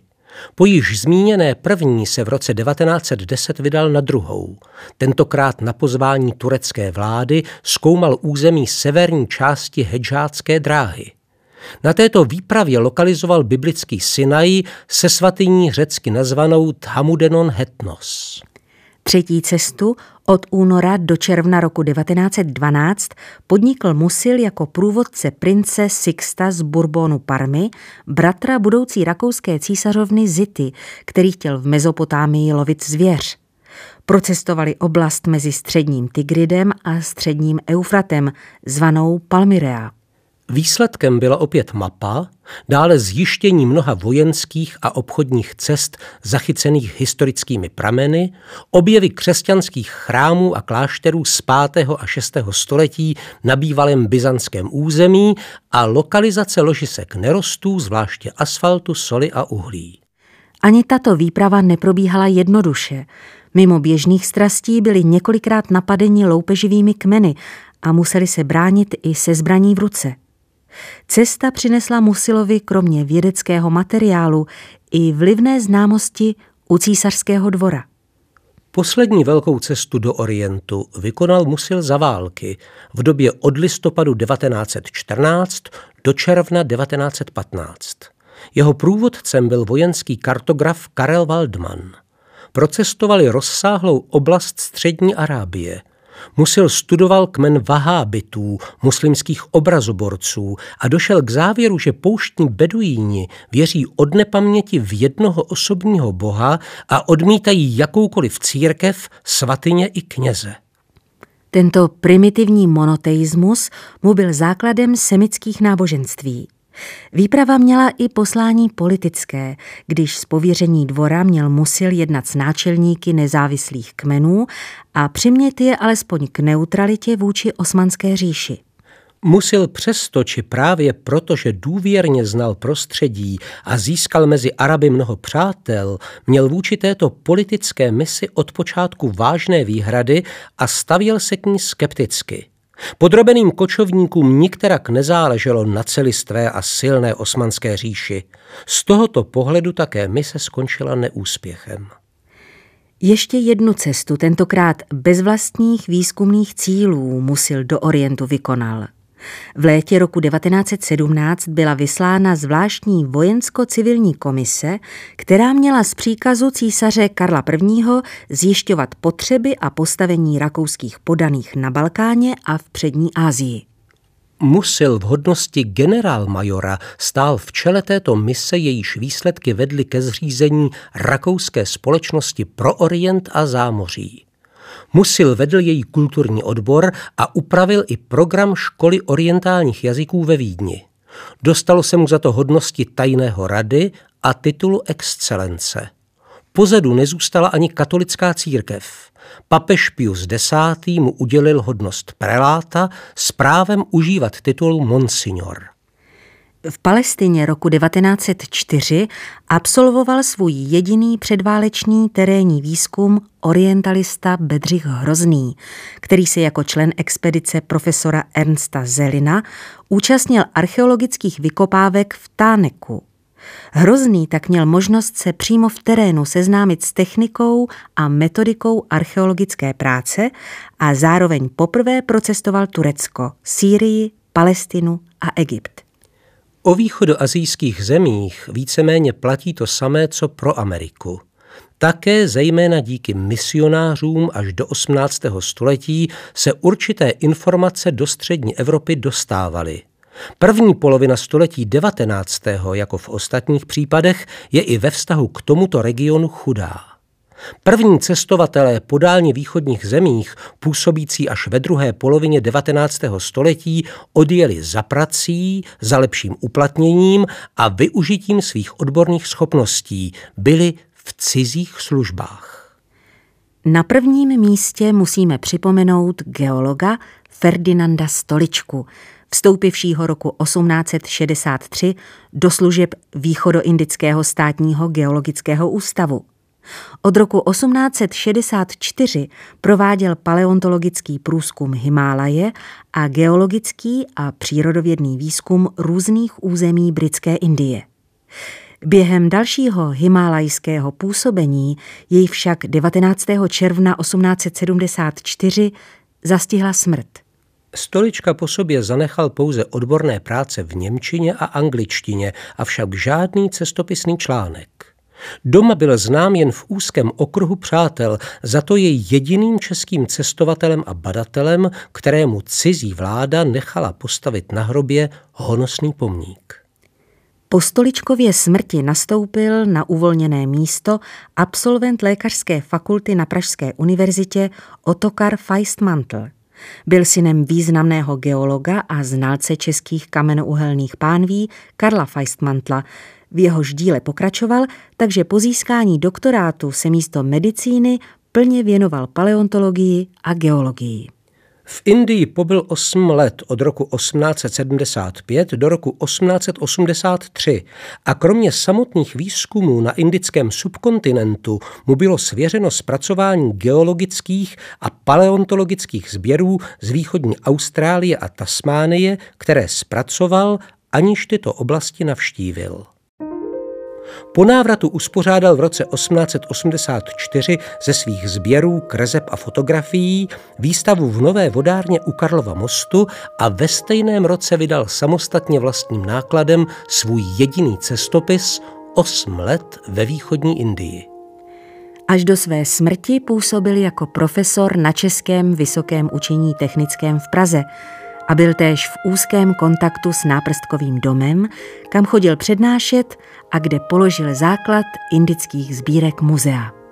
Po již zmíněné první se v roce 1910 vydal na druhou. Tentokrát na pozvání turecké vlády zkoumal území severní části hedžácké dráhy. Na této výpravě lokalizoval biblický Sinai se svatyní řecky nazvanou Thamudenon Hetnos. Třetí cestu od února do června roku 1912 podnikl Musil jako průvodce prince Sixta z Bourbonu Parmy, bratra budoucí rakouské císařovny Zity, který chtěl v Mezopotámii lovit zvěř. Procestovali oblast mezi středním Tigridem a středním Eufratem, zvanou Palmyrea. Výsledkem byla opět mapa, dále zjištění mnoha vojenských a obchodních cest zachycených historickými prameny, objevy křesťanských chrámů a klášterů z 5. a 6. století na bývalém byzantském území a lokalizace ložisek nerostů, zvláště asfaltu, soli a uhlí. Ani tato výprava neprobíhala jednoduše. Mimo běžných strastí byli několikrát napadeni loupeživými kmeny a museli se bránit i se zbraní v ruce. Cesta přinesla Musilovi kromě vědeckého materiálu i vlivné známosti u císařského dvora. Poslední velkou cestu do Orientu vykonal Musil za války v době od listopadu 1914 do června 1915. Jeho průvodcem byl vojenský kartograf Karel Waldman. Procestovali rozsáhlou oblast střední Arábie – Musil studoval kmen vahábitů, muslimských obrazoborců a došel k závěru, že pouštní beduíni věří od nepaměti v jednoho osobního boha a odmítají jakoukoliv církev, svatyně i kněze. Tento primitivní monoteismus mu byl základem semických náboženství. Výprava měla i poslání politické, když z pověření dvora měl Musil jednat s náčelníky nezávislých kmenů a přimět je alespoň k neutralitě vůči osmanské říši. Musil přesto, či právě proto, že důvěrně znal prostředí a získal mezi Araby mnoho přátel, měl vůči této politické misi od počátku vážné výhrady a stavěl se k ní skepticky – Podrobeným kočovníkům nikterak nezáleželo na celistvé a silné osmanské říši. Z tohoto pohledu také mise skončila neúspěchem. Ještě jednu cestu, tentokrát bez vlastních výzkumných cílů, musil do Orientu vykonal. V létě roku 1917 byla vyslána zvláštní vojensko-civilní komise, která měla z příkazu císaře Karla I. zjišťovat potřeby a postavení rakouských podaných na Balkáně a v přední Asii. Musil v hodnosti generálmajora stál v čele této mise, jejíž výsledky vedly ke zřízení rakouské společnosti pro Orient a zámoří. Musil vedl její kulturní odbor a upravil i program školy orientálních jazyků ve Vídni. Dostalo se mu za to hodnosti tajného rady a titulu excelence. Pozadu nezůstala ani katolická církev. Papež Pius X. mu udělil hodnost preláta s právem užívat titul Monsignor. V Palestině roku 1904 absolvoval svůj jediný předválečný terénní výzkum orientalista Bedřich Hrozný, který se jako člen expedice profesora Ernsta Zelina účastnil archeologických vykopávek v Táneku Hrozný tak měl možnost se přímo v terénu seznámit s technikou a metodikou archeologické práce a zároveň poprvé procestoval Turecko, Sýrii, Palestinu a Egypt. O východoazijských zemích víceméně platí to samé, co pro Ameriku. Také zejména díky misionářům až do 18. století se určité informace do střední Evropy dostávaly – První polovina století 19. jako v ostatních případech je i ve vztahu k tomuto regionu chudá. První cestovatelé po dálně východních zemích, působící až ve druhé polovině 19. století, odjeli za prací, za lepším uplatněním a využitím svých odborných schopností, byli v cizích službách. Na prvním místě musíme připomenout geologa Ferdinanda Stoličku, vstoupivšího roku 1863 do služeb Východoindického státního geologického ústavu. Od roku 1864 prováděl paleontologický průzkum Himálaje a geologický a přírodovědný výzkum různých území britské Indie. Během dalšího himálajského působení jej však 19. června 1874 zastihla smrt. Stolička po sobě zanechal pouze odborné práce v Němčině a angličtině, avšak žádný cestopisný článek. Doma byl znám jen v úzkém okruhu přátel, za to je jediným českým cestovatelem a badatelem, kterému cizí vláda nechala postavit na hrobě honosný pomník. Po stoličkově smrti nastoupil na uvolněné místo absolvent lékařské fakulty na Pražské univerzitě Otokar Feistmantel. Byl synem významného geologa a znalce českých kamenouhelných pánví Karla Feistmantla. V jehož díle pokračoval, takže po získání doktorátu se místo medicíny plně věnoval paleontologii a geologii. V Indii pobyl 8 let od roku 1875 do roku 1883 a kromě samotných výzkumů na indickém subkontinentu mu bylo svěřeno zpracování geologických a paleontologických sběrů z východní Austrálie a Tasmánie, které zpracoval, aniž tyto oblasti navštívil. Po návratu uspořádal v roce 1884 ze svých sběrů, kreseb a fotografií výstavu v Nové vodárně u Karlova mostu a ve stejném roce vydal samostatně vlastním nákladem svůj jediný cestopis Osm let ve východní Indii. Až do své smrti působil jako profesor na Českém vysokém učení technickém v Praze – a byl též v úzkém kontaktu s náprstkovým domem, kam chodil přednášet a kde položil základ indických sbírek muzea.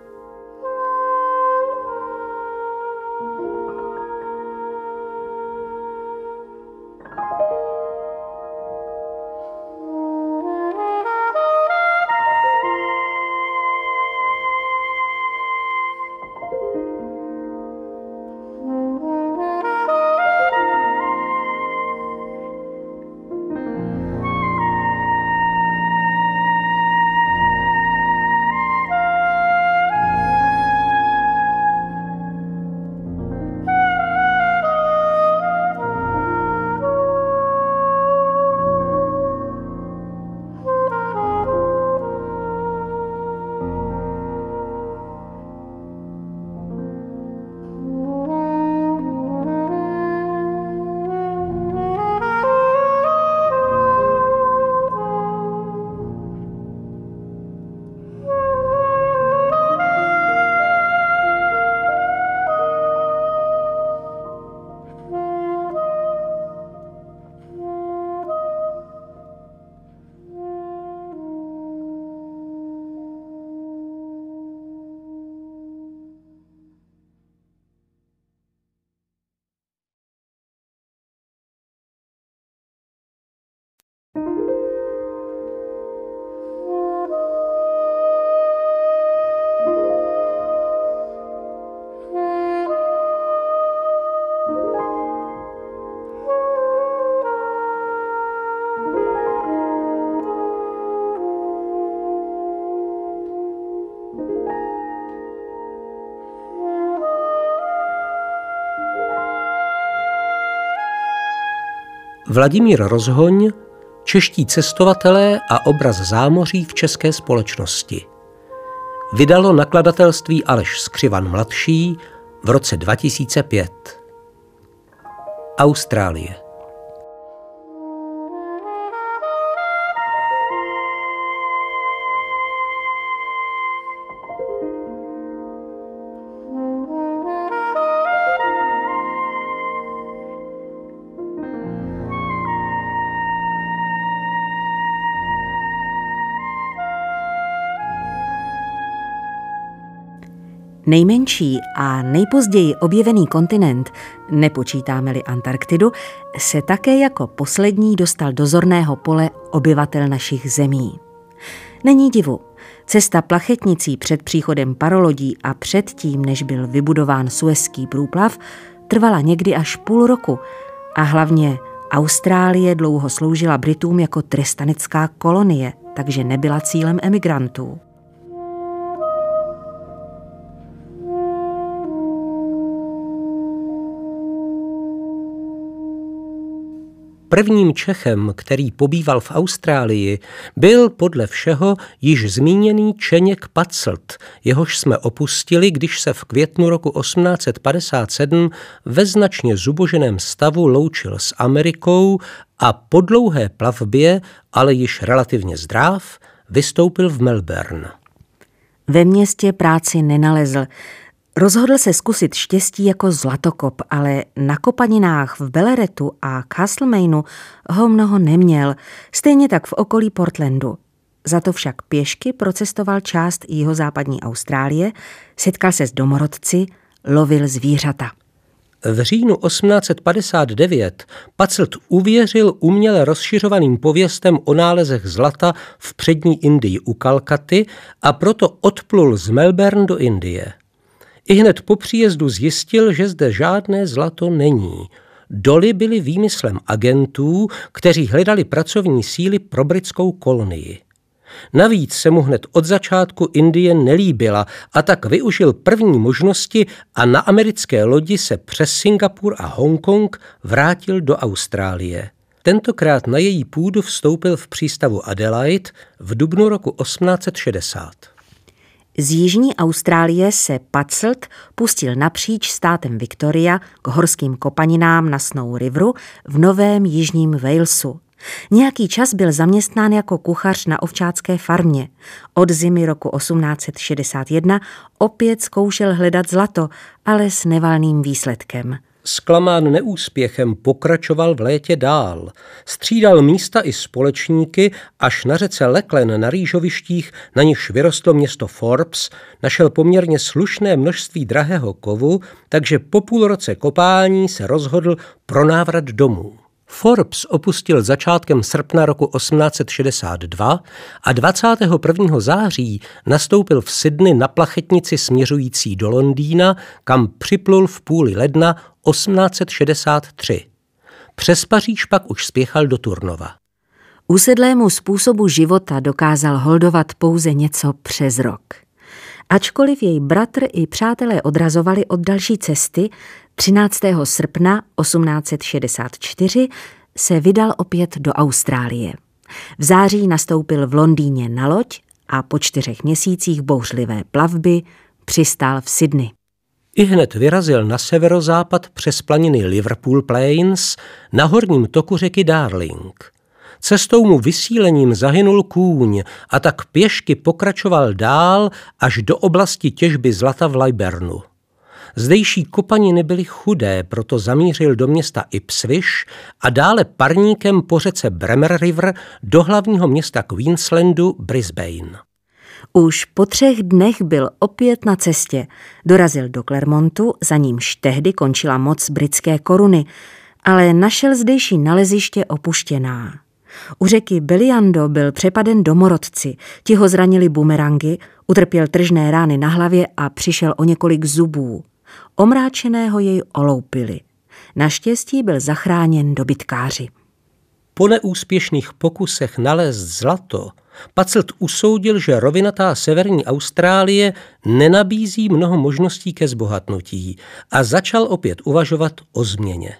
Vladimír Rozhoň, Čeští cestovatelé a obraz zámoří v české společnosti. Vydalo nakladatelství Aleš Skřivan mladší v roce 2005. Austrálie. Nejmenší a nejpozději objevený kontinent, nepočítáme-li Antarktidu, se také jako poslední dostal do zorného pole obyvatel našich zemí. Není divu, cesta plachetnicí před příchodem parolodí a předtím, než byl vybudován Suezský průplav, trvala někdy až půl roku a hlavně Austrálie dlouho sloužila Britům jako trestanecká kolonie, takže nebyla cílem emigrantů. Prvním Čechem, který pobýval v Austrálii, byl podle všeho již zmíněný Čeněk Paclt, jehož jsme opustili, když se v květnu roku 1857 ve značně zuboženém stavu loučil s Amerikou a po dlouhé plavbě, ale již relativně zdrav, vystoupil v Melbourne. Ve městě práci nenalezl, Rozhodl se zkusit štěstí jako zlatokop, ale na kopaninách v Belleretu a Castlemainu ho mnoho neměl, stejně tak v okolí Portlandu. Za to však pěšky procestoval část jihozápadní Austrálie, setkal se s domorodci, lovil zvířata. V říjnu 1859 Pacelt uvěřil uměle rozšiřovaným pověstem o nálezech zlata v přední Indii u Kalkaty a proto odplul z Melbourne do Indie. I hned po příjezdu zjistil, že zde žádné zlato není. Doly byly výmyslem agentů, kteří hledali pracovní síly pro britskou kolonii. Navíc se mu hned od začátku Indie nelíbila a tak využil první možnosti a na americké lodi se přes Singapur a Hongkong vrátil do Austrálie. Tentokrát na její půdu vstoupil v přístavu Adelaide v dubnu roku 1860. Z jižní Austrálie se Pacelt pustil napříč státem Victoria k horským kopaninám na Snow Riveru v Novém jižním Walesu. Nějaký čas byl zaměstnán jako kuchař na ovčácké farmě. Od zimy roku 1861 opět zkoušel hledat zlato, ale s nevalným výsledkem. Zklamán neúspěchem pokračoval v létě dál. Střídal místa i společníky, až na řece Leklen na rýžovištích, na nichž vyrostlo město Forbes, našel poměrně slušné množství drahého kovu, takže po půl roce kopání se rozhodl pro návrat domů. Forbes opustil začátkem srpna roku 1862 a 21. září nastoupil v Sydney na plachetnici směřující do Londýna, kam připlul v půli ledna 1863. Přes Paříž pak už spěchal do Turnova. Usedlému způsobu života dokázal holdovat pouze něco přes rok. Ačkoliv jej bratr i přátelé odrazovali od další cesty, 13. srpna 1864 se vydal opět do Austrálie. V září nastoupil v Londýně na loď a po čtyřech měsících bouřlivé plavby přistál v Sydney. I hned vyrazil na severozápad přes planiny Liverpool Plains na horním toku řeky Darling. Cestou mu vysílením zahynul kůň a tak pěšky pokračoval dál až do oblasti těžby zlata v Libernu. Zdejší kopaniny byly chudé, proto zamířil do města Ipswich a dále parníkem po řece Bremer River do hlavního města Queenslandu Brisbane. Už po třech dnech byl opět na cestě. Dorazil do Clermontu, za nímž tehdy končila moc britské koruny, ale našel zdejší naleziště opuštěná. U řeky Beliando byl přepaden domorodci, ti ho zranili bumerangy, utrpěl tržné rány na hlavě a přišel o několik zubů. Omráčeného jej oloupili. Naštěstí byl zachráněn dobytkáři. Po neúspěšných pokusech nalézt zlato, Pacelt usoudil, že rovinatá severní Austrálie nenabízí mnoho možností ke zbohatnutí a začal opět uvažovat o změně.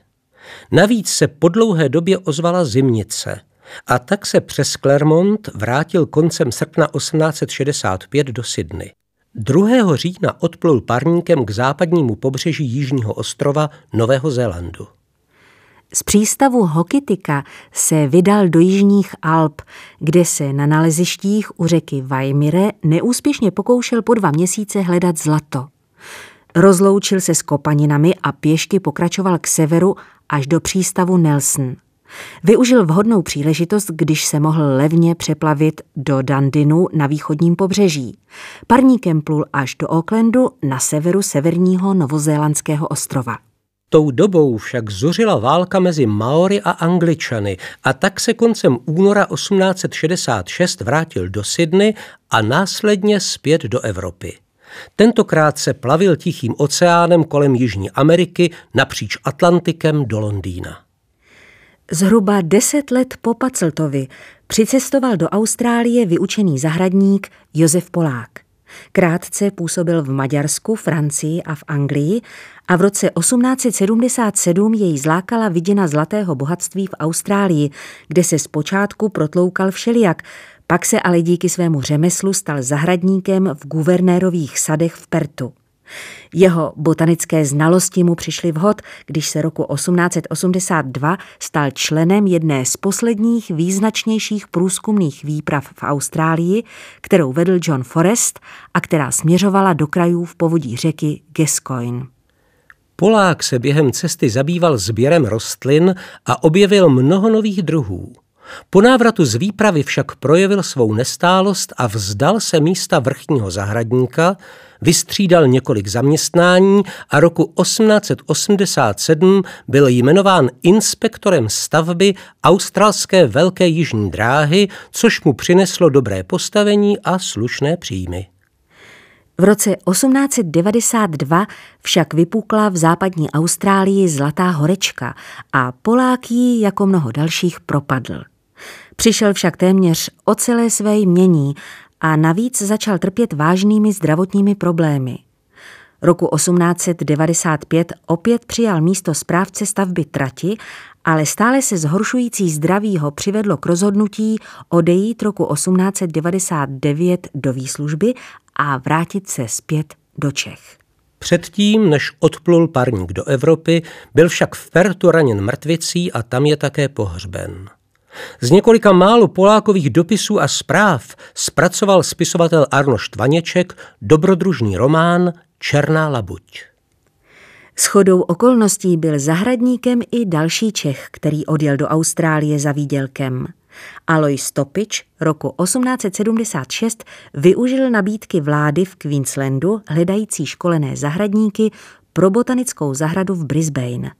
Navíc se po dlouhé době ozvala zimnice a tak se přes Clermont vrátil koncem srpna 1865 do Sydney. 2. října odplul parníkem k západnímu pobřeží Jižního ostrova Nového Zélandu. Z přístavu Hokitika se vydal do jižních Alp, kde se na nalezištích u řeky Vajmire neúspěšně pokoušel po dva měsíce hledat zlato. Rozloučil se s kopaninami a pěšky pokračoval k severu až do přístavu Nelson. Využil vhodnou příležitost, když se mohl levně přeplavit do Dandinu na východním pobřeží. Parníkem plul až do Aucklandu na severu severního novozélandského ostrova. Tou dobou však zuřila válka mezi Maory a Angličany a tak se koncem února 1866 vrátil do Sydney a následně zpět do Evropy. Tentokrát se plavil Tichým oceánem kolem Jižní Ameriky napříč Atlantikem do Londýna. Zhruba deset let po Pacltovi přicestoval do Austrálie vyučený zahradník Josef Polák. Krátce působil v Maďarsku, Francii a v Anglii a v roce 1877 jej zlákala viděna zlatého bohatství v Austrálii, kde se zpočátku protloukal všelijak, pak se ale díky svému řemeslu stal zahradníkem v guvernérových sadech v Pertu. Jeho botanické znalosti mu přišly vhod, když se roku 1882 stal členem jedné z posledních význačnějších průzkumných výprav v Austrálii, kterou vedl John Forrest a která směřovala do krajů v povodí řeky Gascoyne. Polák se během cesty zabýval sběrem rostlin a objevil mnoho nových druhů. Po návratu z výpravy však projevil svou nestálost a vzdal se místa vrchního zahradníka, vystřídal několik zaměstnání a roku 1887 byl jmenován inspektorem stavby australské velké jižní dráhy, což mu přineslo dobré postavení a slušné příjmy. V roce 1892 však vypukla v západní Austrálii zlatá horečka a Polák ji jako mnoho dalších propadl. Přišel však téměř o celé své jmění a navíc začal trpět vážnými zdravotními problémy. Roku 1895 opět přijal místo správce stavby trati, ale stále se zhoršující zdraví ho přivedlo k rozhodnutí odejít roku 1899 do výslužby a vrátit se zpět do Čech. Předtím, než odplul parník do Evropy, byl však v Pertu raněn mrtvicí a tam je také pohřben. Z několika málo Polákových dopisů a zpráv zpracoval spisovatel Arno Štvaněček dobrodružný román Černá labuť. chodou okolností byl zahradníkem i další Čech, který odjel do Austrálie za výdělkem. Alois Topič roku 1876 využil nabídky vlády v Queenslandu hledající školené zahradníky pro botanickou zahradu v Brisbane.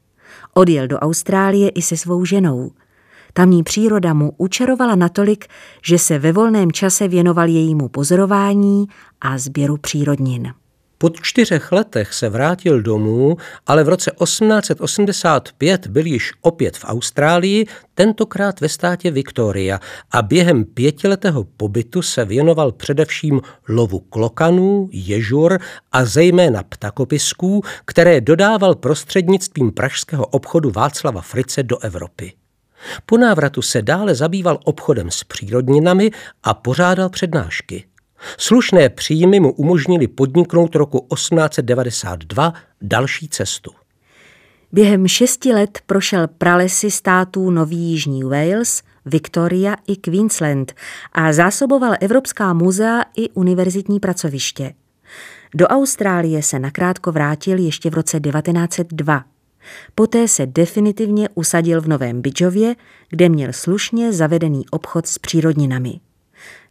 Odjel do Austrálie i se svou ženou – Tamní příroda mu učarovala natolik, že se ve volném čase věnoval jejímu pozorování a sběru přírodnin. Po čtyřech letech se vrátil domů, ale v roce 1885 byl již opět v Austrálii, tentokrát ve státě Victoria a během pětiletého pobytu se věnoval především lovu klokanů, ježur a zejména ptakopisků, které dodával prostřednictvím pražského obchodu Václava Frice do Evropy. Po návratu se dále zabýval obchodem s přírodninami a pořádal přednášky. Slušné příjmy mu umožnili podniknout roku 1892 další cestu. Během šesti let prošel pralesy států Nový Jižní Wales, Victoria i Queensland a zásoboval Evropská muzea i univerzitní pracoviště. Do Austrálie se nakrátko vrátil ještě v roce 1902. Poté se definitivně usadil v Novém Bidžově, kde měl slušně zavedený obchod s přírodninami.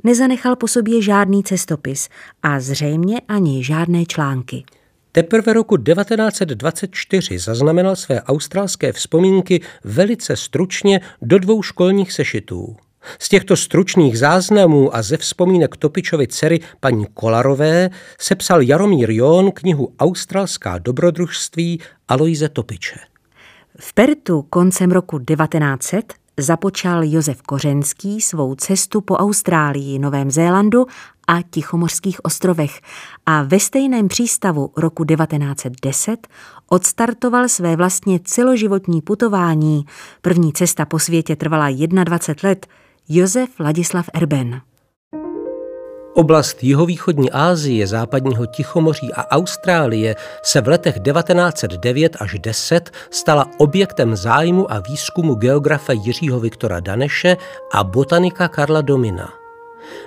Nezanechal po sobě žádný cestopis a zřejmě ani žádné články. Teprve roku 1924 zaznamenal své australské vzpomínky velice stručně do dvou školních sešitů. Z těchto stručných záznamů a ze vzpomínek Topičovy dcery paní Kolarové sepsal Jaromír Jón knihu Australská dobrodružství Aloise Topiče. V Pertu koncem roku 1900 započal Josef Kořenský svou cestu po Austrálii, Novém Zélandu a Tichomorských ostrovech a ve stejném přístavu roku 1910 odstartoval své vlastně celoživotní putování. První cesta po světě trvala 21 let. Josef Ladislav Erben. Oblast jihovýchodní Asie, západního Tichomoří a Austrálie se v letech 1909 až 10 stala objektem zájmu a výzkumu geografa Jiřího Viktora Daneše a botanika Karla Domina.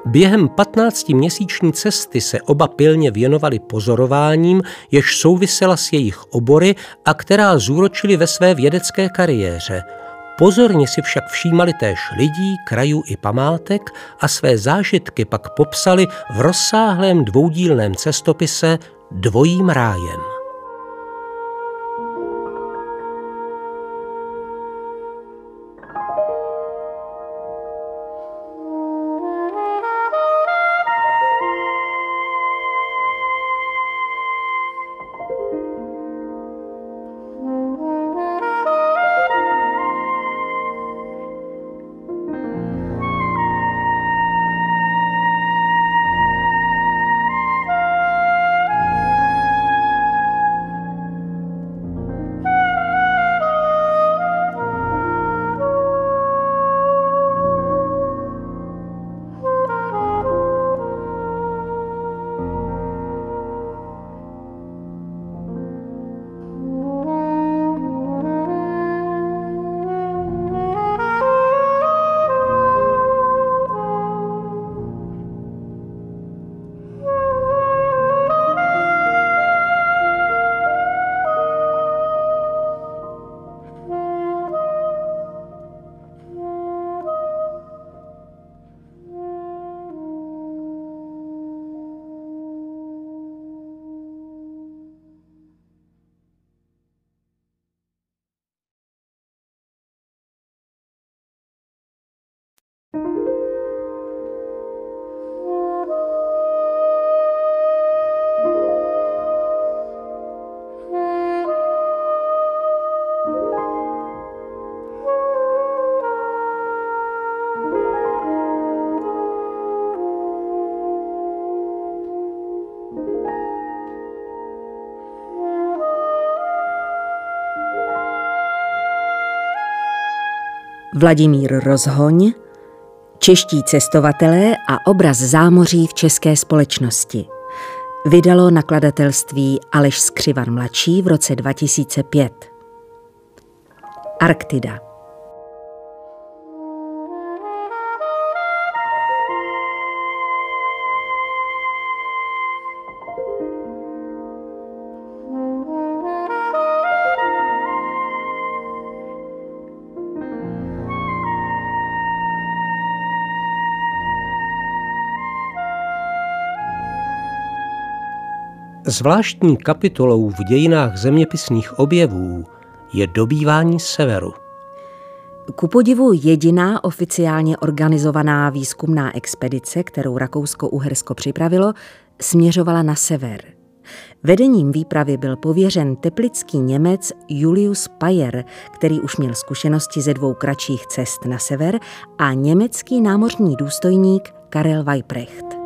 Během 15-měsíční cesty se oba pilně věnovali pozorováním, jež souvisela s jejich obory a která zúročili ve své vědecké kariéře – Pozorně si však všímali též lidí, krajů i památek a své zážitky pak popsali v rozsáhlém dvoudílném cestopise Dvojím rájem. Vladimír Rozhoň, Čeští cestovatelé a obraz zámoří v české společnosti. Vydalo nakladatelství Aleš Skřivan mladší v roce 2005. Arktida. Zvláštní kapitolou v dějinách zeměpisných objevů je dobývání severu. Ku podivu jediná oficiálně organizovaná výzkumná expedice, kterou Rakousko-Uhersko připravilo, směřovala na sever. Vedením výpravy byl pověřen teplický Němec Julius Payer, který už měl zkušenosti ze dvou kratších cest na sever, a německý námořní důstojník Karel Weiprecht.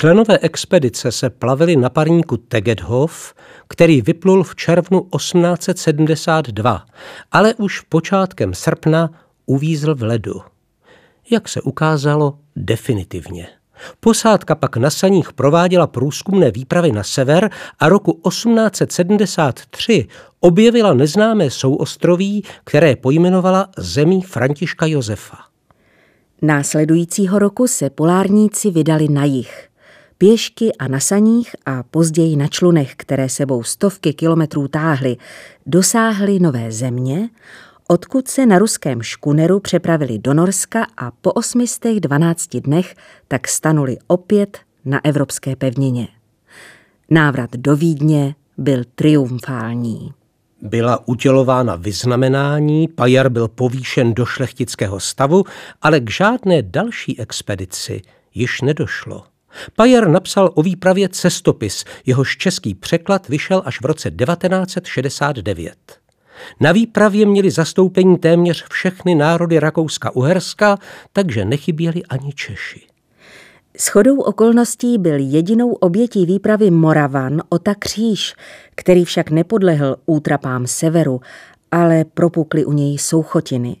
Členové expedice se plavili na parníku Tegedhof, který vyplul v červnu 1872, ale už počátkem srpna uvízl v ledu. Jak se ukázalo, definitivně. Posádka pak na saních prováděla průzkumné výpravy na sever a roku 1873 objevila neznámé souostroví, které pojmenovala zemí Františka Josefa. Následujícího roku se polárníci vydali na jih pěšky a na saních a později na člunech, které sebou stovky kilometrů táhly, dosáhly nové země, odkud se na ruském škuneru přepravili do Norska a po 812 dnech tak stanuli opět na evropské pevnině. Návrat do Vídně byl triumfální. Byla udělována vyznamenání, Pajar byl povýšen do šlechtického stavu, ale k žádné další expedici již nedošlo. Pajer napsal o výpravě cestopis, jehož český překlad vyšel až v roce 1969. Na výpravě měli zastoupení téměř všechny národy Rakouska-Uherska, takže nechyběli ani Češi. Shodou okolností byl jedinou obětí výpravy Moravan Ota Kříž, který však nepodlehl útrapám severu, ale propukly u něj souchotiny.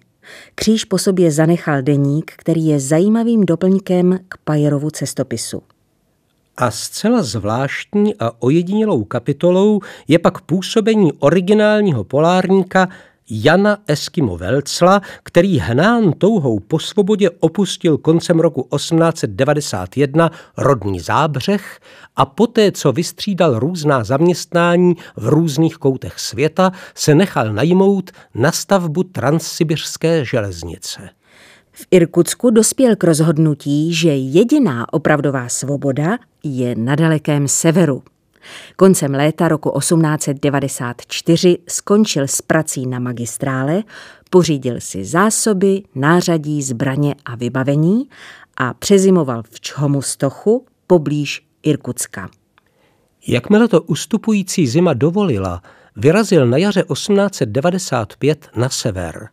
Kříž po sobě zanechal deník, který je zajímavým doplňkem k Pajerovu cestopisu. A zcela zvláštní a ojedinělou kapitolou je pak působení originálního polárníka Jana Eskimo Velcla, který hnán touhou po svobodě opustil koncem roku 1891 rodný zábřeh a poté, co vystřídal různá zaměstnání v různých koutech světa, se nechal najmout na stavbu transsibiřské železnice. V Irkutsku dospěl k rozhodnutí, že jediná opravdová svoboda je na dalekém severu. Koncem léta roku 1894 skončil s prací na magistrále, pořídil si zásoby, nářadí, zbraně a vybavení a přezimoval v Čhomustochu poblíž Irkutska. Jakmile to ustupující zima dovolila, vyrazil na jaře 1895 na sever.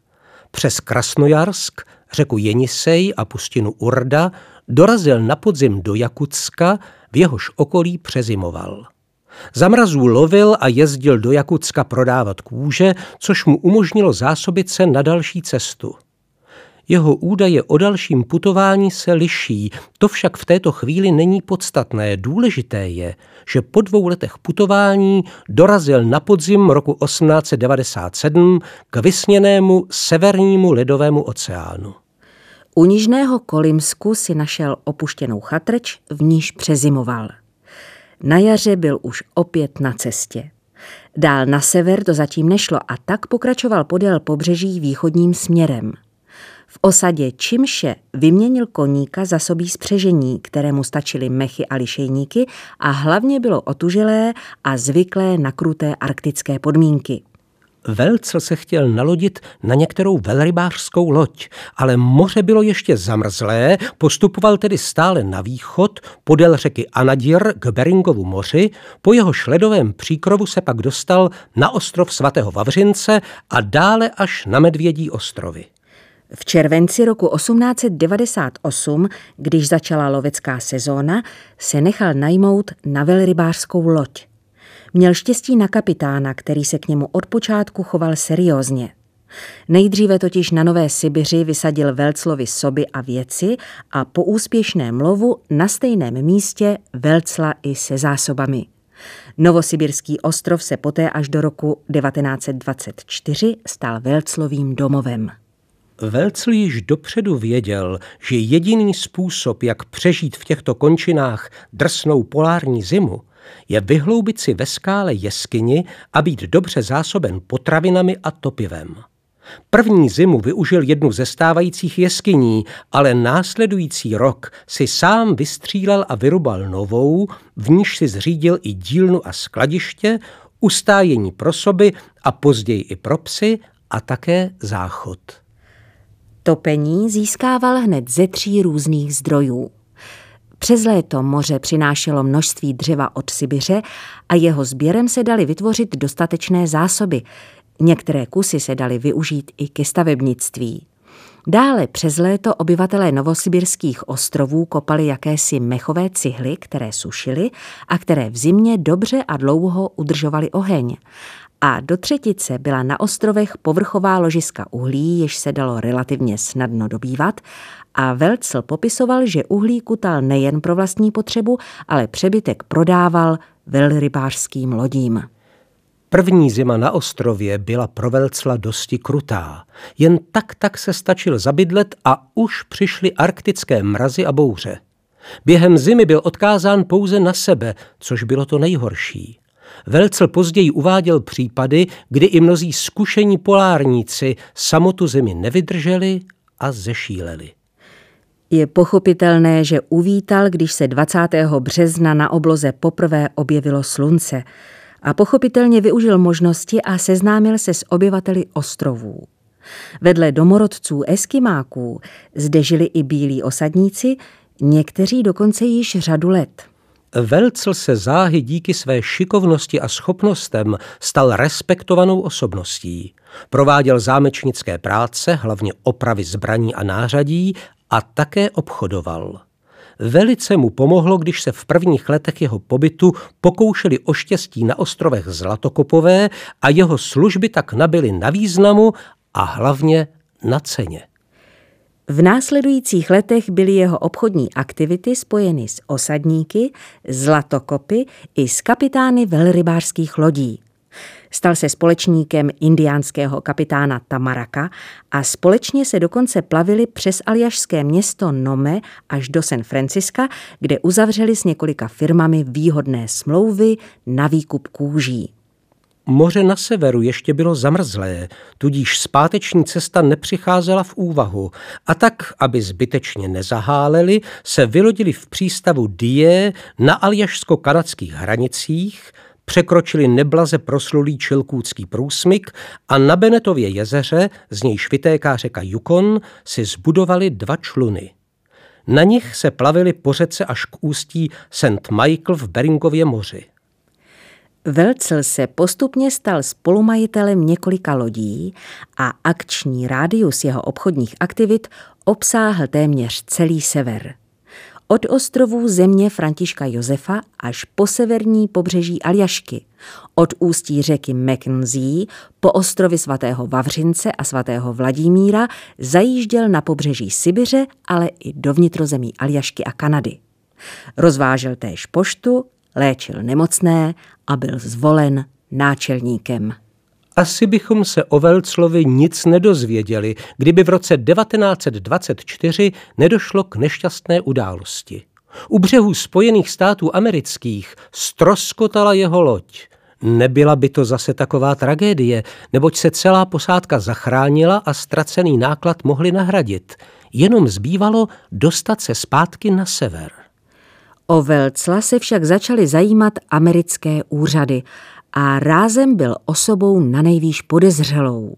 Přes Krasnojarsk, řeku Jenisej a pustinu Urda dorazil na podzim do Jakutska, v jehož okolí přezimoval. Za mrazů lovil a jezdil do Jakutska prodávat kůže, což mu umožnilo zásobit se na další cestu. Jeho údaje o dalším putování se liší, to však v této chvíli není podstatné. Důležité je, že po dvou letech putování dorazil na podzim roku 1897 k vysněnému severnímu ledovému oceánu. U Nižného Kolimsku si našel opuštěnou chatrč, v níž přezimoval. Na jaře byl už opět na cestě. Dál na sever to zatím nešlo a tak pokračoval podél pobřeží východním směrem. V osadě Čimše vyměnil koníka za sobí spřežení, kterému stačily mechy a lišejníky a hlavně bylo otužilé a zvyklé na kruté arktické podmínky. Velcel se chtěl nalodit na některou velrybářskou loď, ale moře bylo ještě zamrzlé, postupoval tedy stále na východ, podél řeky Anadir k Beringovu moři, po jeho šledovém příkrovu se pak dostal na ostrov svatého Vavřince a dále až na Medvědí ostrovy. V červenci roku 1898, když začala lovecká sezóna, se nechal najmout na velrybářskou loď. Měl štěstí na kapitána, který se k němu od počátku choval seriózně. Nejdříve totiž na Nové Sibiři vysadil Velclovi soby a věci a po úspěšném lovu na stejném místě Velcla i se zásobami. Novosibirský ostrov se poté až do roku 1924 stal Velclovým domovem. Velcl již dopředu věděl, že jediný způsob, jak přežít v těchto končinách drsnou polární zimu, je vyhloubit si ve skále jeskyni a být dobře zásoben potravinami a topivem. První zimu využil jednu ze stávajících jeskyní, ale následující rok si sám vystřílel a vyrubal novou, v níž si zřídil i dílnu a skladiště, ustájení pro soby a později i pro psy a také záchod. Topení získával hned ze tří různých zdrojů. Přes léto moře přinášelo množství dřeva od Sibiře a jeho sběrem se dali vytvořit dostatečné zásoby. Některé kusy se daly využít i ke stavebnictví. Dále přes léto obyvatelé novosibirských ostrovů kopali jakési mechové cihly, které sušili a které v zimě dobře a dlouho udržovaly oheň. A do třetice byla na ostrovech povrchová ložiska uhlí, jež se dalo relativně snadno dobývat a Velcl popisoval, že uhlí kutal nejen pro vlastní potřebu, ale přebytek prodával velrybářským lodím. První zima na ostrově byla pro Velcla dosti krutá. Jen tak tak se stačil zabydlet a už přišly arktické mrazy a bouře. Během zimy byl odkázán pouze na sebe, což bylo to nejhorší. Velcl později uváděl případy, kdy i mnozí zkušení polárníci samotu zimy nevydrželi a zešíleli. Je pochopitelné, že uvítal, když se 20. března na obloze poprvé objevilo slunce a pochopitelně využil možnosti a seznámil se s obyvateli ostrovů. Vedle domorodců eskimáků zde žili i bílí osadníci, někteří dokonce již řadu let. Velcl se záhy díky své šikovnosti a schopnostem stal respektovanou osobností. Prováděl zámečnické práce, hlavně opravy zbraní a nářadí a také obchodoval. Velice mu pomohlo, když se v prvních letech jeho pobytu pokoušeli o štěstí na ostrovech Zlatokopové a jeho služby tak nabyly na významu a hlavně na ceně. V následujících letech byly jeho obchodní aktivity spojeny s osadníky, zlatokopy i s kapitány velrybářských lodí. Stal se společníkem indiánského kapitána Tamaraka a společně se dokonce plavili přes aljašské město Nome až do San Franciska, kde uzavřeli s několika firmami výhodné smlouvy na výkup kůží. Moře na severu ještě bylo zamrzlé, tudíž zpáteční cesta nepřicházela v úvahu a tak, aby zbytečně nezaháleli, se vylodili v přístavu Die na aljašsko-kanadských hranicích, překročili neblaze proslulý čilkůcký průsmyk a na Benetově jezeře, z nějž vytéká řeka Yukon, si zbudovali dva čluny. Na nich se plavili po řece až k ústí St. Michael v Beringově moři. Velcel se postupně stal spolumajitelem několika lodí a akční rádius jeho obchodních aktivit obsáhl téměř celý sever. Od ostrovů země Františka Josefa až po severní pobřeží Aljašky, od ústí řeky Mackenzie po ostrovy svatého Vavřince a svatého Vladimíra zajížděl na pobřeží Sibiře, ale i do vnitrozemí Aljašky a Kanady. Rozvážel též poštu, léčil nemocné a byl zvolen náčelníkem. Asi bychom se o Velclovi nic nedozvěděli, kdyby v roce 1924 nedošlo k nešťastné události. U břehů Spojených států amerických stroskotala jeho loď. Nebyla by to zase taková tragédie, neboť se celá posádka zachránila a ztracený náklad mohli nahradit. Jenom zbývalo dostat se zpátky na sever. O Velcla se však začaly zajímat americké úřady a rázem byl osobou na nejvýš podezřelou.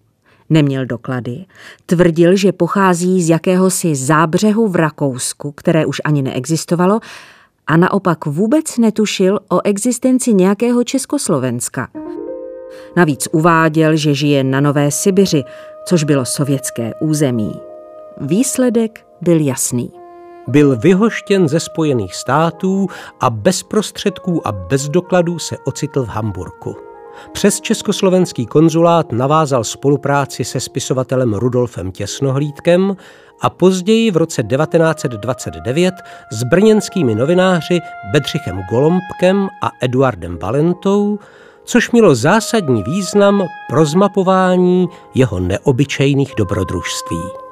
Neměl doklady, tvrdil, že pochází z jakéhosi zábřehu v Rakousku, které už ani neexistovalo, a naopak vůbec netušil o existenci nějakého Československa. Navíc uváděl, že žije na Nové Sibiři, což bylo sovětské území. Výsledek byl jasný byl vyhoštěn ze Spojených států a bez prostředků a bez dokladů se ocitl v Hamburku. Přes československý konzulát navázal spolupráci se spisovatelem Rudolfem Těsnohlídkem a později v roce 1929 s brněnskými novináři Bedřichem Golombkem a Eduardem Valentou, což mělo zásadní význam pro zmapování jeho neobyčejných dobrodružství.